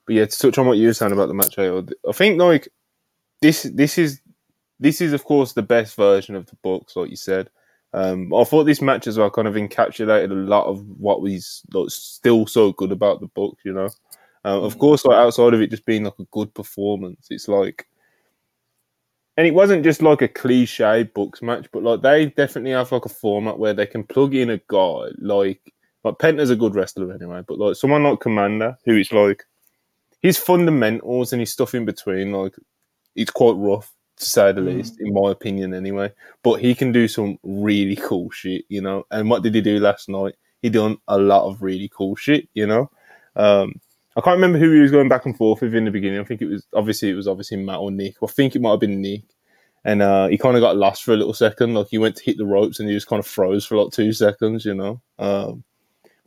but yeah, to touch on what you were saying about the match, I think like this this is this is of course the best version of the Bucks, like you said. Um, I thought this match as well kind of encapsulated a lot of what was like, still so good about the book, you know. Uh, of mm. course, like outside of it just being like a good performance, it's like, and it wasn't just like a cliche Bucks match, but like they definitely have like a format where they can plug in a guy like like Penta's a good wrestler anyway, but like someone like Commander, who is like his fundamentals and his stuff in between, like it's quite rough to say the mm. least, in my opinion, anyway. But he can do some really cool shit, you know. And what did he do last night? He done a lot of really cool shit, you know. Um, I can't remember who he was going back and forth with in the beginning. I think it was obviously it was obviously Matt or Nick. I think it might have been Nick. And uh, he kind of got lost for a little second. Like he went to hit the ropes and he just kind of froze for like two seconds, you know. Um,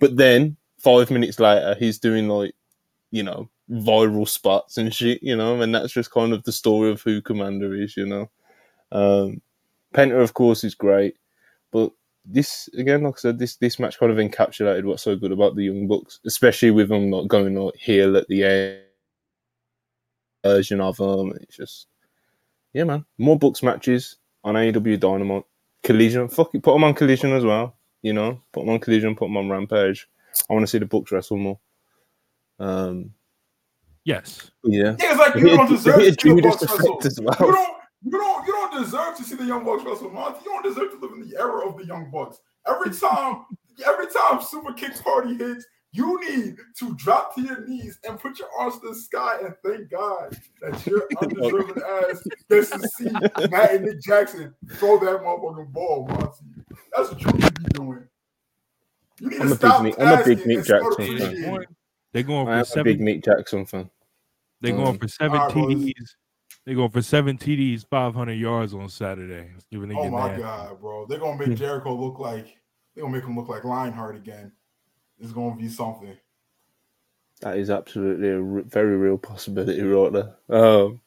but then five minutes later, he's doing like, you know, viral spots and shit, you know, and that's just kind of the story of who Commander is, you know. Um, Penta, of course, is great, but this again, like I said, this this match kind of encapsulated what's so good about the Young Bucks, especially with them not going like heel at the end version of them. It's just, yeah, man, more Bucks matches on AEW Dynamite. Collision, fuck it, put them on Collision as well. You know, put them on Collision, put them on Rampage. I want to see the Bucks wrestle more. Um, Yes. Yeah. Yeah, it's like you don't *laughs* deserve to see the Bucks wrestle. Well. You don't. You don't. You don't deserve to see the Young Bucks wrestle, Monty. You don't deserve to live in the era of the Young Bucks. Every *laughs* time, every time Super Kick Party hits, you need to drop to your knees and put your arms to the sky and thank God that your *laughs* undeserving ass gets to see Matt and Nick Jackson throw that motherfucking ball, Monty. That's what you need to be doing. You need I'm to stop big, I'm a big Nick Jackson fan. They're going for seven, a big Nick Jackson fan. They're going um, for seven TDs. They're going for seven TDs, 500 yards on Saturday. oh my that. god, bro! They're gonna make Jericho look like they're gonna make him look like Lionheart again. It's gonna be something. That is absolutely a r- very real possibility, right there. Um,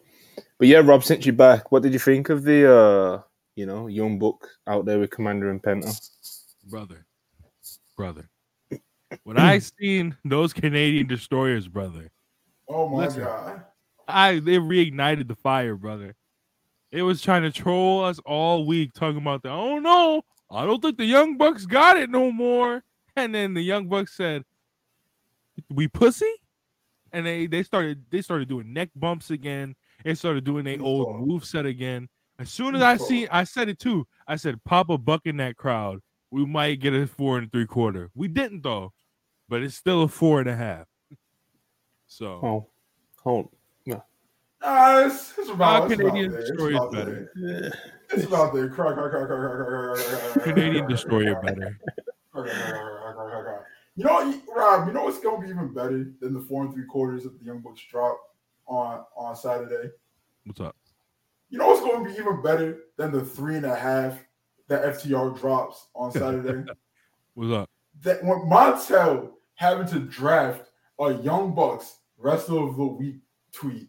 but yeah, Rob, since you're back, what did you think of the uh, you know young book out there with Commander and Penta? Brother, brother, when I seen those Canadian destroyers, brother, Oh my Listen, god! I they reignited the fire, brother. It was trying to troll us all week, talking about the oh no, I don't think the Young Bucks got it no more. And then the Young Bucks said, "We pussy," and they they started they started doing neck bumps again. They started doing their old move set again. As soon as I see, I said it too. I said, "Pop a buck in that crowd. We might get a four and three quarter." We didn't though, but it's still a four and a half. So, oh, hold, no. Uh, it's, it's about, it's Canadian about Destroyer better. It's about the crack, crack, crack, crack, crack, Canadian Destroyer better. You know, Rob. You know what's gonna be even better than the four and three quarters that the Young Bucks drop on on Saturday. What's up? You know what's going to be even better than the three and a half that FTR drops on Saturday? what's up? That when Montel having to draft a Young Bucks rest of the week tweet.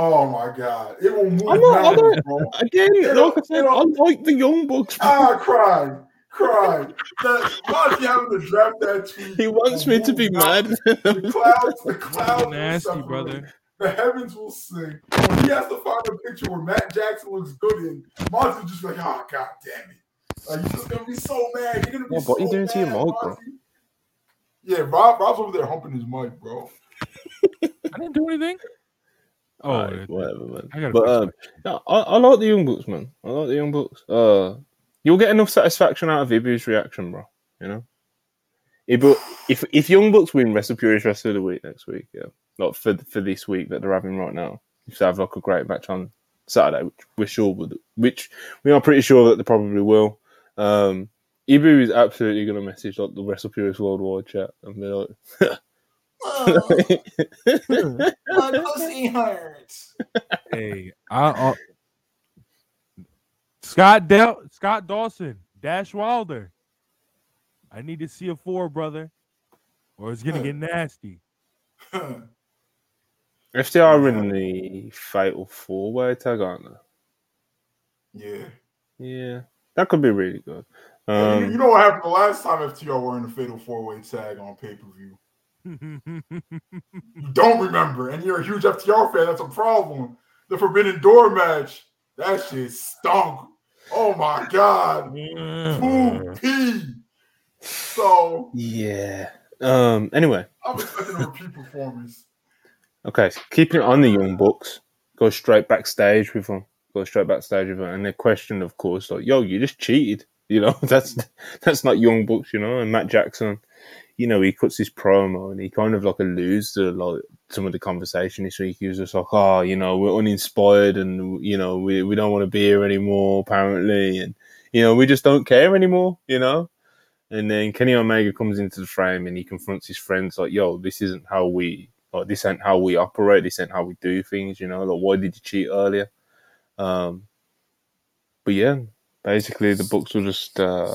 Oh my god, it will move I'm not, mountains, bro. Again, like I said, I like the Young Bucks. Ah, cry, cry. That Monty having to draft that tweet. He wants me to be mad. the clouds, the *laughs* clouds, nasty brother. The heavens will sing. When he has to find a picture where Matt Jackson looks good in, Monty's just like, oh god damn it. Like, he's just gonna be so mad. You're gonna be yeah, so what are you doing mad, to your mic, bro? Yeah, Rob, Rob's over there humping his mic, bro. I didn't do anything. Oh, right, whatever, man. I but um, yeah, I, I, like the Young Bucks, man. I like the Young Bucks. Uh, you'll get enough satisfaction out of Ibu's reaction, bro. You know, Ibu, if if Young Bucks win Wrestle Purist Rest of the Week next week, yeah, not for for this week that they're having right now, if they have like a great match on Saturday, which we're sure would, which we are pretty sure that they probably will. Um, Ibu is absolutely gonna message like the Wrestle Purist Worldwide chat and be like, *laughs* oh, *laughs* my pussy hurts. Hey, I, uh, Scott Del- Scott Dawson, Dash Wilder. I need to see a four, brother, or it's gonna get nasty. if they are in the fatal four way tag, aren't they? Yeah. Yeah. That could be really good. Um, you, you, know what happened the last time FTR were in the fatal four way tag on pay per view? You don't remember, and you're a huge FTR fan. That's a problem. The Forbidden Door match, that shit stunk. Oh my god, poopy. So yeah. Um. Anyway, I'm expecting a repeat performance. Okay, so keeping it on the young bucks, go straight backstage with them. Go straight backstage with them, and the question, of course, like, yo, you just cheated. You know, *laughs* that's that's not young bucks. You know, and Matt Jackson, you know, he cuts his promo and he kind of like alludes to like some of the conversation this week. He was just like, oh, you know, we're uninspired and, you know, we, we don't want to be here anymore, apparently. And, you know, we just don't care anymore, you know? And then Kenny Omega comes into the frame and he confronts his friends like, yo, this isn't how we, like, this ain't how we operate. This ain't how we do things, you know? Like, why did you cheat earlier? Um, but yeah, basically the Bucks were just, uh,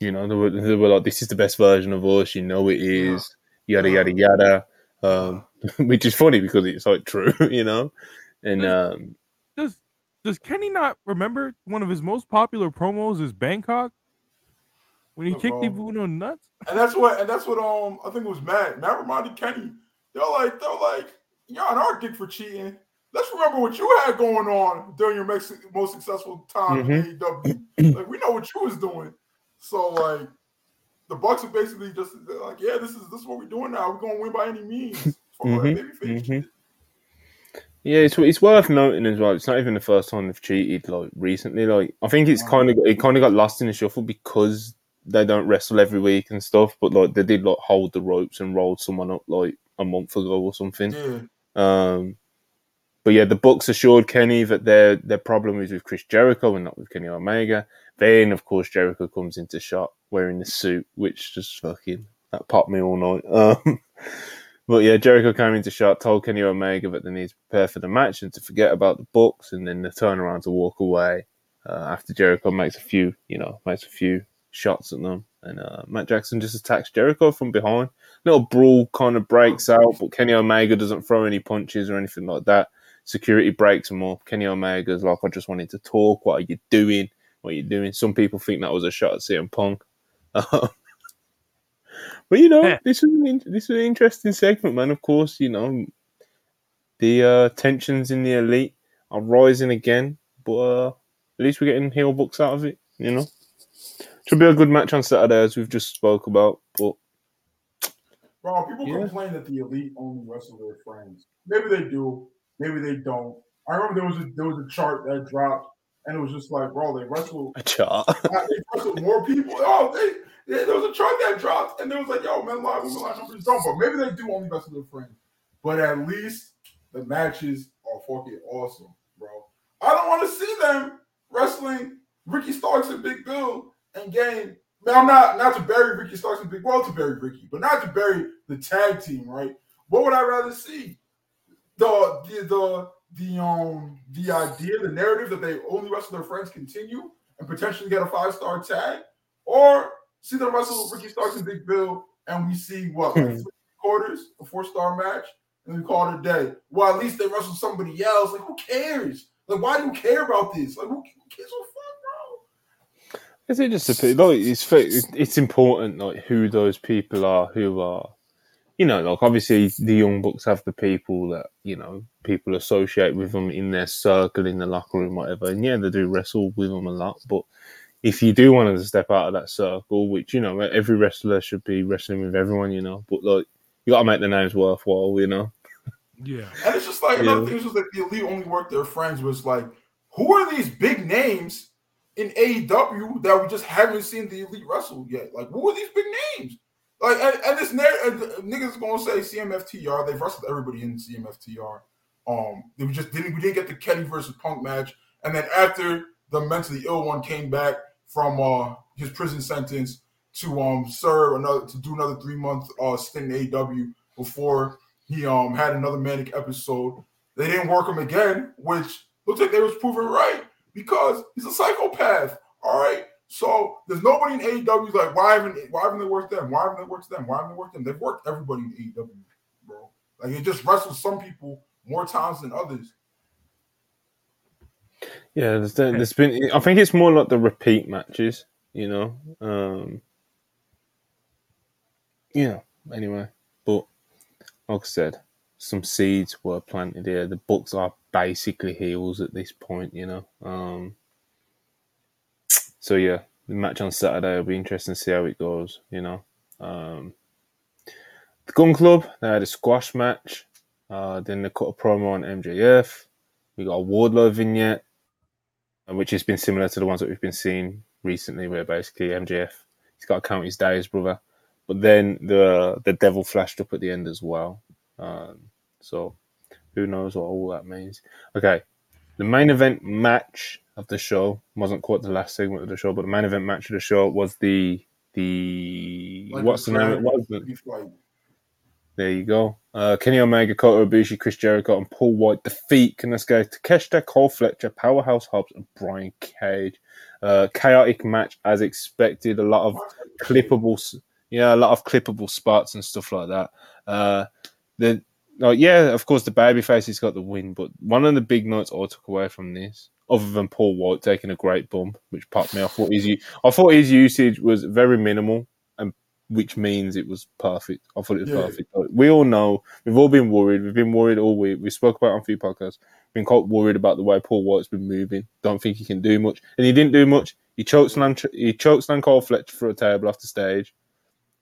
you know, they were, they were like, "This is the best version of us." You know, it is. Yada yada yada. Um, *laughs* which is funny because it's like true, *laughs* you know. And um, does does Kenny not remember one of his most popular promos is Bangkok when he kicked people in the nuts? And that's what and that's what um I think it was Matt. Matt reminded Kenny. They're like they're like you're on our dick for cheating. Let's remember what you had going on during your most successful time mm-hmm. in AEW. like we know what you was doing. So like the Bucks are basically just like, yeah, this is this is what we're doing now. We're gonna win by any means. mm-hmm. mm-hmm. Yeah, it's it's worth noting as well. It's not even the first time they've cheated like recently. Like I think it's kind of it kind of got lost in the shuffle because they don't wrestle every week and stuff. But like they did like hold the ropes and rolled someone up like a month ago or something. Yeah. Um, but yeah, the Bucks assured Kenny that their their problem is with Chris Jericho and not with Kenny Omega. Then, of course, Jericho comes into shot wearing the suit, which just fucking that popped me all night. *laughs* Um, but yeah, Jericho came into shot, told Kenny Omega that they need to prepare for the match and to forget about the Bucks, and then the turn around to walk away uh, after Jericho makes a few, you know, makes a few shots at them. And uh, Matt Jackson just attacks Jericho from behind. Little brawl kind of breaks out, but Kenny Omega doesn't throw any punches or anything like that. Security breaks him up. Kenny Omega's like, I just wanted to talk. What are you doing? What you're doing. Some people think that was a shot at CM Punk. *laughs* but you know, yeah. this was an this was an interesting segment, man. Of course, you know the uh, tensions in the elite are rising again, but uh, at least we're getting heel Bucks out of it. You know, should be a good match on Saturday, as we've just spoke about. But bro, people yeah. complain that the elite only wrestle their friends. Maybe they do, maybe they don't. I remember there was a, there was a chart that dropped and it was just like, bro, they wrestled *laughs* a chart. *laughs* they wrestled more people. Oh, they, yeah, there was a chart that dropped, and there was like, yo, men live, women live numbers don't, but maybe they do only wrestle their friends. But at least the matches are fucking awesome, bro. I don't want to see them wrestling Ricky Starks and Big Bill and game. Now, I'm not not to bury Ricky Starks and Big well to bury Ricky, but not to bury the tag team, right? What would I rather see? The the the the um the idea, the narrative that they only wrestle their friends continue and potentially get a five star tag, or see them wrestle Ricky Starks and Big Bill, and we see what like hmm. quarters, a four star match, and we call it a day. Well, at least they wrestle somebody else. Like, who cares? Like, why do you care about this? Like, who, who cares? What fuck, bro? Is it just a like it's it's important like who those people are who are you know, like obviously the young bucks have the people that you know people associate with them in their circle in the locker room, whatever. And yeah, they do wrestle with them a lot. But if you do want to step out of that circle, which you know every wrestler should be wrestling with everyone, you know, but like you got to make the names worthwhile, you know. Yeah, *laughs* and it's just like another yeah. thing was just like the elite only work their friends was like, who are these big names in AEW that we just haven't seen the elite wrestle yet? Like, who are these big names? Like, and, and this niggas gonna say CMFTR. They've wrestled everybody in CMFTR. Um, we just didn't we didn't get the Kenny versus Punk match, and then after the mentally ill one came back from uh, his prison sentence to um serve another to do another three month uh stint in AEW before he um had another manic episode. They didn't work him again, which looks like they was proven right because he's a psychopath. All right. So there's nobody in AEW who's like, why haven't why haven't they worked them? Why haven't they worked them? Why haven't they worked them? They've worked everybody in AEW, bro. Like it just wrestles some people more times than others. Yeah, there's, there's been. I think it's more like the repeat matches, you know. Um, yeah. Anyway, but like I said, some seeds were planted here. The Bucks are basically heels at this point, you know. Um, so yeah, the match on Saturday will be interesting to see how it goes, you know. Um, the Gunn Club they had a squash match. Uh, then they cut a promo on MJF. We got a Wardlow vignette, uh, which has been similar to the ones that we've been seeing recently, where basically MJF he's got to count his days, brother. But then the the devil flashed up at the end as well. Um, so who knows what all that means? Okay, the main event match of the show wasn't quite the last segment of the show, but the main event match of the show was the the like what's the name? What was the, there you go. Uh, Kenny Omega, Kota Ibushi, Chris Jericho, and Paul White defeat Konosuke Takeshita, Kyle Fletcher, Powerhouse Hobbs, and Brian Cage. Uh, chaotic match as expected. A lot of clippable, yeah, a lot of clippable spots and stuff like that. Uh, the oh, yeah, of course, the babyface has got the win, but one of the big notes I took away from this, other than Paul White taking a great bump, which popped me, I thought his I thought his usage was very minimal and which means it was perfect. I thought it was yeah. perfect. We all know, we've all been worried. We've been worried all week. We spoke about it on a few podcasts. Been quite worried about the way Paul White's been moving. Don't think he can do much. And he didn't do much. He choked he choked Slam Kyle Fletcher for a table off the stage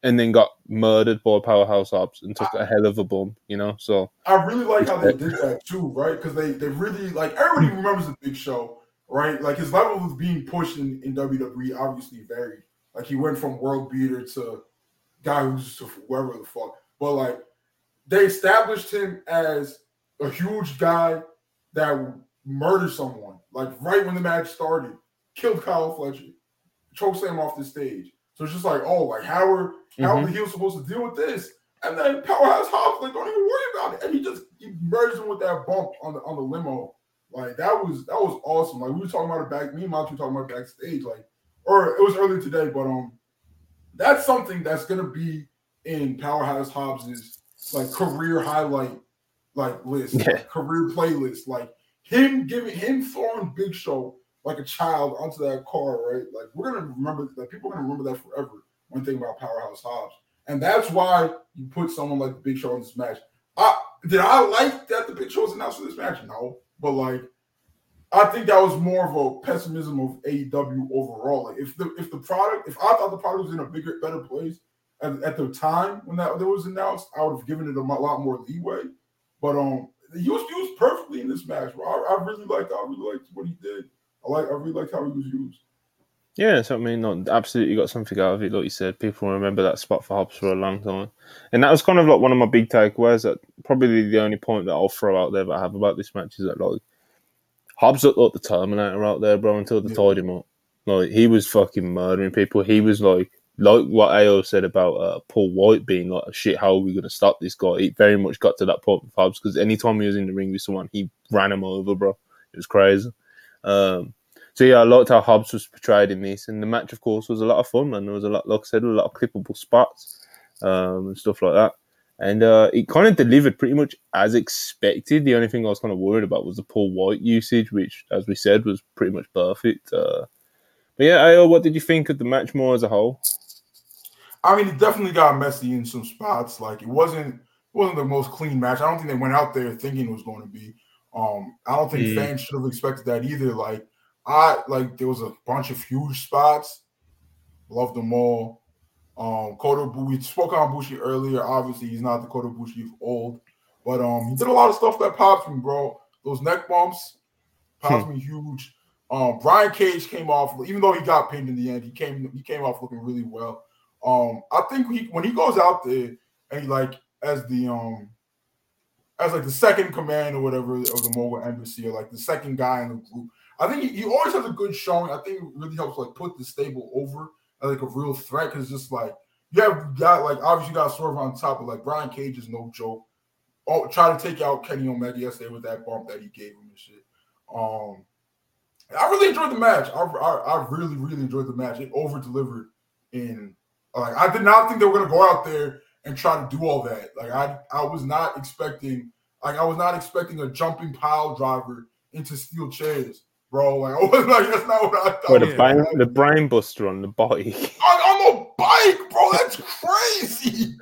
and then got murdered by Powerhouse Hobbs and took I, a hell of a bump, you know. So I really like how they did that too, right? Because they they really like everybody remembers the Big Show, right? Like his level of being pushed in, in WWE obviously varied. Like he went from world beater to guy who's just whoever the fuck. But like they established him as a huge guy that murdered someone. Like right when the match started, killed Kyle Fletcher, choked him off the stage. So it's just like, oh, like how are mm-hmm. how are mm-hmm. the heels supposed to deal with this? And then Powerhouse Hobbs, like, don't even worry about it. And he just he merged him with that bump on the on the limo. Like that was that was awesome. Like we were talking about it back, me and Monty were talking about backstage, like, or it was earlier today, but um that's something that's gonna be in Powerhouse Hobbs's like career highlight like list, *laughs* yeah. like, career playlist. Like him giving him throwing Big Show like a child onto that car, right? Like we're gonna remember that people are gonna remember that forever when thinking about Powerhouse Hobbs. And that's why you put someone like the Big Show in this match. I did I like that the Big Show was announced for this match? No. But like I think that was more of a pessimism of AEW overall. Like if the if the product, if I thought the product was in a bigger, better place at, at the time when that, that was announced, I would have given it a lot more leeway. But um, he was used perfectly in this match. I, I really liked, I really liked what he did. I like, I really like how he was used. Yeah, so I mean, not absolutely got something out of it. Like you said, people remember that spot for Hobbs for a long time, and that was kind of like one of my big takeaways. That probably the only point that I'll throw out there that I have about this match is that like Hobbs looked like the Terminator out there, bro, until they yeah. tied him up. Like he was fucking murdering people. He was like like what AO said about uh, Paul White being like, shit, how are we going to stop this guy? He very much got to that point with Hobbs because anytime he was in the ring with someone, he ran him over, bro. It was crazy. Um, so yeah, I liked how Hobbs was portrayed in this, and the match, of course, was a lot of fun, and There was a lot, like I said, a lot of clippable spots um, and stuff like that and uh, it kind of delivered pretty much as expected. The only thing I was kind of worried about was the Paul White usage, which, as we said, was pretty much perfect. Uh, but yeah, Ayo, what did you think of the match more as a whole? I mean, it definitely got messy in some spots. Like it wasn't it wasn't the most clean match. I don't think they went out there thinking it was going to be. Um, I don't think mm. fans should have expected that either. Like I like there was a bunch of huge spots. Loved them all. Um, Kota, we spoke on Bushi earlier. Obviously, he's not the Kota Ibushi of old, but um, he did a lot of stuff that popped me, bro. Those neck bumps popped hmm. me huge. Um, Brian Cage came off, even though he got pinned in the end, he came he came off looking really well. Um, I think he when he goes out there and he like as the um as like the second command or whatever of the Mogul Embassy or like the second guy in the group, I think he, he, always has a good showing. I think it really helps like put the stable over as like a real threat because just like you have got like obviously you got Swerve on top, but like Brian Cage is no joke. Oh, try to take out Kenny Omega yesterday with that bump that he gave him and shit. Um, I really enjoyed the match. I, I, I really really enjoyed the match. It over delivered in like I did not think they were gonna go out there and try to do all that. Like I I was not expecting like I was not expecting a jumping pile driver into steel chairs, bro. Like I was like that's not what I thought. What, the, brain, the brain buster on the bike. On, on the bike, bro. That's crazy.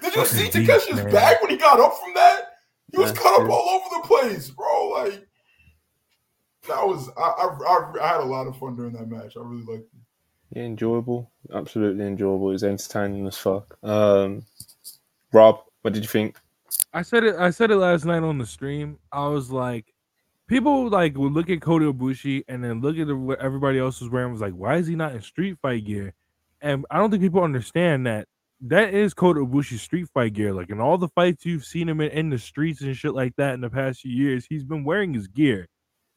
Did you see Takeshi's back when he got up from that? He was cut up all over the place, bro. Like that was I, I, I had a lot of fun during that match. I really liked it. Yeah, enjoyable. Absolutely enjoyable. It was entertaining as fuck. Um, Rob, what did you think? I said it. I said it last night on the stream. I was like, people like would look at Kota Ibushi and then look at what everybody else was wearing. Was like, why is he not in street fight gear? And I don't think people understand that that is Kota Ibushi's street fight gear. Like in all the fights you've seen him in, in the streets and shit like that in the past few years, he's been wearing his gear.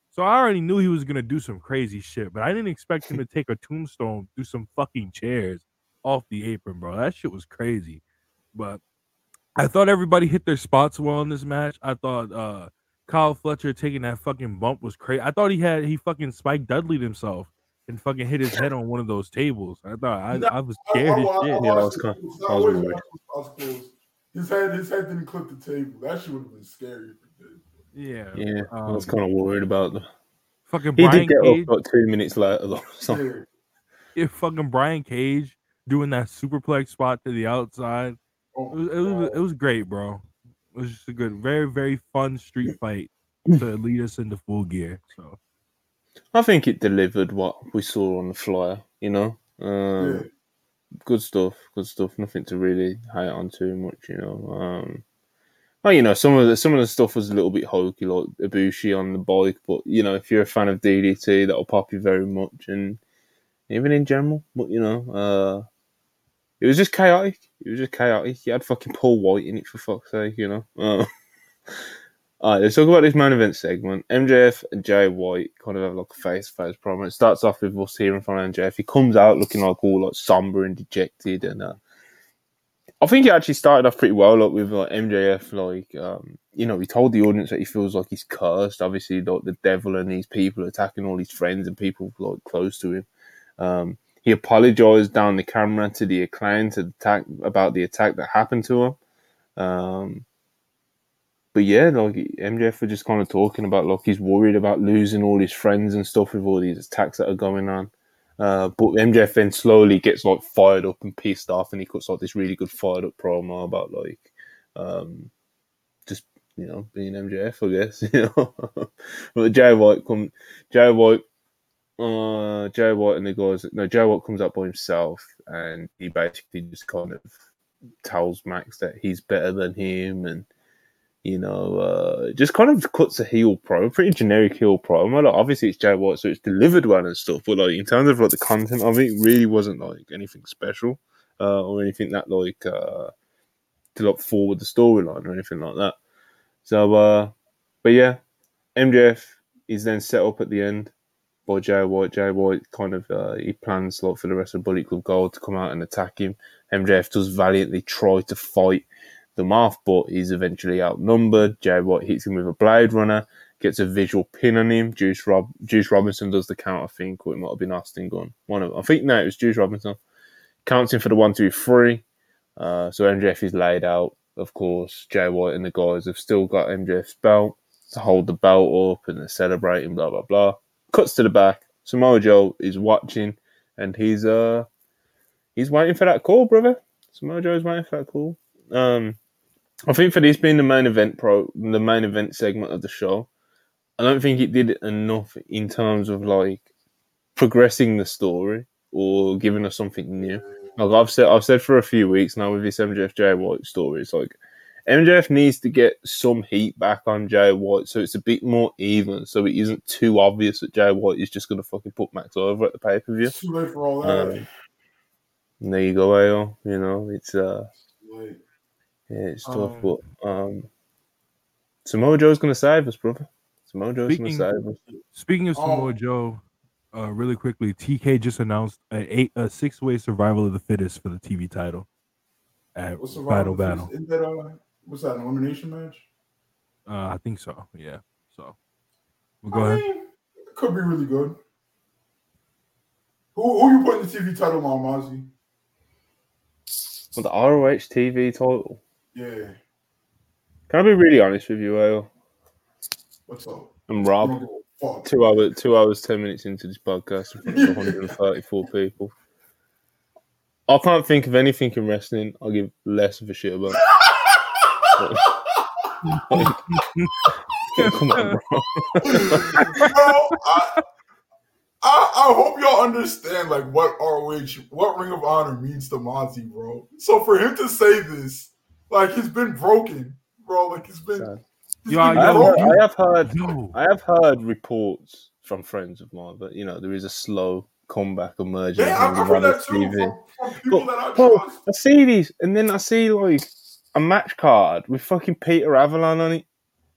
So I already knew he was gonna do some crazy shit, but I didn't expect him to *laughs* take a tombstone, through some fucking chairs off the apron, bro. That shit was crazy. But I thought everybody hit their spots well in this match. I thought uh Kyle Fletcher taking that fucking bump was crazy. I thought he had he fucking Spike Dudley himself and fucking hit his head on one of those tables. I thought I, I was scared as shit. Yeah, I was, kind of, His head his head didn't clip the table. That shit would have been scary. Yeah, yeah. Um, I was kind of worried about the fucking. He Brian did get Cage, up about two minutes later though. *laughs* So. Yeah, fucking Brian Cage doing that superplex spot to the outside. Oh, it, was, it, was, it was great, bro. It was just a good, very very fun street fight to lead us into full gear. So, I think it delivered what we saw on the flyer. You know, um, yeah. good stuff, good stuff. Nothing to really hate on too much. You know. Um, well, you know, some of the some of the stuff was a little bit hokey, like Ibushi on the bike. But you know, if you're a fan of DDT, that'll pop you very much, and even in general. But you know, uh, it was just chaotic. It was just chaotic. You had fucking Paul White in it for fuck's sake, you know. Uh, *laughs* all right, let's talk about this main event segment. MJF and Jay White kind of have like a face to face problem. It starts off with us here in front of MJF. He comes out looking like all like somber and dejected, and uh, I think he actually started off pretty well, like with like MJF, like um, you know, he told the audience that he feels like he's cursed. Obviously, like the devil and these people attacking all his friends and people like close to him. Um, he apologized down the camera to the acclaim to attack about the attack that happened to him. Um, but yeah, like MJF was just kind of talking about like he's worried about losing all his friends and stuff with all these attacks that are going on. Uh, but MJF then slowly gets like fired up and pissed off, and he cuts like this really good fired up promo about like um, just you know being MJF, I guess. *laughs* You know, but Jay White come, Jay White, uh, Jay White and the guys. No, Jay White comes up by himself, and he basically just kind of tells Max that he's better than him, and you know, uh, just kind of cuts a heel pro, pretty generic heel pro. Like, obviously, it's Jay White, so it's delivered well and stuff. But like in terms of like the content of it, it really wasn't like anything special uh, or anything that like uh, to look forward the storyline or anything like that. So, uh, but yeah, MJF is then set up at the end by Jay White. Jay White kind of uh, he plans like for the rest of Bullet Club Gold to come out and attack him. MJF does valiantly try to fight them off, but he's eventually outnumbered. Jay White hits him with a Blade Runner, gets a visual pin on him. Juice Rob Juice Robinson does the count, I think, or it might have been Austin Gunn. One of. I think no, it was Juice Robinson. Counts him for the one, two, three. Uh, so MJF is laid out. Of course, Jay White and the guys have still got MJF's belt to hold the belt up and they're celebrating, blah blah blah. Cuts to the back. Samoa Joe is watching and he's uh he's waiting for that call, brother. Samoa Joe is waiting for that call. Um I think for this being the main event pro, the main event segment of the show, I don't think it did enough in terms of like progressing the story or giving us something new. Like I've said, I've said for a few weeks now with this MJF Jay White story, it's like MJF needs to get some heat back on Jay White so it's a bit more even, so it isn't too obvious that Jay White is just going to fucking put Max over at the pay per view. Too late for all that. Um, there you go, AO. You know, it's uh, yeah, it's tough, um, but um, Samoa Joe's gonna save us, brother. Samoa Joe's speaking, speaking of Samoa oh. Joe, uh, really quickly, TK just announced a eight a six way survival of the fittest for the TV title at Battle Battle. Is that uh, what's that? An elimination match? Uh, I think so. Yeah. So, we'll go I ahead. Mean, it could be really good. Who who you putting the TV title on, Mozzie? Well, the ROH TV title. Yeah. Can I be really honest with you, Ale? What's up? I'm Rob. Two hours, two hours, ten minutes into this podcast, in front of *laughs* 134 people. I can't think of anything in wrestling I give less of a shit about. Come on, bro. bro I, I, I, hope y'all understand like what ROH, what Ring of Honor means to Monty, bro. So for him to say this, like he's been broken, bro. Like he's been. He's been I, have heard, I have heard, I have heard reports from friends of mine that you know there is a slow comeback emerging. Yeah, I've heard that too. TV. From, from people but, that I, bro, I see these, and then I see like a match card with fucking Peter Avalon on it.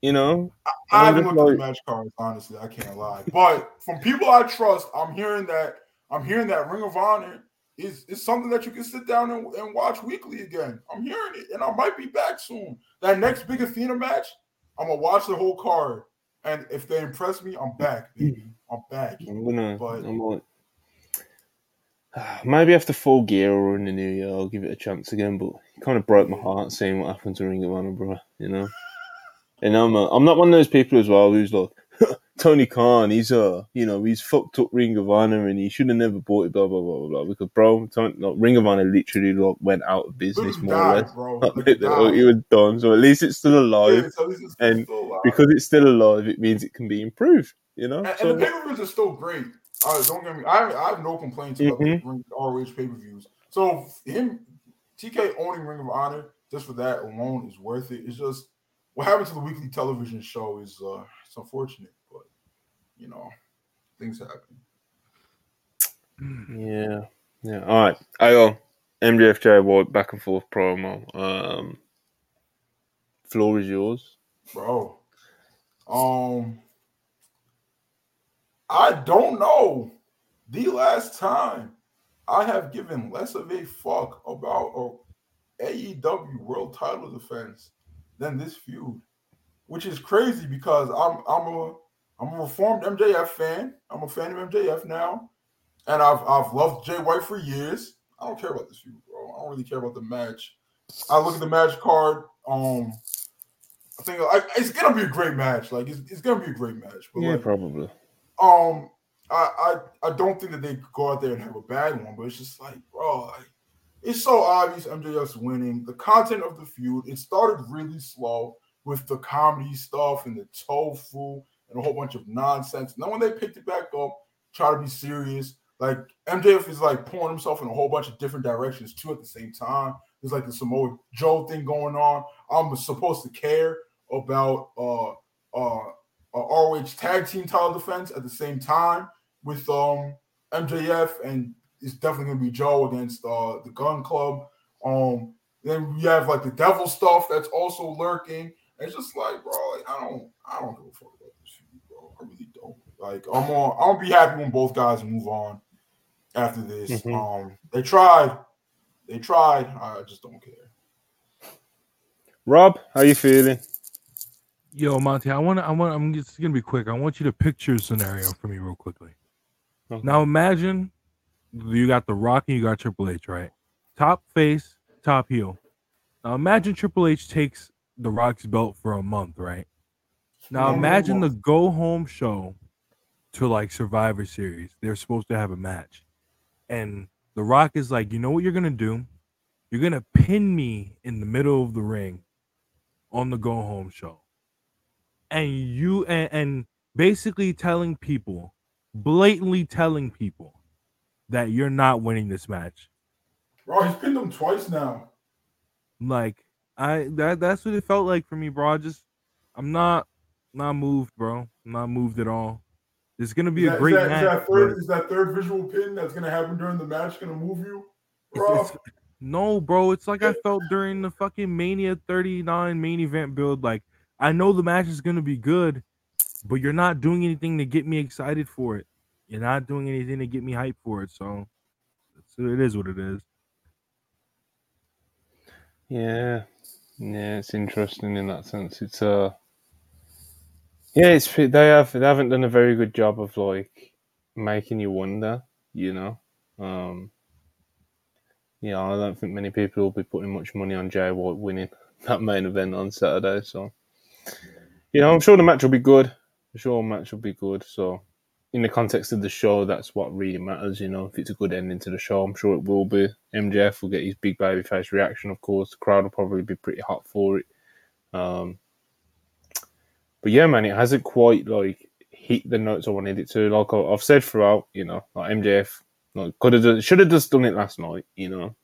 You know, I, I haven't looked like, at match cards. Honestly, I can't lie. But from people I trust, I'm hearing that I'm hearing that Ring of Honor is is something that you can sit down and, and watch weekly again. I'm hearing it, and I might be back soon. That next big Athena match, I'm gonna watch the whole card, and if they impress me, I'm back, baby. Hmm. I'm back. I'm gonna. But, I'm gonna *sighs* Maybe after full gear or in the new year, I'll give it a chance again. But kind of broke my heart seeing what happened to Ring of Honor, bro. You know, and I'm a, I'm not one of those people as well who's like *laughs* Tony Khan. He's a you know he's fucked up Ring of Honor and he should have never bought it. Blah blah blah blah. Because bro, Tony, like, Ring of Honor literally like, went out of business more died, or less. Bro. It, *laughs* was done. So at least it's still alive, yeah, so it's and still alive. because it's still alive, it means it can be improved. You know, and, so, and the pay per views are still great. Uh, don't get me. I have, I have no complaints about mm-hmm. the ROH pay per views. So him, TK owning Ring of Honor just for that alone is worth it. It's just what happened to the weekly television show is uh, it's unfortunate, but you know, things happen. Yeah, yeah. All right, I go. MJFJ White back and forth promo. Um, floor is yours, bro. Um, I don't know the last time I have given less of a fuck about a AEW World Title defense than this feud, which is crazy because I'm I'm a I'm a reformed MJF fan. I'm a fan of MJF now, and I've I've loved Jay White for years. I don't care about this feud, bro. I don't really care about the match. I look at the match card. Um, I think like, it's gonna be a great match. Like it's, it's gonna be a great match. But yeah, like, probably. Um, I, I I don't think that they could go out there and have a bad one, but it's just like, bro, like, it's so obvious MJF's winning. The content of the feud, it started really slow with the comedy stuff and the tofu and a whole bunch of nonsense. And then when they picked it back up, try to be serious. Like MJF is like pouring himself in a whole bunch of different directions too at the same time. There's like the Samoa Joe thing going on. I'm supposed to care about uh uh a ROH tag team title defense at the same time with um MJF and it's definitely gonna be Joe against uh the Gunn Club. Um then we have like the devil stuff that's also lurking. It's just like, bro, like, I don't I don't give a fuck about this shit, bro. I really don't. Like I'm on I'm gonna be happy when both guys move on after this. Mm-hmm. Um they tried. They tried. I just don't care. Rob, how you feeling? Yo, Monty, I want to. I want. I'm just gonna be quick. I want you to picture a scenario for me real quickly. Okay. Now imagine you got the Rock and you got Triple H, right? Top face, top heel. Now imagine Triple H takes the Rock's belt for a month, right? Now imagine the go home show to like Survivor Series. They're supposed to have a match, and the Rock is like, you know what you're gonna do? You're gonna pin me in the middle of the ring on the go home show and you and, and basically telling people, blatantly telling people that you're not winning this match. Bro, he's pinned them twice now. Like I that that's what it felt like for me, bro. I just I'm not not moved, bro. I'm not moved at all. It's gonna be is a great that, match. Is that, third, is that third visual pin that's gonna happen during the match gonna move you? *laughs* Bro? It's, it's, no, bro. It's like I felt during the fucking Mania 39 main event build. Like I know the match is gonna be good, but you're not doing anything to get me excited for it. You're not doing anything to get me hyped for it. So, so it is what it is. Yeah, yeah, it's interesting in that sense. It's uh, yeah, it's they have they haven't done a very good job of like making you wonder, you know. Um, yeah, I don't think many people will be putting much money on Jay White winning *laughs* that main event on Saturday. So, you know, I'm sure the match will be good. I'm sure match will be good. So, in the context of the show, that's what really matters. You know, if it's a good ending to the show, I'm sure it will be. MJF will get his big baby face reaction, of course. The crowd will probably be pretty hot for it. Um, but yeah, man, it hasn't quite like hit the notes I wanted it to. Like I've said throughout, you know, like MJF, like could have should have just done it last night. You know,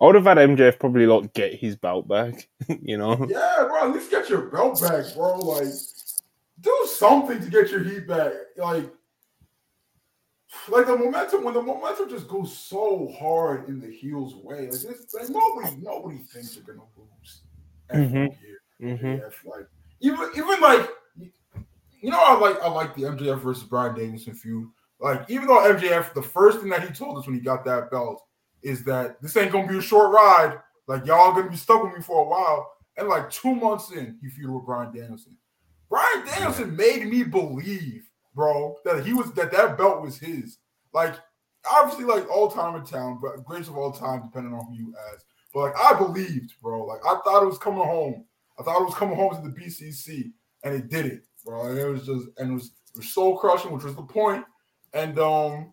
I would have had MJF probably like get his belt back. *laughs* you know, yeah, bro, at least get your belt back, bro. Like, do something to get your heat back. Like, like the momentum when the momentum just goes so hard in the heels way. Like, it's, like nobody, nobody thinks you're gonna lose. Mm-hmm. Mm-hmm. Like even even like you know I like I like the MJF versus Bryan Danielson feud. Like even though MJF, the first thing that he told us when he got that belt is that this ain't gonna be a short ride. Like y'all gonna be stuck with me for a while. And like two months in, he feuded with Bryan Danielson. Bryan Danielson made me believe, bro, that he was that that belt was his. Like obviously, like all time in town, but greatest of all time, depending on who you ask. But like I believed, bro. Like I thought it was coming home. I thought it was coming home to the BCC, and it did it, bro. And it was just and it was, it was soul crushing, which was the point. And um,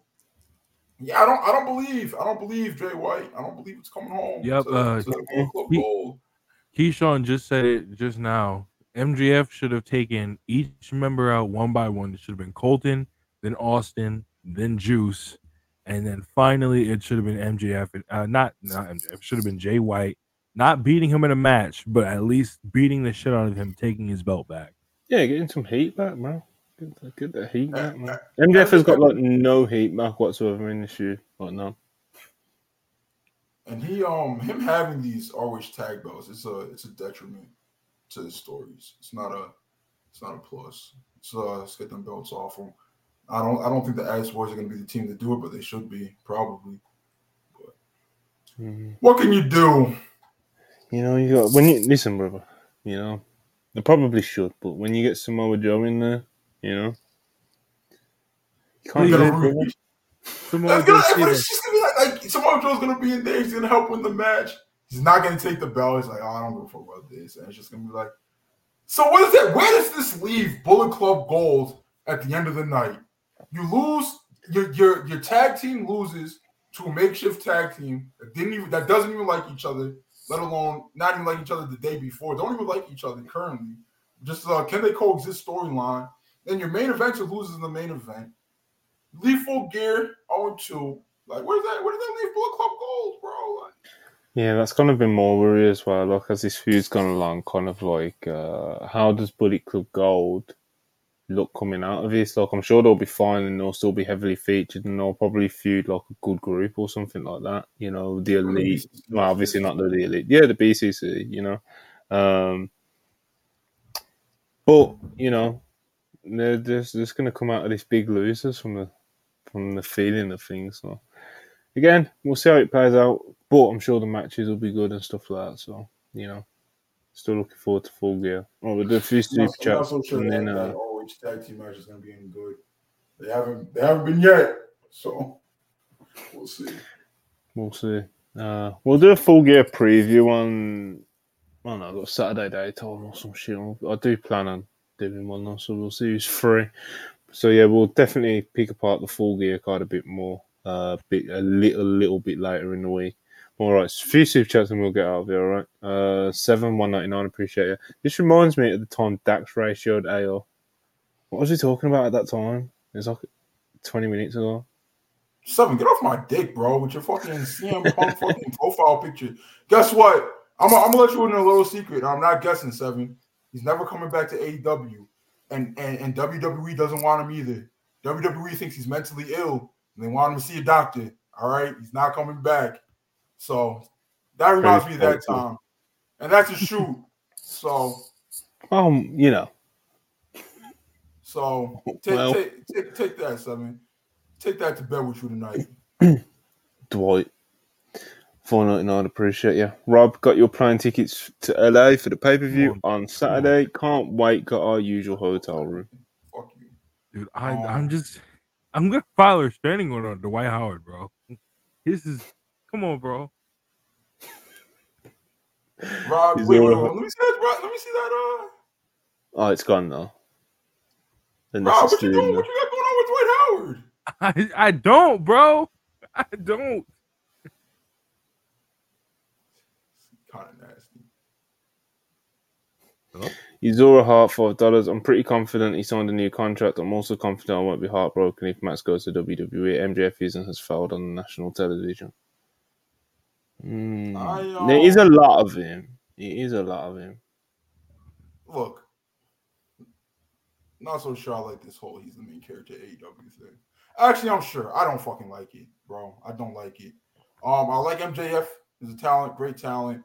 yeah, I don't, I don't believe, I don't believe Jay White. I don't believe it's coming home. Yep. To, uh, to he, Keyshawn just said it just now. MJF should have taken each member out one by one. It should have been Colten, then Austin, then Juice, and then finally it should have been MJF. Uh, not not MJF. It should have been Jay White, not beating him in a match, but at least beating the shit out of him, taking his belt back. Yeah, getting some heat back, man. Get, get the heat back, man. *laughs* MJF has got like no heat back whatsoever in this shoe, like none. And he, um, him having these always tag belts, it's a, it's a detriment to his stories. It's not a, it's not a plus. So uh, let's get them belts off him. I don't, I don't think the Axe Boys are going to be the team to do it, but they should be probably. But mm-hmm. what can you do? You know, you got when you listen, brother. You know, they probably should, but when you get Samoa Joe in there, you know, you can't get. Samoa Joe. Gonna, gonna be like, like Samoa Joe's gonna be in there. He's gonna help win the match. He's not gonna take the belt. He's like, oh, I don't give a fuck about this, and it's just gonna be like. So what is that? Where does this leave Bullet Club Gold at the end of the night? You lose. Your your your tag team loses to a makeshift tag team that didn't even that doesn't even like each other let alone not even like each other the day before. Don't even like each other currently. Just uh, can they coexist storyline? Then your main event loses in the main event. Full gear 0 2. Like, where's that? Where did that leave Bullet Club Gold, bro? Like, yeah, that's kind of been more worry as well. Like, as this feud's gone along, kind of like, uh, how does Bullet Club Gold look coming out of this. Like I'm sure they'll be fine and they'll still be heavily featured and they'll probably feud like a good group or something like that. You know, the elite. Well, obviously not the elite. Yeah, the BCC. You know, um, but you know, they're just, just going to come out of this big losers from the from the feeling of things. So again, we'll see how it plays out. But I'm sure the matches will be good and stuff like that. So you know. Still looking forward to full gear. Oh, we'll do a few super chats and then uh, which tag team match is going to be any good. They haven't they haven't been yet, so we'll see. We'll see. Uh, we'll do a full gear preview on. I don't know, Saturday daytime or some shit. I do plan on doing one, though, so we'll see who's free. So yeah, we'll definitely pick apart the full gear card a bit more, uh, bit a little, little bit later in the week. All right, a few super chats and we'll get out of here. All right, uh, seven one ninety nine. Appreciate it. This reminds me at the time Dax ratioed AO what was he talking about at that time? It was like 20 minutes ago. Seven, get off my dick, bro, with your fucking CM Punk *laughs* fucking profile picture. Guess what? I'm, gonna let you in a little secret. I'm not guessing, Seven. He's never coming back to AEW. And, and, and WWE doesn't want him either. WWE thinks he's mentally ill they want him to see a doctor. All right. He's not coming back. So that reminds me of that time. And that's a shoot. So um, you know. So take well, take, take take that, seven. Take that to bed with you tonight. *clears throat* Dwight. Four ninety nine. Appreciate you, Rob. Got your plane tickets to LA for the pay per view on Saturday. Can't wait. Got our usual hotel room. Fuck you, dude. I um, I'm just I'm gonna file a restraining order on Dwight Howard, bro. This is come on, bro. Rob, wait, wait, wait, let me see that. Rob, let me see that. Uh... Oh, it's gone now. Rob, what you doing? What you got going on with Dwight Howard? *laughs* I I don't, bro. I don't. kind of nasty. Hello? Yuzura Hart five dollars. I'm pretty confident he signed a new contract. I'm also confident I won't be heartbroken if Max goes to WWE. MJF isn't has failed on national television. Mm. I, um, there is a lot of him. It is a lot of him. Look, not so sure I like this whole he's the main character AEW thing. Actually, I'm sure. I don't fucking like it, bro. I don't like it. Um, I like MJF. He's a talent, great talent.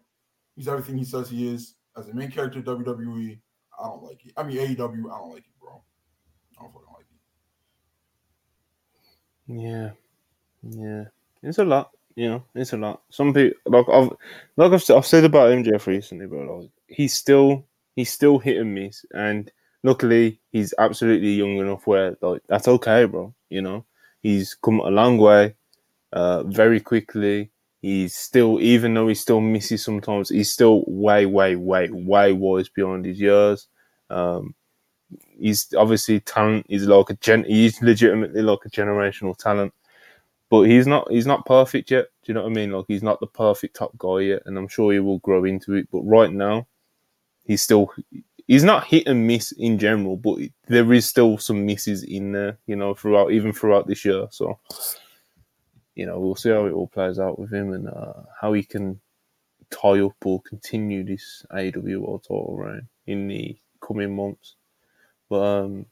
He's everything he says he is. As a main character WWE, I don't like it. I mean AEW, I don't like it, bro. I don't fucking like it. Yeah, yeah, it's a lot. You know, it's a lot. Some people like I've like I've, I've said about MJF recently, bro. Like, he's still he's still hit and miss, and luckily he's absolutely young enough where like that's okay, bro. You know, he's come a long way, uh, very quickly he's still, even though he still misses sometimes, he's still way, way, way, way wise beyond his years. Um, he's obviously talent. He's like a gen. He's legitimately like a generational talent, but he's not. He's not perfect yet. Do you know what I mean? Like he's not the perfect top guy yet, and I'm sure he will grow into it. But right now, he's still. He's not hit and miss in general, but there is still some misses in there, you know, throughout even throughout this year. So you know, we'll see how it all plays out with him and uh, how he can tie up or continue this AEW World Title reign in the coming months. But um,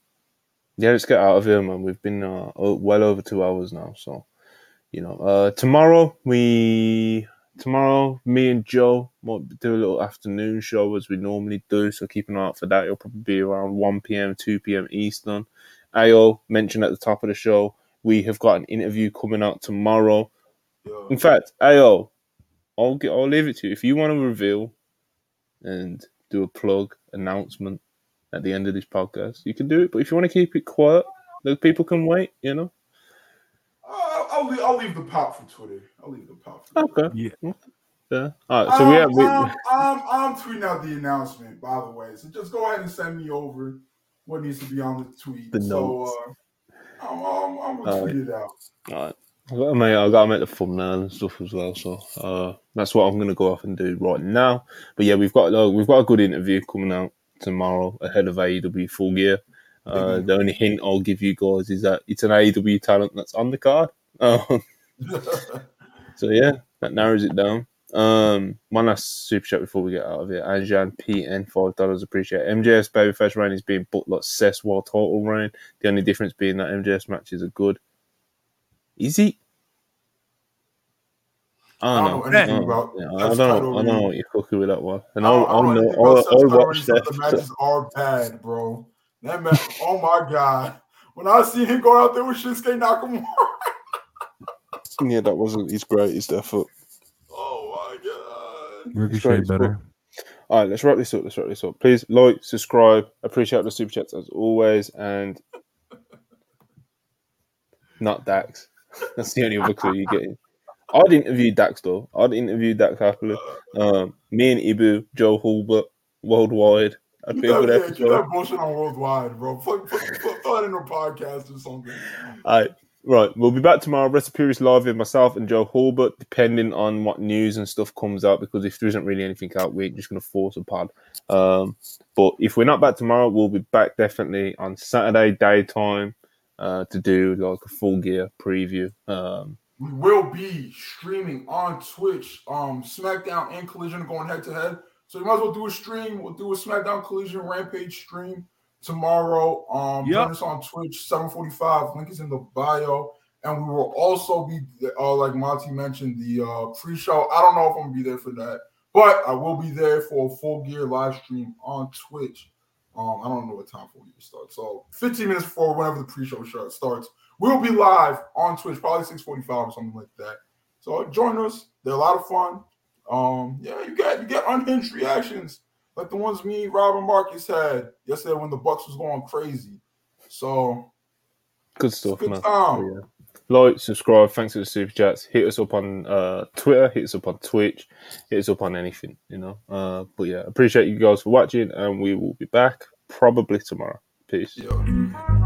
yeah, let's get out of here, man. We've been uh, well over two hours now, so you know, uh, tomorrow we tomorrow me and Joe might do a little afternoon show as we normally do. So keep an eye out for that. It'll probably be around one p.m., two p.m. Eastern. AO mentioned at the top of the show we have got an interview coming out tomorrow. In fact, AO, I'll get I'll leave it to you. If you want to reveal and do a plug announcement at the end of this podcast, you can do it. But if you want to keep it quiet, the people can wait, you know. I'll, leave, I'll leave the pop for Twitter. I'll leave the pop. For Twitter. Okay. Yeah. Yeah. All right. So um, we have. We... Um, I'm, I'm tweeting out the announcement, by the way. So just go ahead and send me over what needs to be on the tweet. The so, uh, I'm, I'm, I'm gonna tweet it out. All right. I gotta make I gotta make the thumbnail and stuff as well. So uh, that's what I'm gonna go off and do right now. But yeah, we've got uh, we've got a good interview coming out tomorrow ahead of AEW Full Gear. Uh, mm-hmm. The only hint I'll give you guys is that it's an AEW talent that's on the card. *laughs* Um, *laughs* so yeah, that narrows it down. Um, one last super chat before we get out of here. Anjan PN five dollars. Appreciate MJS MJF's babyface reign is being booked like Seth's while title reign. The only difference being that MJS matches are good. Is he? I don't, I don't know. about yeah, I don't know. I don't know what you're cooking with that one. And I'll, I'll, know. I'll, I'll watch that. The matches are bad, bro. That man. oh my god! When I see him go out there with Shinsuke Nakamura. *laughs* yeah, that wasn't his greatest effort. Ricochet better. All right, let's wrap this up. Let's wrap this up. Please like, subscribe. Appreciate the super chats as always, and not Dax. *laughs* That's the only other clue you're getting. I'd interview Dax though. I'd interview Dax happily. Um, me and Ibu, Joe Hulbert, worldwide. I'd be able to. Yeah, keep that bullshit on worldwide, bro. Put, put, put, put it in a podcast or something. All right. Right, we'll be back tomorrow. Recipes live with myself and Joe Hulbert, depending on what news and stuff comes out. Because if there isn't really anything out, we're just going to force a pod. Um, but if we're not back tomorrow, we'll be back definitely on Saturday daytime uh, to do like a full gear preview. Um, we will be streaming on Twitch. Um, SmackDown and Collision going head to head. So you might as well do a stream. We'll do a SmackDown Collision Rampage stream tomorrow. Um, yep. join us on Twitch, 745. Link is in the bio. And we will also be, uh, like Monty mentioned, the uh, pre-show. I don't know if I'm gonna be there for that, but I will be there for a full gear live stream on Twitch. Um, I don't know what time for you to start. So 15 minutes before whenever the pre-show starts, we'll be live on Twitch, probably 6:45 or something like that. So join us. They're a lot of fun. Um, yeah, you get you get unhinged reactions like the ones me, Rob, and Marcus had yesterday when the Bucks was going crazy. So good stuff, good man. Yeah. Like, subscribe, thanks for the super chats. Hit us up on uh, Twitter, hit us up on Twitch, hit us up on anything, you know. Uh, but yeah, appreciate you guys for watching, and we will be back probably tomorrow. Peace. Yeah.